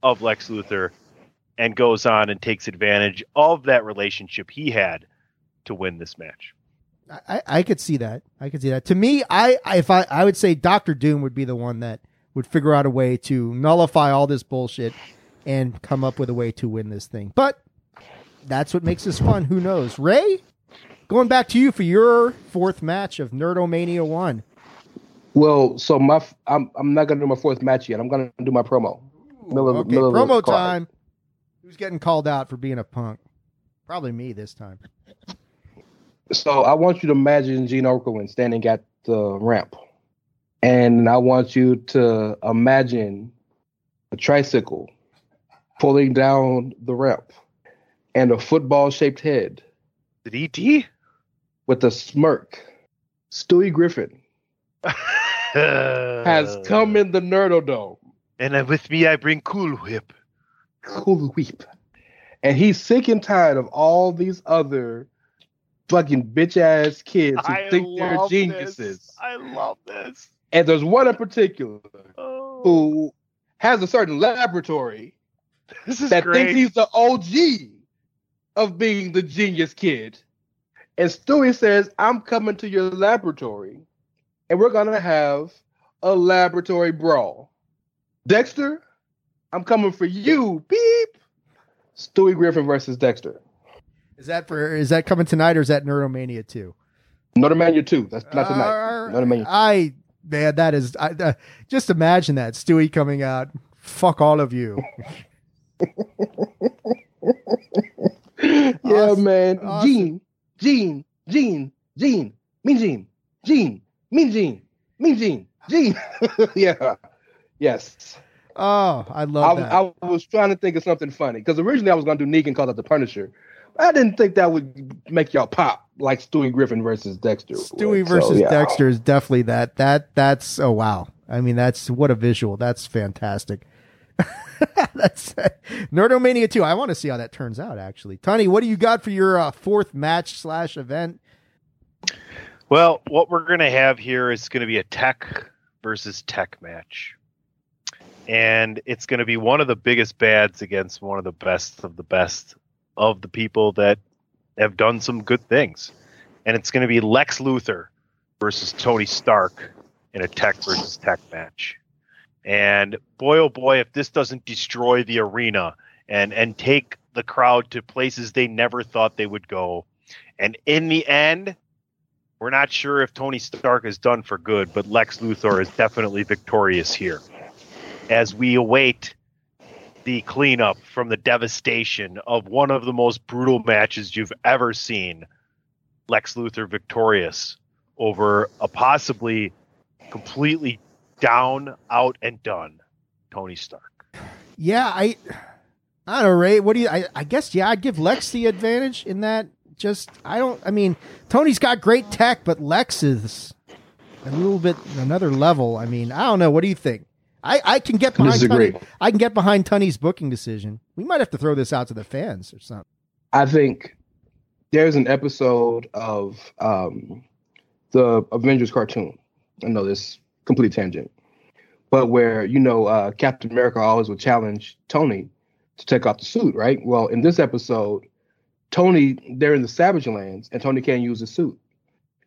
of Lex Luthor and goes on and takes advantage of that relationship he had to win this match. I, I could see that. I could see that. To me, I, I if I I would say Doctor Doom would be the one that would figure out a way to nullify all this bullshit and come up with a way to win this thing. But that's what makes this fun. Who knows? Rey, going back to you for your fourth match of Nerdomania One. Well, so my f- I'm I'm not gonna do my fourth match yet. I'm gonna do my promo. Middle okay, middle promo time. Who's getting called out for being a punk? Probably me this time. So I want you to imagine Gene Okerlund standing at the ramp, and I want you to imagine a tricycle pulling down the ramp, and a football-shaped head Did ET? With a smirk. Stewie Griffin has come in the Nerdodome. And with me, I bring Cool Whip. Cool Whip. And he's sick and tired of all these other fucking bitch ass kids who I think they're geniuses. This. I love this. And there's one in particular Oh, who has a certain laboratory that great. thinks he's the OG of being the genius kid. And Stewie says, I'm coming to your laboratory and we're going to have a laboratory brawl. Dexter, I'm coming for you. Beep. Stewie Griffin versus Dexter. Is that for? Is that coming tonight or is that Nerdomania two? Nerdomania 2. That's not tonight. Uh, I man, that is. I, uh, just imagine that Stewie coming out. Fuck all of you. yeah, Awesome. man. Awesome. Gene, Gene, Gene, Gene, Mean Gene, Gene, Mean Gene, Mean Gene, Gene. yeah. Yes. Oh, I love I, that. I was trying to think of something funny because originally I was going to do Negan call it the Punisher. I didn't think that would make y'all pop like Stewie Griffin versus Dexter. Stewie would. So, versus yeah. Dexter is definitely that. That that's oh wow. I mean that's what a visual. That's fantastic. that's Nerdomania two. I want to see how that turns out. Actually, Tony, what do you got for your uh, fourth match slash event? Well, what we're going to have here is going to be a tech versus tech match. And it's going to be one of the biggest bads against one of the best of the best of the people that have done some good things. And it's going to be Lex Luthor versus Tony Stark in a tech versus tech match. And boy, oh boy, if this doesn't destroy the arena and, and take the crowd to places they never thought they would go. And in the end, we're not sure if Tony Stark is done for good, but Lex Luthor is definitely victorious here. as we await the cleanup from the devastation of one of the most brutal matches you've ever seen. Lex Luthor victorious over a possibly completely down, out, and done Tony Stark. Yeah, I, I don't know, Rey. What do you? I, I guess yeah, I'd give Lex the advantage in that. Just I don't. I mean, Tony's got great tech, but Lex is a little bit another level. I mean, I don't know. What do you think? I, I can get behind Disagree. Tony. I can get behind Tony's booking decision. We might have to throw this out to the fans or something. I think there's an episode of um, the Avengers cartoon. I know this complete tangent, but where you know uh, Captain America always would challenge Tony to take off the suit, right? Well, in this episode, Tony they're in the Savage Lands and Tony can't use the suit,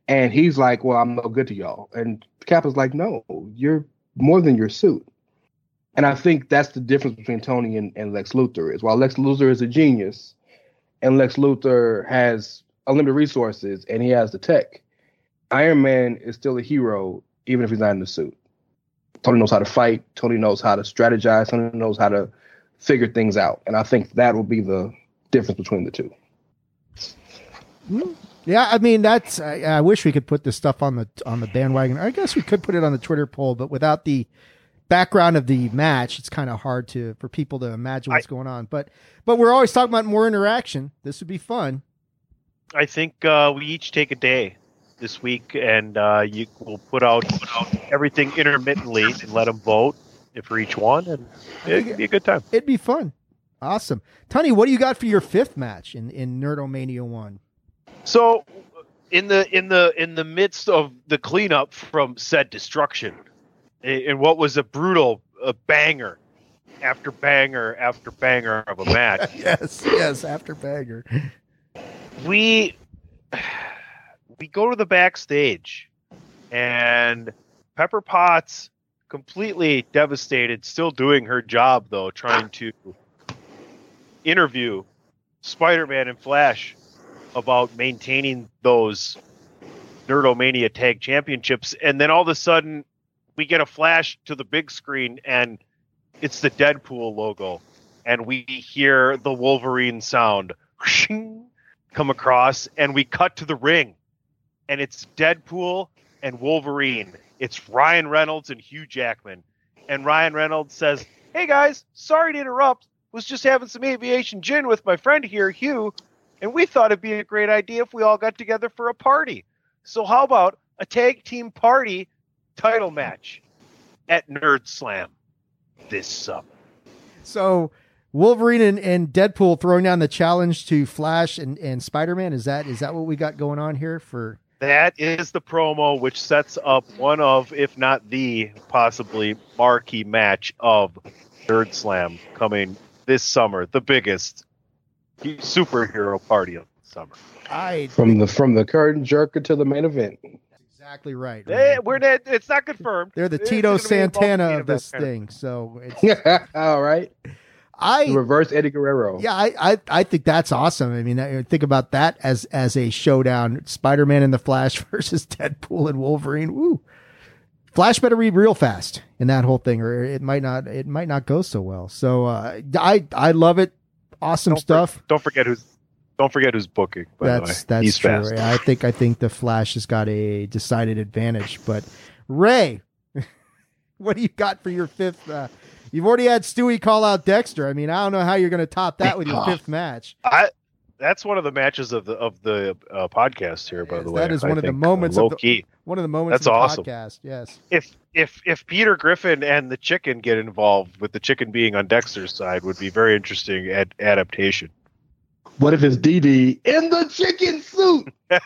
and he's like, "Well, I'm no good to y'all," and Cap is like, "No, you're more than your suit." And I think that's the difference between Tony and, and Lex Luthor is while Lex Luthor is a genius, and Lex Luthor has unlimited resources and he has the tech. Iron Man is still a hero even if he's not in the suit. Tony knows how to fight. Tony knows how to strategize. Tony knows how to figure things out. And I think that will be the difference between the two. Yeah, I mean that's. I, I wish we could put this stuff on the on the bandwagon. I guess we could put it on the Twitter poll, but without the background of the match, it's kind of hard to for people to imagine what's going on. But but we're always talking about more interaction. This would be fun. I think uh, we each take a day this week, and uh, you will put out, put out everything intermittently and let them vote for each one, and it'd be a good time. It'd be fun. Awesome, Tony. What do you got for your fifth match in in Nerdomania one? So, in the in the in the midst of the cleanup from said destruction, and what was a brutal a banger after banger after banger of a match, yes, yes. After banger. we we go to the backstage, and Pepper Potts completely devastated, still doing her job though, trying to interview Spider-Man and Flash about maintaining those Nerdomania Tag Championships, and then all of a sudden we get a flash to the big screen, and it's the Deadpool logo, and we hear the Wolverine sound come across, and we cut to the ring, and it's Deadpool and Wolverine. It's Ryan Reynolds and Hugh Jackman, and Ryan Reynolds says, "Hey guys, sorry to interrupt. Was just having some aviation gin with my friend here, Hugh." and we thought it'd be a great idea if we all got together for a party. So how about a tag team party title match at Nerd Slam this summer? So Wolverine and, and Deadpool throwing down the challenge to Flash and, and Spider Man. Is that is that what we got going on here for? That is the promo which sets up one of, if not the possibly marquee match of Nerd Slam coming this summer, the biggest superhero party of the summer. I From the from the curtain jerker to the main event. exactly right. We're not, it's not confirmed. They're the Tito gonna be involved in Santana of this thing. So it's All right. I Reverse Eddie Guerrero. Yeah, I, I, I think that's awesome. I mean, I think about that as as a showdown: Spider-Man and the Flash versus Deadpool and Wolverine. Woo! Flash better read real fast in that whole thing, or it might not it might not go so well. So uh, I I love it. Awesome Don't for- stuff. don't forget who's don't forget who's booking. By that's the way. that's He's true. fast. I think I think the Flash has got a decided advantage. But Rey, what do you got for your fifth? Uh, you've already had Stewie call out Dexter. I mean, I don't know how you're going to top that with your fifth match. I that's one of the matches of the of the uh, podcast here. By Yes, the way, that is I one of the moments uh, of the- key. One of the moments That's of the awesome. podcast. Yes. If if if Peter Griffin and the chicken get involved, with the chicken being on Dexter's side, would be very interesting ad- adaptation. What if it's DD in the chicken suit?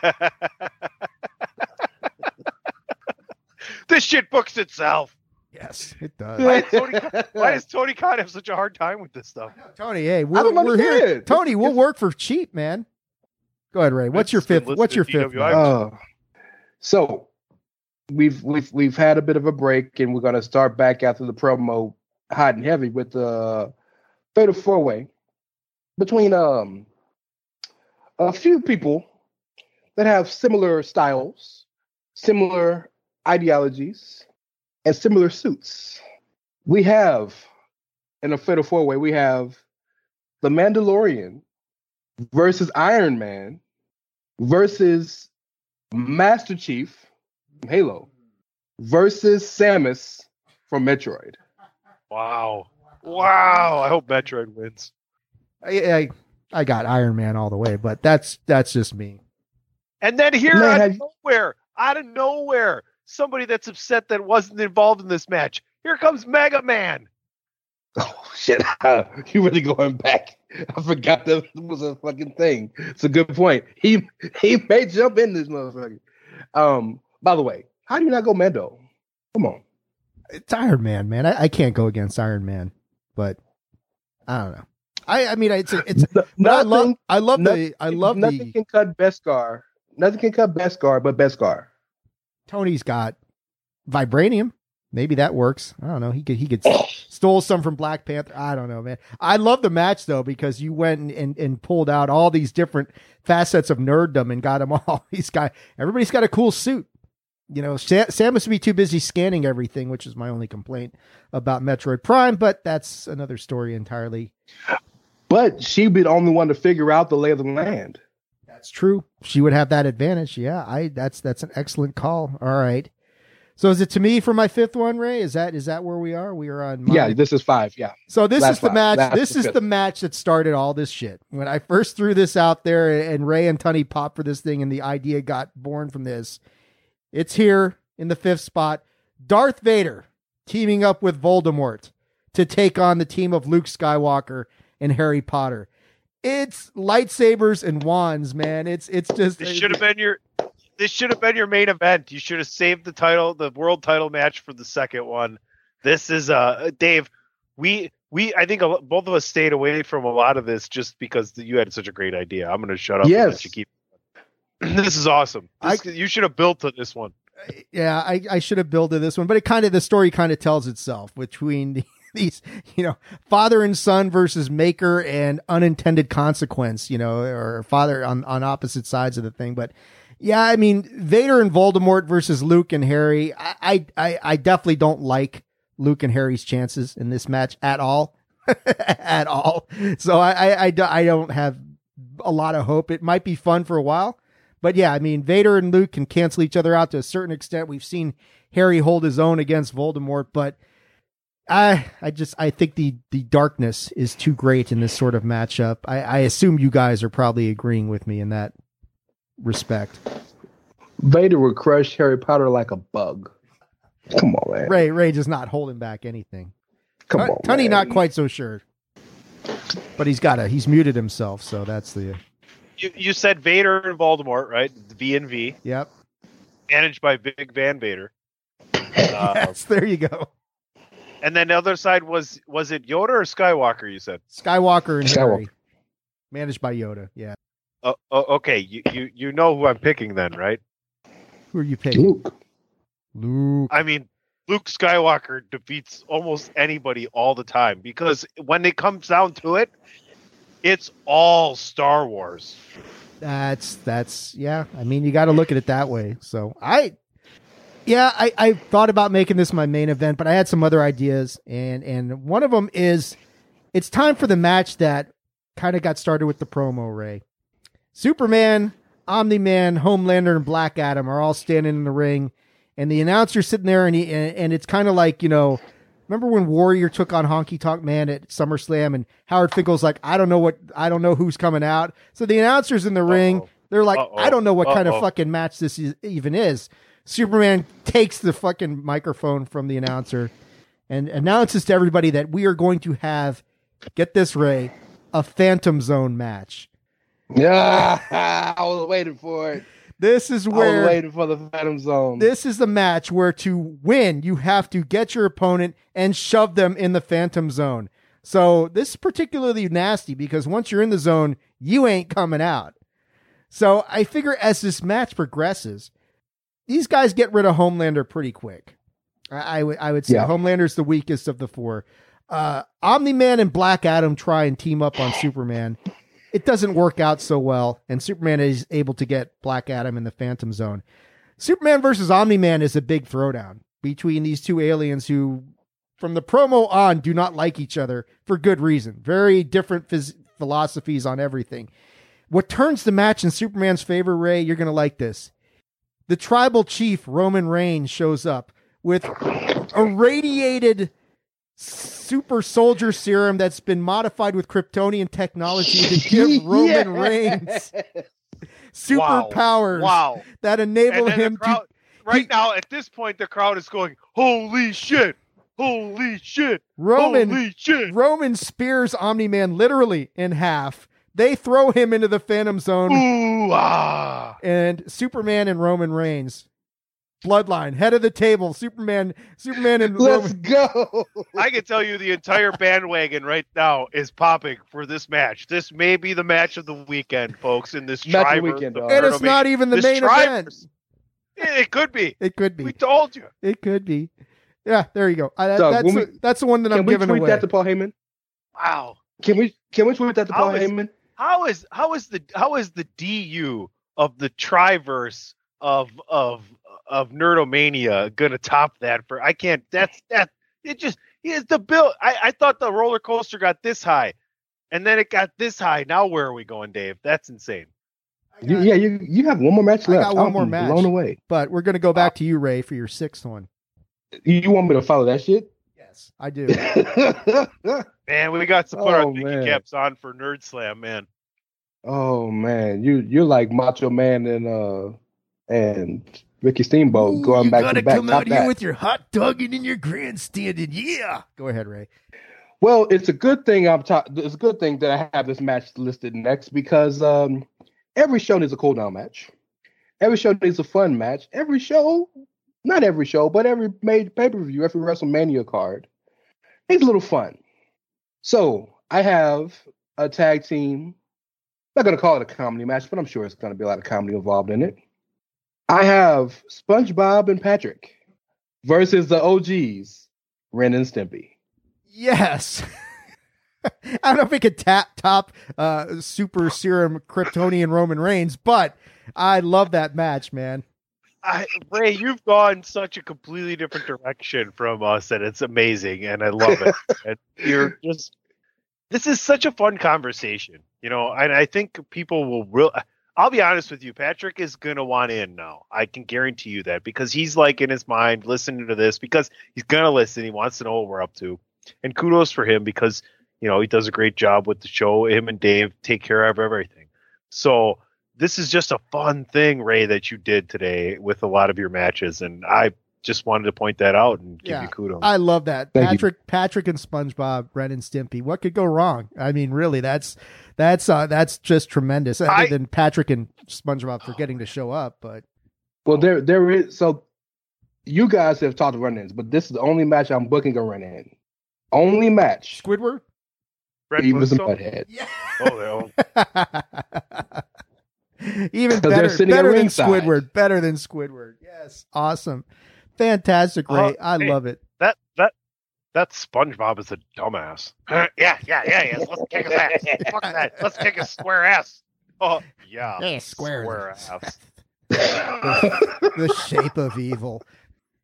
this shit books itself. Yes, it does. Why does, Tony, why does Tony Khan have such a hard time with this stuff? Tony, hey, we're, we're here. understand. Tony, we'll work for cheap, man. Go ahead, Rey. What's your fifth? What's your fifth? Uh, so we've we've we've had a bit of a break, and we're gonna start back after the promo hot and heavy with the fatal four way between um a few people that have similar styles, similar ideologies, and similar suits. we have in a fatal four way, we have the Mandalorian versus Iron Man versus Master Chief from Halo versus Samus from Metroid. Wow. Wow. I hope Metroid wins. I, I I got Iron Man all the way, but that's that's just me. And then here Man, out have of you- nowhere, out of nowhere, somebody that's upset that wasn't involved in this match. Here comes Mega Man. Oh shit! you really going back? I forgot that was a fucking thing. It's a good point. He he may jump in this motherfucker. Um. By the way, how do you not go Mando? Come on. It's Iron Man, man. I, I can't go against Iron Man, but I don't know. I I mean, it's a, it's. No- But I love nothing- I love the I love nothing the can cut Beskar. Nothing can cut Beskar, but Beskar. Tony's got vibranium. Maybe that works. I don't know. He could he could stole some from Black Panther. I don't know, man. I love the match though because you went and, and, and pulled out all these different facets of nerddom and got them all. He's got everybody's got a cool suit. You know, Sam, Sam must be too busy scanning everything, which is my only complaint about Metroid Prime. But that's another story entirely. But she'd be the only one to figure out the lay of the land. That's true. She would have that advantage. Yeah, I that's that's an excellent call. All right. So is it to me for my fifth one, Rey? Is that is that where we are? We are on. Yeah, this is five. Yeah. So this Last is the five. match. Last this is fifth. the match that started all this shit. When I first threw this out there, and Rey and Tunney popped for this thing, and the idea got born from this. It's here in the fifth spot. Darth Vader teaming up with Voldemort to take on the team of Luke Skywalker and Harry Potter. It's lightsabers and wands, man. It's it's just This should have been your this should have been your main event. You should have saved the title, the world title match for the second one. This is uh Dave, we we I think a, both of us stayed away from a lot of this just because you had such a great idea. I'm going to shut up and Yes. let you keep This is awesome. This- you should have built to this one. yeah, I, I should have built to this one, but it kind of the story kind of tells itself between the, these, you know, father and son versus maker and unintended consequence, you know, or father on on opposite sides of the thing. But yeah, I mean, Vader and Voldemort versus Luke and Harry. I I I, definitely don't like Luke and Harry's chances in this match at all, at all. So I I, I I don't have a lot of hope. It might be fun for a while. But yeah, I mean, Vader and Luke can cancel each other out to a certain extent. We've seen Harry hold his own against Voldemort, but I, I just, I think the the darkness is too great in this sort of matchup. I, I assume you guys are probably agreeing with me in that respect. Vader would crush Harry Potter like a bug. Come on, man. Rey, Rey just not holding back anything. Come Tun- on, Tunney man. not quite so sure, but he's got a, he's muted himself, so that's the, You, you said Vader and Voldemort, right? V and V, yep. managed by Big Van Vader. Uh, yes, there you go. And then the other side was was it Yoda or Skywalker? You said. Skywalker and Skywalker. Harry, managed by Yoda. Yeah. Oh, oh, okay. You, you you know who I'm picking then, right? Who are you picking? Luke. Luke. I mean, Luke Skywalker defeats almost anybody all the time because when it comes down to it, it's all Star Wars. That's that's yeah. I mean, you got to look at it that way. So I, yeah, I I thought about making this my main event, but I had some other ideas, and and one of them is it's time for the match that kind of got started with the promo. Rey, Superman, Omni Man, Homelander, and Black Adam are all standing in the ring, and the announcer's sitting there, and he and, and it's kind of like you know. Remember when Warrior took on Honky Tonk Man at SummerSlam and Howard Finkel's like, I don't know what, I don't know who's coming out. So the announcer's in the ring. Uh-oh. They're like, Uh-oh. I don't know what kind of fucking match this is, even is. Superman takes the fucking microphone from the announcer and announces to everybody that we are going to have, get this, Rey, a Phantom Zone match. Yeah, I was waiting for it. This is I was where waiting for the Phantom Zone. this is the match where to win, you have to get your opponent and shove them in the phantom zone. So this is particularly nasty because once you're in the zone, you ain't coming out. So I figure as this match progresses, these guys get rid of Homelander pretty quick. I, I would I would say Yeah. Homelander's the weakest of the four. Uh, Omni Man and Black Adam try and team up on Superman. It doesn't work out so well, and Superman is able to get Black Adam in the Phantom Zone. Superman versus Omni Man is a big throwdown between these two aliens who from the promo on do not like each other for good reason. Very different phys- philosophies on everything. What turns the match in Superman's favor, Rey, you're going to like this. The tribal chief, Roman Reigns, shows up with a radiated super soldier serum that's been modified with Kryptonian technology to give Roman. Reigns Wow. superpowers Wow. that enable And then the him crowd- to. right he- now, at this point, the crowd is going, "Holy shit! Holy shit! Roman Holy shit!" Roman spears Omni Man literally in half. They throw him into the Phantom Zone, Ooh ah! and Superman and Roman Reigns, bloodline, head of the table. Superman, Superman, and Let's Roman. go. I can tell you the entire bandwagon right now is popping for this match. This may be the match of the weekend, folks. In this Match of the Triver- weekend, the. And it's Murder not even the This main Trivers- event. It could be. It could be. We told you. It could be. Yeah, there you go. I, that- Doug, that's when the- that's the one that Can I'm we giving tweet away. that to Paul Heyman? Wow. Can we can we tweet that to How Paul is- Heyman? How is how is the how is the DU of the Triverse of of of Nerdomania gonna top that for I can't that's that it just is the bill I, I thought the roller coaster got this high and then it got this high. Now where are we going, Dave? That's insane. You, yeah, you you have one more match left. I left. got one I'm more match. Blown away. but we're going to go uh, back to you, Rey, for your sixth one. You want me to follow that shit? Yes, I do. Man, we got to put Oh, our thinking man. caps on for Nerd Slam, man. Oh man, you you're like Macho Man and uh and Ricky Steamboat going back to back. You gotta back. Top that. With your hot dogging and your grandstanding. Yeah. Go ahead, Rey. Well, it's a good thing I'm ta- it's a good thing that I have this match listed next because um every show needs a cool down match. Every show needs a fun match. Every show, not every show, but every made pay-per-view, every WrestleMania card needs a little fun. So I have a tag team. I'm not gonna call it a comedy match, but I'm sure it's gonna be a lot of comedy involved in it. I have SpongeBob and Patrick versus the OGs, Ren and Stimpy. Yes. I don't know if we could tap top uh, super serum Kryptonian Roman Reigns, but I love that match, man. I, Rey, you've gone such a completely different direction from us, and it's amazing, and I love it. and you're just this is such a fun conversation, you know. And I think people will real. I'll be honest with you, Patrick is gonna want in now. I can guarantee you that because he's like in his mind listening to this because he's gonna listen. He wants to know what we're up to, and kudos for him because you know he does a great job with the show. Him and Dave take care of everything. So this is just a fun thing, Rey, that you did today with a lot of your matches, and I just wanted to point that out and give Yeah, you kudos. I love that. Thank you. Patrick Patrick and SpongeBob, Ren and Stimpy. What could go wrong? I mean, really, that's that's uh, that's just tremendous. Other I- than Patrick and SpongeBob forgetting to show up, but Well, there there is so you guys have talked run-ins, but this is the only match I'm booking a run-in. Only match. Squidward. Red Beavis and Flintstone? Butthead. Yeah. Oh, yeah. Even 'Cause better, better than. Squidward. Better than Squidward. Yes, awesome, fantastic, Rey. Uh, I hey. love it. that that that SpongeBob is a dumbass. yeah, yeah, yeah, yeah. Let's kick his ass. Fuck that. Let's kick his square ass. Oh, yeah. Yeah, square. Square ass. the shape of evil.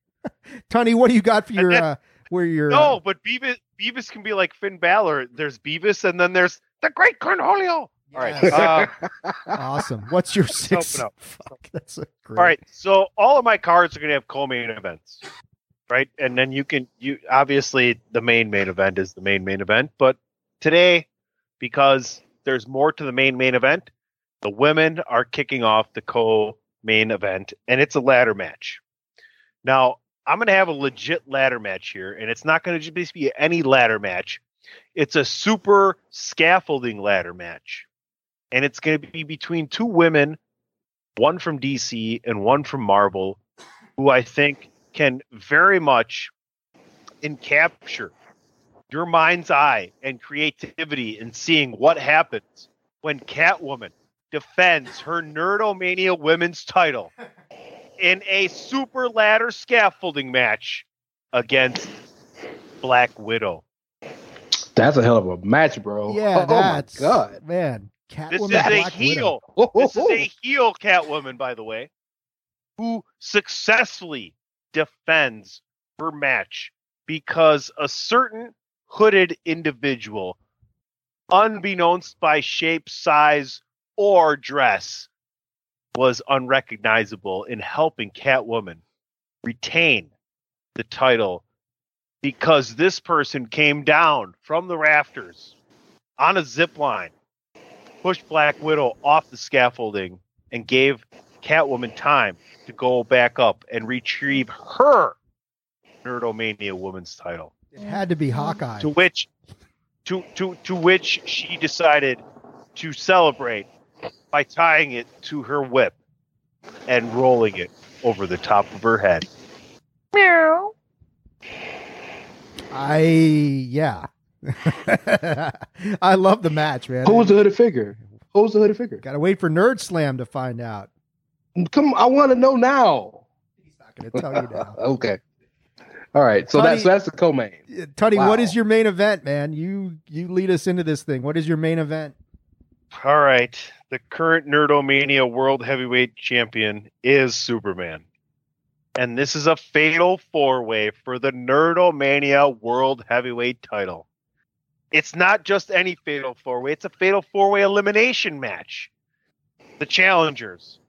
Tony, what do you got for your then- uh where your No, uh, but Beavis Beavis can be like Finn Balor. There's Beavis, and then there's the Great Cornholio. All right. Yes. Uh, awesome. What's your six? up. Fuck, that's a great. All right, so all of my cards are going to have co-main events, right? And then you can you obviously the main main event is the main main event, but today because there's more to the main main event, the women are kicking off the co-main event, and it's a ladder match. Now I'm going to have a legit ladder match here, and it's not going to just be any ladder match. It's a super scaffolding ladder match, and it's going to be between two women one from DC and one from Marvel, who I think can very much encapture your mind's eye and creativity in seeing what happens when Catwoman defends her Nerdomania women's title in a super ladder scaffolding match against Black Widow. That's a hell of a match, bro. Yeah, oh my that's god. man. This is a Black heel. Widow. This is a heel Catwoman, by the way, who successfully defends her match because a certain hooded individual, unbeknownst by shape, size, or dress, was unrecognizable in helping Catwoman retain the title because this person came down from the rafters on a zip line, pushed Black Widow off the scaffolding, and gave Catwoman time to go back up and retrieve her Nerdomania Women's title. It had to be mm-hmm. Hawkeye. To which, to to to which she decided to celebrate by tying it to her whip and rolling it over the top of her head. Meow. I yeah. I love the match, man. Who was the hooded figure? Who was the hooded figure? Gotta wait for Nerd Slam to find out. Come, I want to know now. He's not gonna tell you now. okay. All right. So Tunney- that's that's the co-main. Tunney, Wow. is your main event, man? You you lead us into this thing. What is your main event? All right. The current Nerdomania World Heavyweight Champion is Superman. And this is a fatal four way for the Nerdomania World Heavyweight title. It's not just any fatal four way, it's a fatal four way elimination match. The challengers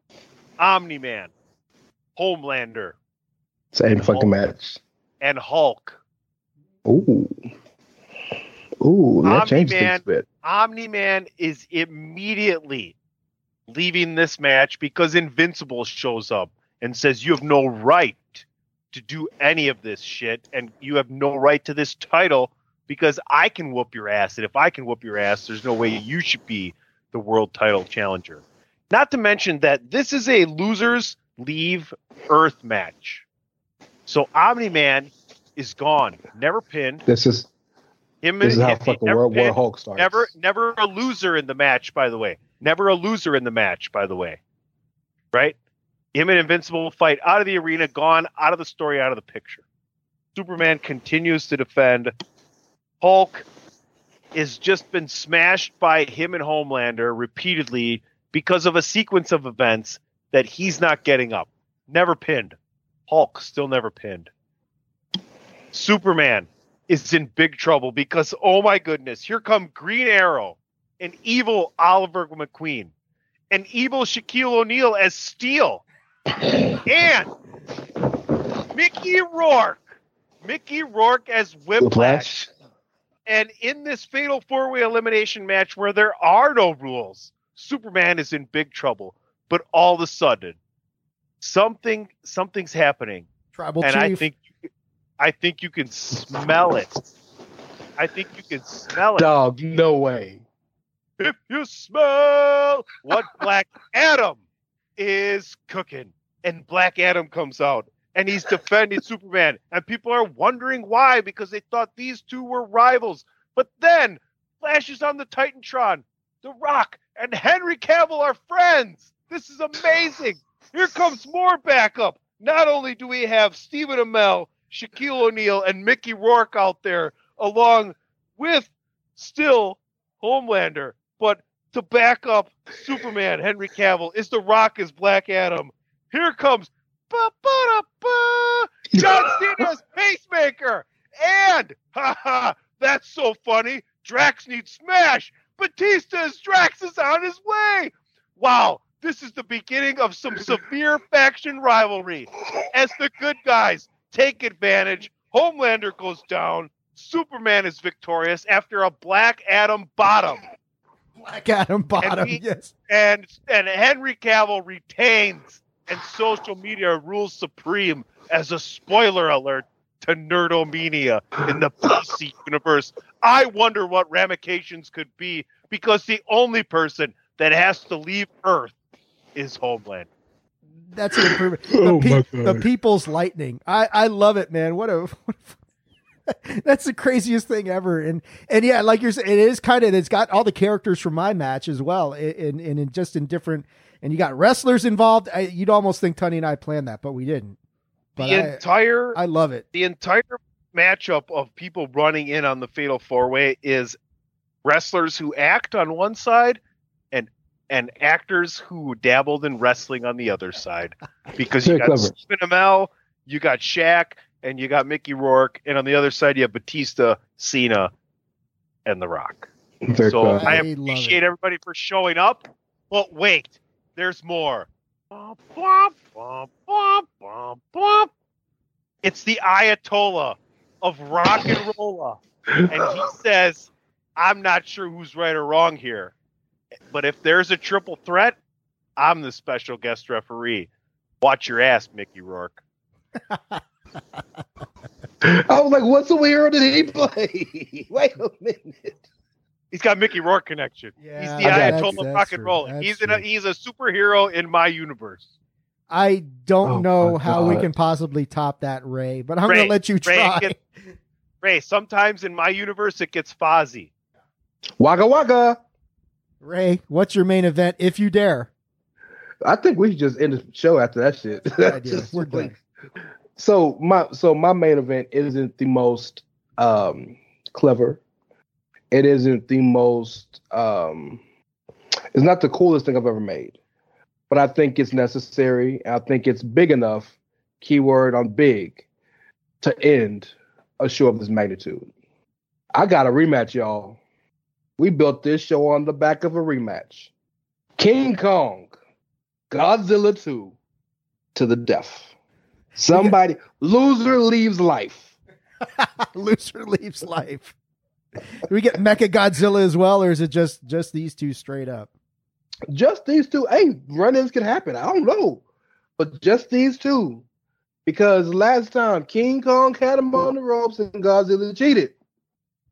Omni Man, Homelander, Same fucking match. and Hulk. Ooh. Ooh, that changed Omni-Man. things a bit. Omni Man is immediately leaving this match because Invincible shows up and says, You have no right to do any of this shit, and you have no right to this title because I can whoop your ass. And if I can whoop your ass, there's no way you should be the world title challenger. Not to mention that this is a losers leave Earth match. So Omni Man is gone, never pinned. This is Him this is and how fucking never World War. Hulk starts. Never, never a loser in the match. By the way, never a loser in the match. By the way, right? Him and Invincible fight out of the arena, gone out of the story, out of the picture. Superman continues to defend. Hulk has just been smashed by him and Homelander repeatedly because of a sequence of events that he's not getting up. Never pinned. Hulk still never pinned. Superman is in big trouble because oh my goodness, here come Green Arrow, an evil Oliver McQueen, an evil Shaquille O'Neal as Steel, and Mickey Rourke. Mickey Rourke as Whiplash. Whiplash. And in this fatal four way elimination match where there are no rules, Superman is in big trouble. But all of a sudden, something something's happening Tribal and chief. I think I think you can smell it. I think you can smell it. Dog, no way. If you smell what Black Adam is cooking, and Black Adam comes out and he's defending Superman, and people are wondering why because they thought these two were rivals. But then flashes on the Titantron, The Rock, and Henry Cavill are friends. This is amazing. Here comes more backup. Not only do we have Stephen Amell, Shaquille O'Neal, and Mickey Rourke out there, along with still Homelander, but to back up Superman, Henry Cavill, is The Rock as Black Adam. Here comes John Cena's Peacemaker. And, haha, that's so funny. Drax needs smash. Batista's Drax is on his way. Wow, this is the beginning of some severe faction rivalry as the good guys take advantage. Homelander goes down. Superman is victorious after a Black Adam bottom. Black Adam bottom. he- yes. And and Henry Cavill retains and social media rules supreme as a spoiler alert to Nerdomania in the PC universe. I wonder what ramifications could be because the only person that has to leave Earth is Homeland. That's an improvement. The, Oh pe- the people's lightning. I, I love it, man. What a, what a- that's the craziest thing ever. And and yeah, like you're saying, it is kind of it's got all the characters from my match as well, and and in just in different. And you got wrestlers involved. I, you'd almost think Tony and I planned that, but we didn't. But the I, entire I love it. the entire matchup of people running in on the fatal four way is wrestlers who act on one side and and actors who dabbled in wrestling on the other side because you got clever. Stephen Amell, you got Shaq, and you got Mickey Rourke, and on the other side you have Batista, Cena, and The Rock. Very so proud. I I appreciate it. everybody for showing up. But wait, there's more. It's the Ayatollah of rock and roll, and he says, "I'm not sure who's right or wrong here, but if there's a triple threat, I'm the special guest referee. Watch your ass, Mickey Rourke." I was like, what's the superhero did he play? Wait a minute. He's got Mickey Rourke connection. Yeah, he's the that's- Ayatollah of that's rock and roll. He's in a, he's a superhero in my universe. I don't Oh, know my how we can possibly top that, Rey, but I'm going to let you try. it gets- Rey, sometimes in my universe it gets Fozzy. Waka waka. Rey, what's your main event if you dare? I think we should just end the show after that shit. Just We're like- So my so my main event isn't the most um clever. It isn't the most um it's not the coolest thing I've ever made. But I think it's necessary. I think it's big enough, keyword on big, to end a show of this magnitude. I got a rematch, y'all. We built this show on the back of a rematch. King Kong, Godzilla 2 to the death. Somebody loser leaves life. Loser leaves life. Do we get Mecha Godzilla as well, or is it just just these two straight up? Just these two. Hey, run-ins can happen. I don't know, but just these two, because last time King Kong had him on the ropes and Godzilla cheated.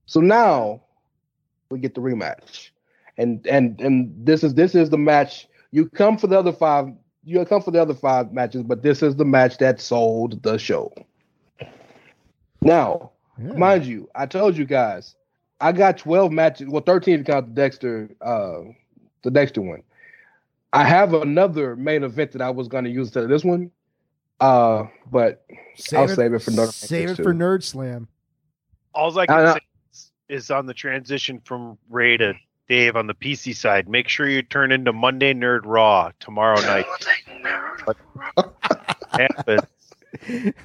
So now we get the rematch, and and and this is this is the match. You come for the other five. You come for the other five matches, but this is the match that sold the show. Now, Yeah. mind you, I told you guys, I got 12 matches, well, 13 if you count the Dexter, uh, the Dexter one. I have another main event that I was going to use instead of this one, uh, but I'll save it for Nerd Save it too. for Nerd Slam. All I I can know. say is, is on the transition from Rey to Dave on the PC side. Make sure you turn into Monday Nerd Raw tomorrow night. happens.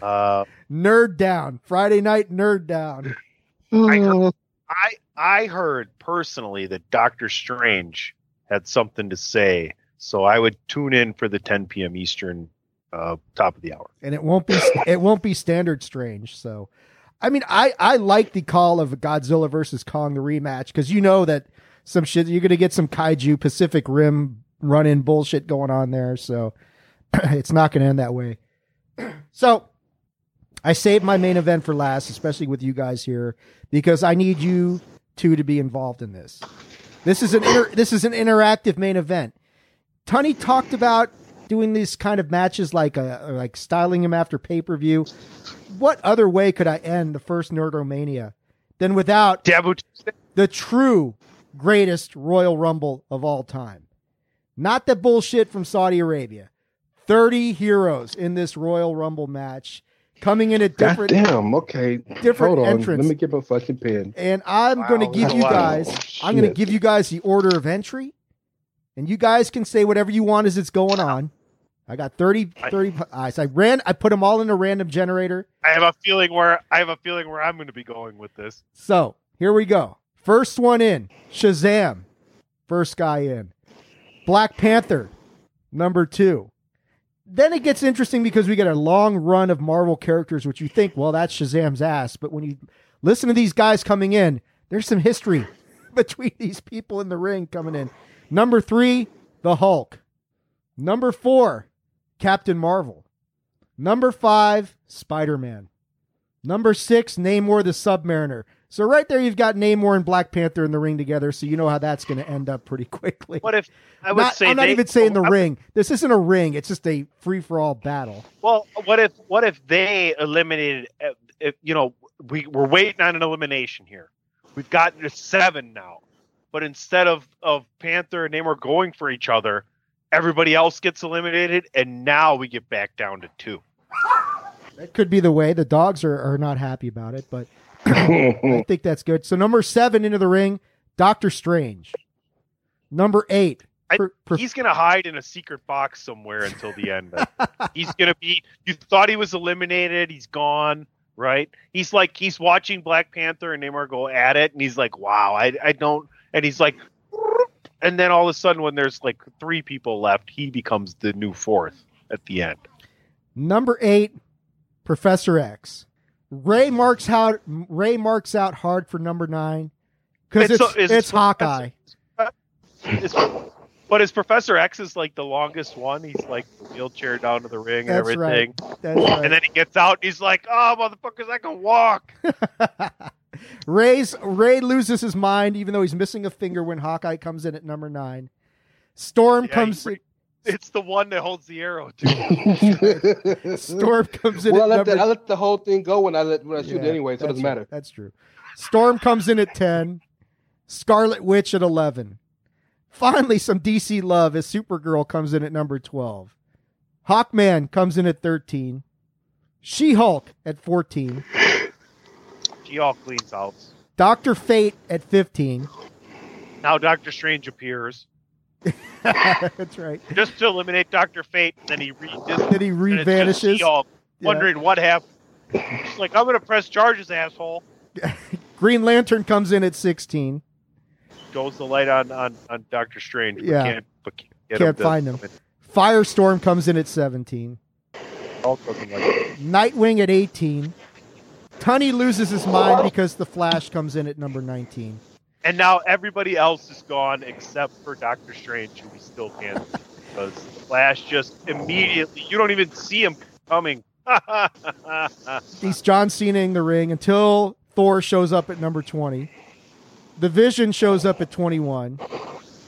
Uh, Nerd down. Friday night nerd down. I heard, I I heard personally that Doctor Strange had something to say, so I would tune in for the 10 p.m. Eastern uh, top of the hour. and it won't be it won't be standard strange. So, I mean, I I like the call of Godzilla versus Kong the rematch because you know that some shit you're gonna get some kaiju Pacific Rim run in bullshit going on there. So it's not gonna end that way. so I saved my main event for last, especially with you guys here, because I need you two to be involved in this. This is an inter- this is an interactive main event. Tunney talked about doing these kind of matches like uh, like styling him after pay per view. What other way could I end the first Nerdomania than without the true greatest Royal Rumble of all time? Not the bullshit from Saudi Arabia. 30 heroes in this Royal Rumble match coming in at God different damn. Okay. different Hold on. entrance. Let me get my fucking pen. and I'm Wow, going to give you a lot. guys oh, I'm going to give you guys the order of entry and you guys can say whatever you want as it's going on. I got 30 30 eyes. I ran I put them all in a random generator. I have a feeling where I have a feeling where I'm going to be going with this. So, here we go. First one in. Shazam. First guy in. Black Panther. Number 2. Then it gets interesting because we get a long run of Marvel characters which you think, well, that's Shazam's ass, but when you listen to these guys coming in, there's some history between these people in the ring coming in. Number 3, the Hulk. Number 4, Captain Marvel. Number 5, Spider-Man. Number six, Namor the Submariner. So right there, you've got Namor and Black Panther in the ring together. So you know how that's going to end up pretty quickly. What if I would Not- say I'm not they- even saying the I- ring. This isn't a ring. It's just a free for all battle. Well, what if what if they eliminated? If, you know, we we're waiting on an elimination here. We've gotten to seven now, but instead of of Panther and Namor going for each other, everybody else gets eliminated, and now we get back down to two. That could be the way. The dogs are, are not happy about it, but I think that's good. So number seven into the ring, Doctor Strange. Number eight, I- per- per- He's gonna hide in a secret box somewhere until the end. he's gonna be. You thought he was eliminated. He's gone. right? He's like he's watching Black Panther and Namor go at it, and he's like, "Wow, I I don't," and he's like, and then all of a sudden, when there's like three people left, he becomes the new fourth at the end. Number eight, Professor X. Rey marks out. Rey marks out hard for number nine because it's It's- it's, it's- Hawkeye. But his Professor X is like the longest one. He's like wheelchair down to the ring and That's everything. right. That's right. And then he gets out and he's like, "Oh, motherfuckers, I can walk." Rey's Rey loses his mind even though he's missing a finger when Hawkeye comes in at number nine. Storm Yeah, comes. he- It's the one that holds the arrow too. Storm comes in well, I let, number. the, I let the whole thing go when I let when I shoot Yeah, it anyway, so it doesn't right. matter. That's true. Storm comes in at ten. Scarlet Witch at eleven. Finally, some DC love as Supergirl comes in at number twelve. Hawkman comes in at thirteen. She Hulk at fourteen. She all cleans out. Doctor Fate at fifteen. Now Doctor Strange appears That's right. just to eliminate Doctor Fate, and then he re Then he re-vanishes. She all Yeah. wondering what happened. Like, "I'm gonna press charges, asshole." Green Lantern comes in at sixteen. Goes the light on on, on Doctor Strange. But Yeah. can't, but can't, Can't to- find him. Firestorm comes in at seventeen. Hulk like. Nightwing at 18. Tunney loses his mind because the Flash comes in at number 19. And now everybody else is gone except for Doctor Strange, who we still can't see because Flash just immediately you don't even see him coming. He's John Cena in the ring until Thor shows up at number 20. The Vision shows up at 21.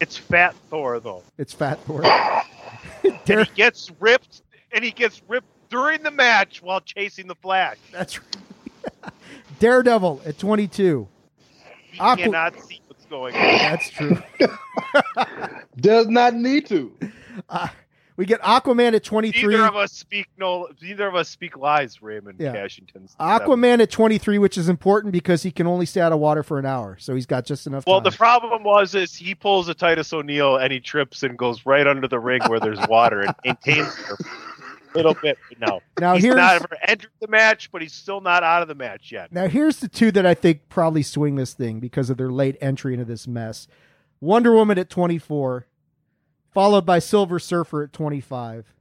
it's Fat Thor though. It's Fat Thor. And he gets ripped and he gets ripped during the match while chasing the Flash. that's right. Daredevil at 22. He Aqua- cannot see what's going on. That's true. Does not need to. Uh, we get Aquaman at 23. Neither of us speak no. Neither of us speak lies. Raymond Yeah. Cashington. Aquaman at 23, which is important because he can only stay out of water for an hour. So he's got just enough Well, time. the problem was is he pulls a Titus O'Neil and he trips and goes right under the ring where there's water and maintains it for a little bit. No, now he's here's not ever entered the match, but he's still not out of the match yet. Now, here's the two that I think probably swing this thing because of their late entry into this mess Wonder Woman at 24, followed by Silver Surfer at 25,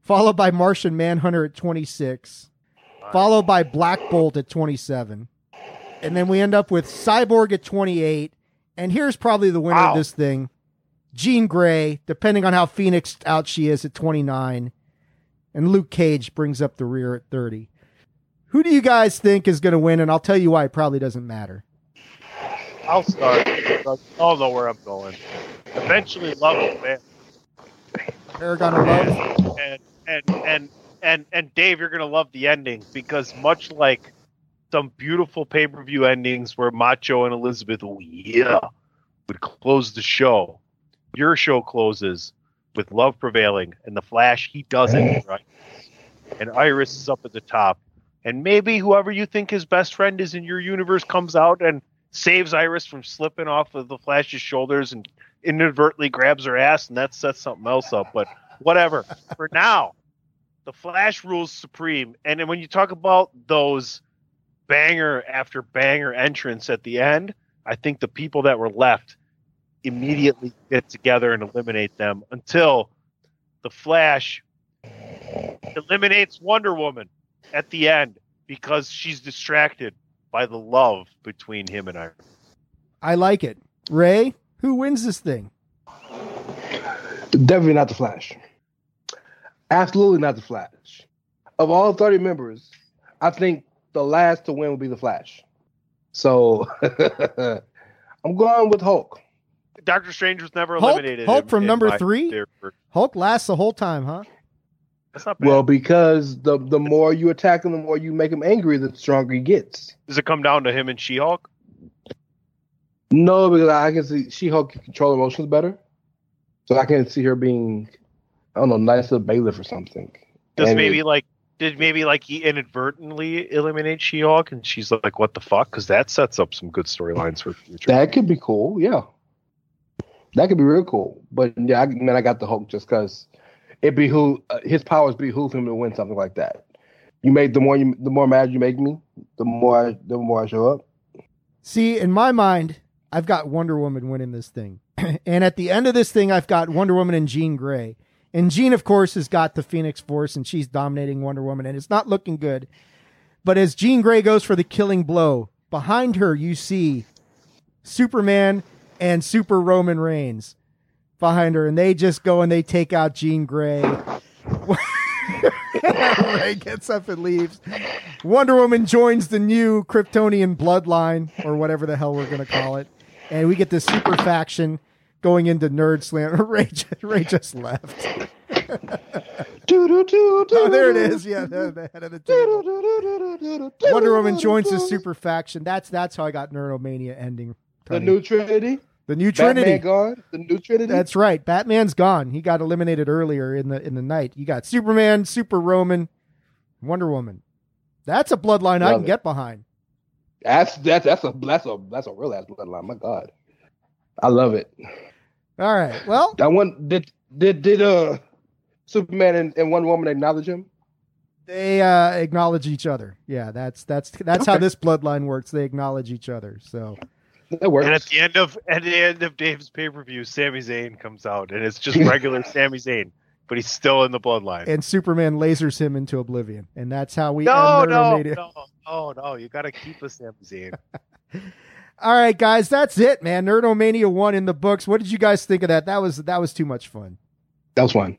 followed by Martian Manhunter at 26, followed by Black Bolt at 27. And then we end up with Cyborg at 28. And here's probably the winner Wow. of this thing Jean Grey, depending on how Phoenix out she is at 29. And Luke Cage brings up the rear at 30. Who do you guys think is going to win? And I'll tell you why it probably doesn't matter. I'll start. I'll know where I'm going. Eventually, love will win. Paragon of Love. and and and and and Dave, you're gonna love the ending because much like some beautiful pay per view endings where Macho and Elizabeth, yeah, would close the show, your show closes with love prevailing, and the Flash he doesn't right, and Iris is up at the top, and maybe whoever you think his best friend is in your universe comes out and saves Iris from slipping off of the Flash's shoulders and inadvertently grabs her ass, and that sets something else up. But whatever. For now, the Flash rules supreme. And then when you talk about those banger after banger entrance at the end, I think the people that were left immediately get together and eliminate them until the Flash eliminates Wonder Woman at the end because she's distracted by the love between him and Iris. I like it. Rey, who wins this thing? Definitely not the Flash. Absolutely not the Flash. Of all 30 members, I think the last to win will be the Flash. So I'm going with Hulk. Doctor Strange was never Hulk- eliminated. Hulk in- from in number my- three? there- Hulk lasts the whole time, huh? That's not bad. Well, because the the more you attack him, the more you make him angry, the stronger he gets. Does it come down to him and She-Hulk? No, because I can see She Hulk can control emotions better. So I can see her being, I don't know, nice little bailiff or something. Does And maybe like did maybe like he inadvertently eliminate She-Hulk and she's like, "What the fuck?" Because that sets up some good storylines for the future. That could be cool, yeah. That could be real cool. But yeah, I man, I got the Hulk just because it behoove uh, his powers behoove him to win something like that. You make the more you the more mad you make me, the more I, the more I show up. See, in my mind, I've got Wonder Woman winning this thing. and at the end of this thing, I've got Wonder Woman and Jean Grey. And Jean, of course, has got the Phoenix Force and she's dominating Wonder Woman, and it's not looking good. But as Jean Grey goes for the killing blow, behind her, you see Superman and Super Roman Reigns behind her, and they just go and they take out Jean Grey. Rey gets up and leaves. Wonder Woman joins the new Kryptonian bloodline, or whatever the hell we're going to call it. And we get this super faction going into Nerd Slam. Rey, just, Rey just left. oh, there it is. Yeah, the, the head of the table. Wonder Woman joins the super faction. That's that's how I got Nerdomania ending. The Tunney. new Trinity. The new Trinity. Batman gone. The new Trinity. That's right. Batman's gone. He got eliminated earlier in the in the night. You got Superman, Super Roman, Wonder Woman. That's a bloodline I can it. get behind. that's that's that's a that's a that's a real ass bloodline. My God, I love it. All right. Well, That one did did did uh Superman and, and Wonder Woman acknowledge him? they uh, acknowledge each other. Yeah, that's that's that's how this bloodline works. They acknowledge each other. So That works. And at the end of at the end of Dave's pay per view, Sami Zayn comes out, and it's just regular Sami Zayn, but he's still in the bloodline. and Superman lasers him into oblivion, and that's how we no, end no, Nerdomania. no, no, no! You got to keep a Sami Zayn. All right, guys, that's it, man. Nerdomania one in the books. What did you guys think of that? That was that was too much fun. that was fun.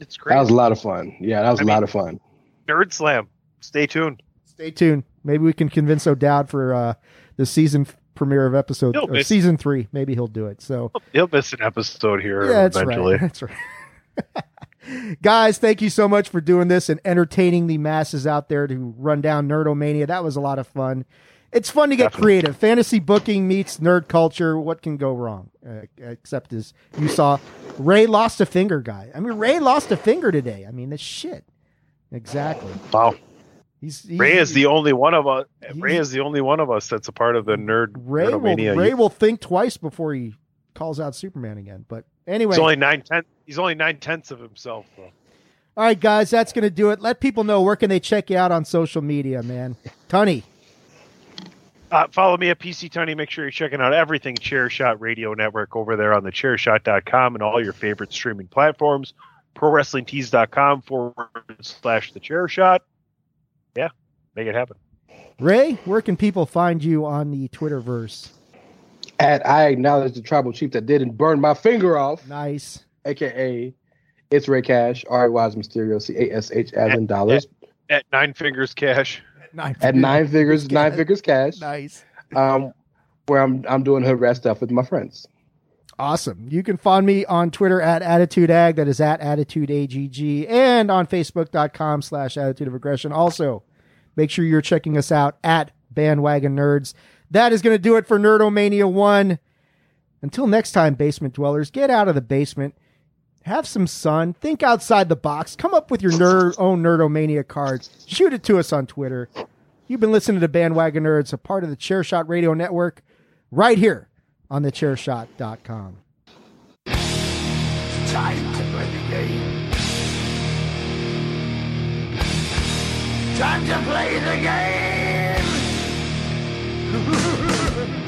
It's great. That was a lot of fun. Yeah, that was I a mean- lot of fun. Nerd Slam. Stay tuned. Stay tuned. Maybe we can convince O'Dowd for uh, the season premiere of episode or miss- season three. Maybe he'll do it. So He'll miss an episode here yeah, that's eventually. right. That's right. Guys, thank you so much for doing this and entertaining the masses out there to run down Nerdomania. That was a lot of fun. It's fun to get Definitely. creative. Fantasy booking meets nerd culture. What can go wrong? Uh, except as you saw, Rey lost a finger, guy. I mean, Rey lost a finger today. I mean, this shit. Exactly. Wow. He's, he's Rey is the only one of us. Rey is the only one of us that's a part of the nerd Rey will, Rey will think twice before he calls out Superman again. But anyway, He's only nine tenths. He's only nine tenths of himself. Though. all right, guys, that's going to do it. Let people know where can they check you out on social media, man. Tunney. Uh, follow me at PC Tunney. Make sure you're checking out everything Chairshot Radio Network over there on the chairshot.com and all your favorite streaming platforms. ProWrestlingTees.com forward slash the chairshot. Yeah, make it happen. Rey, where can people find you on the Twitterverse? At I acknowledge the tribal chief that didn't burn my finger off, Nice. aka it's Rey Cash, R A Y as Mysterio, C A S H as in dollars. At Nine Fingers Cash. Nice. At nine figures, nine Cash. figures cash. Nice. Um, where I'm I'm doing hood rat stuff with my friends. Awesome. You can find me on Twitter at AttitudeAg, that is at AttitudeAGG, and on Facebook.com slash Attitude of Aggression. Also, make sure you're checking us out at Bandwagon Nerds. That is going to do it for Nerdomania 1. Until next time, basement dwellers, get out of the basement, have some sun, think outside the box, come up with your own Nerdomania cards, shoot it to us on Twitter. You've been listening to Bandwagon Nerds, a part of the Chairshot Radio Network, right here on thechairshot.com. Time Time to play the game.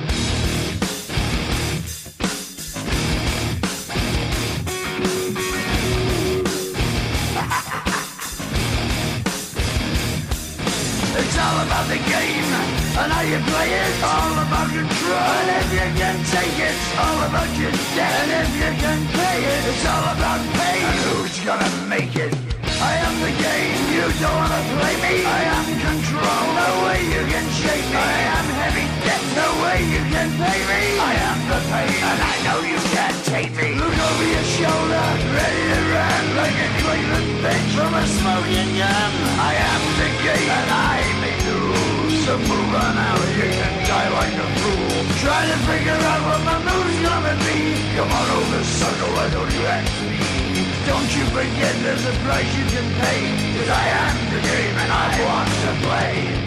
It's all about the game and how you play it. All about control. And if you can take it, all about your debt. And if you can pay it, it's all about pay. And who's gonna make it? I am the game. You don't wanna play me. I am control. No way you can shake me. I am heavy debt. No way you can pay me. I am the pain, and I know you can't take me. Look over your shoulder, ready to run like a Cleveland bitch from a smoking gun. I am the game, and I may lose. So move on out, you can die like a fool. Try to figure out what my move's gonna be. Come on over, sucker, why don't you ask me? Don't you forget there's a price you can pay Cause I am the game and I want to play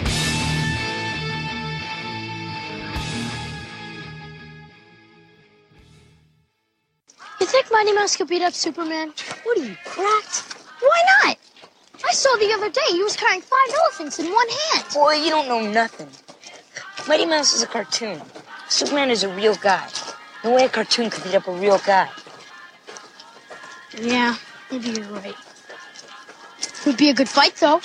You think Mighty Mouse could beat up Superman? What are you, cracked? Why not? I saw the other day he was carrying five elephants in one hand. Boy, you don't know nothing. Mighty Mouse is a cartoon. Superman is a real guy. No way a cartoon could beat up a real guy. Yeah, maybe you're right. Would be a good fight, though.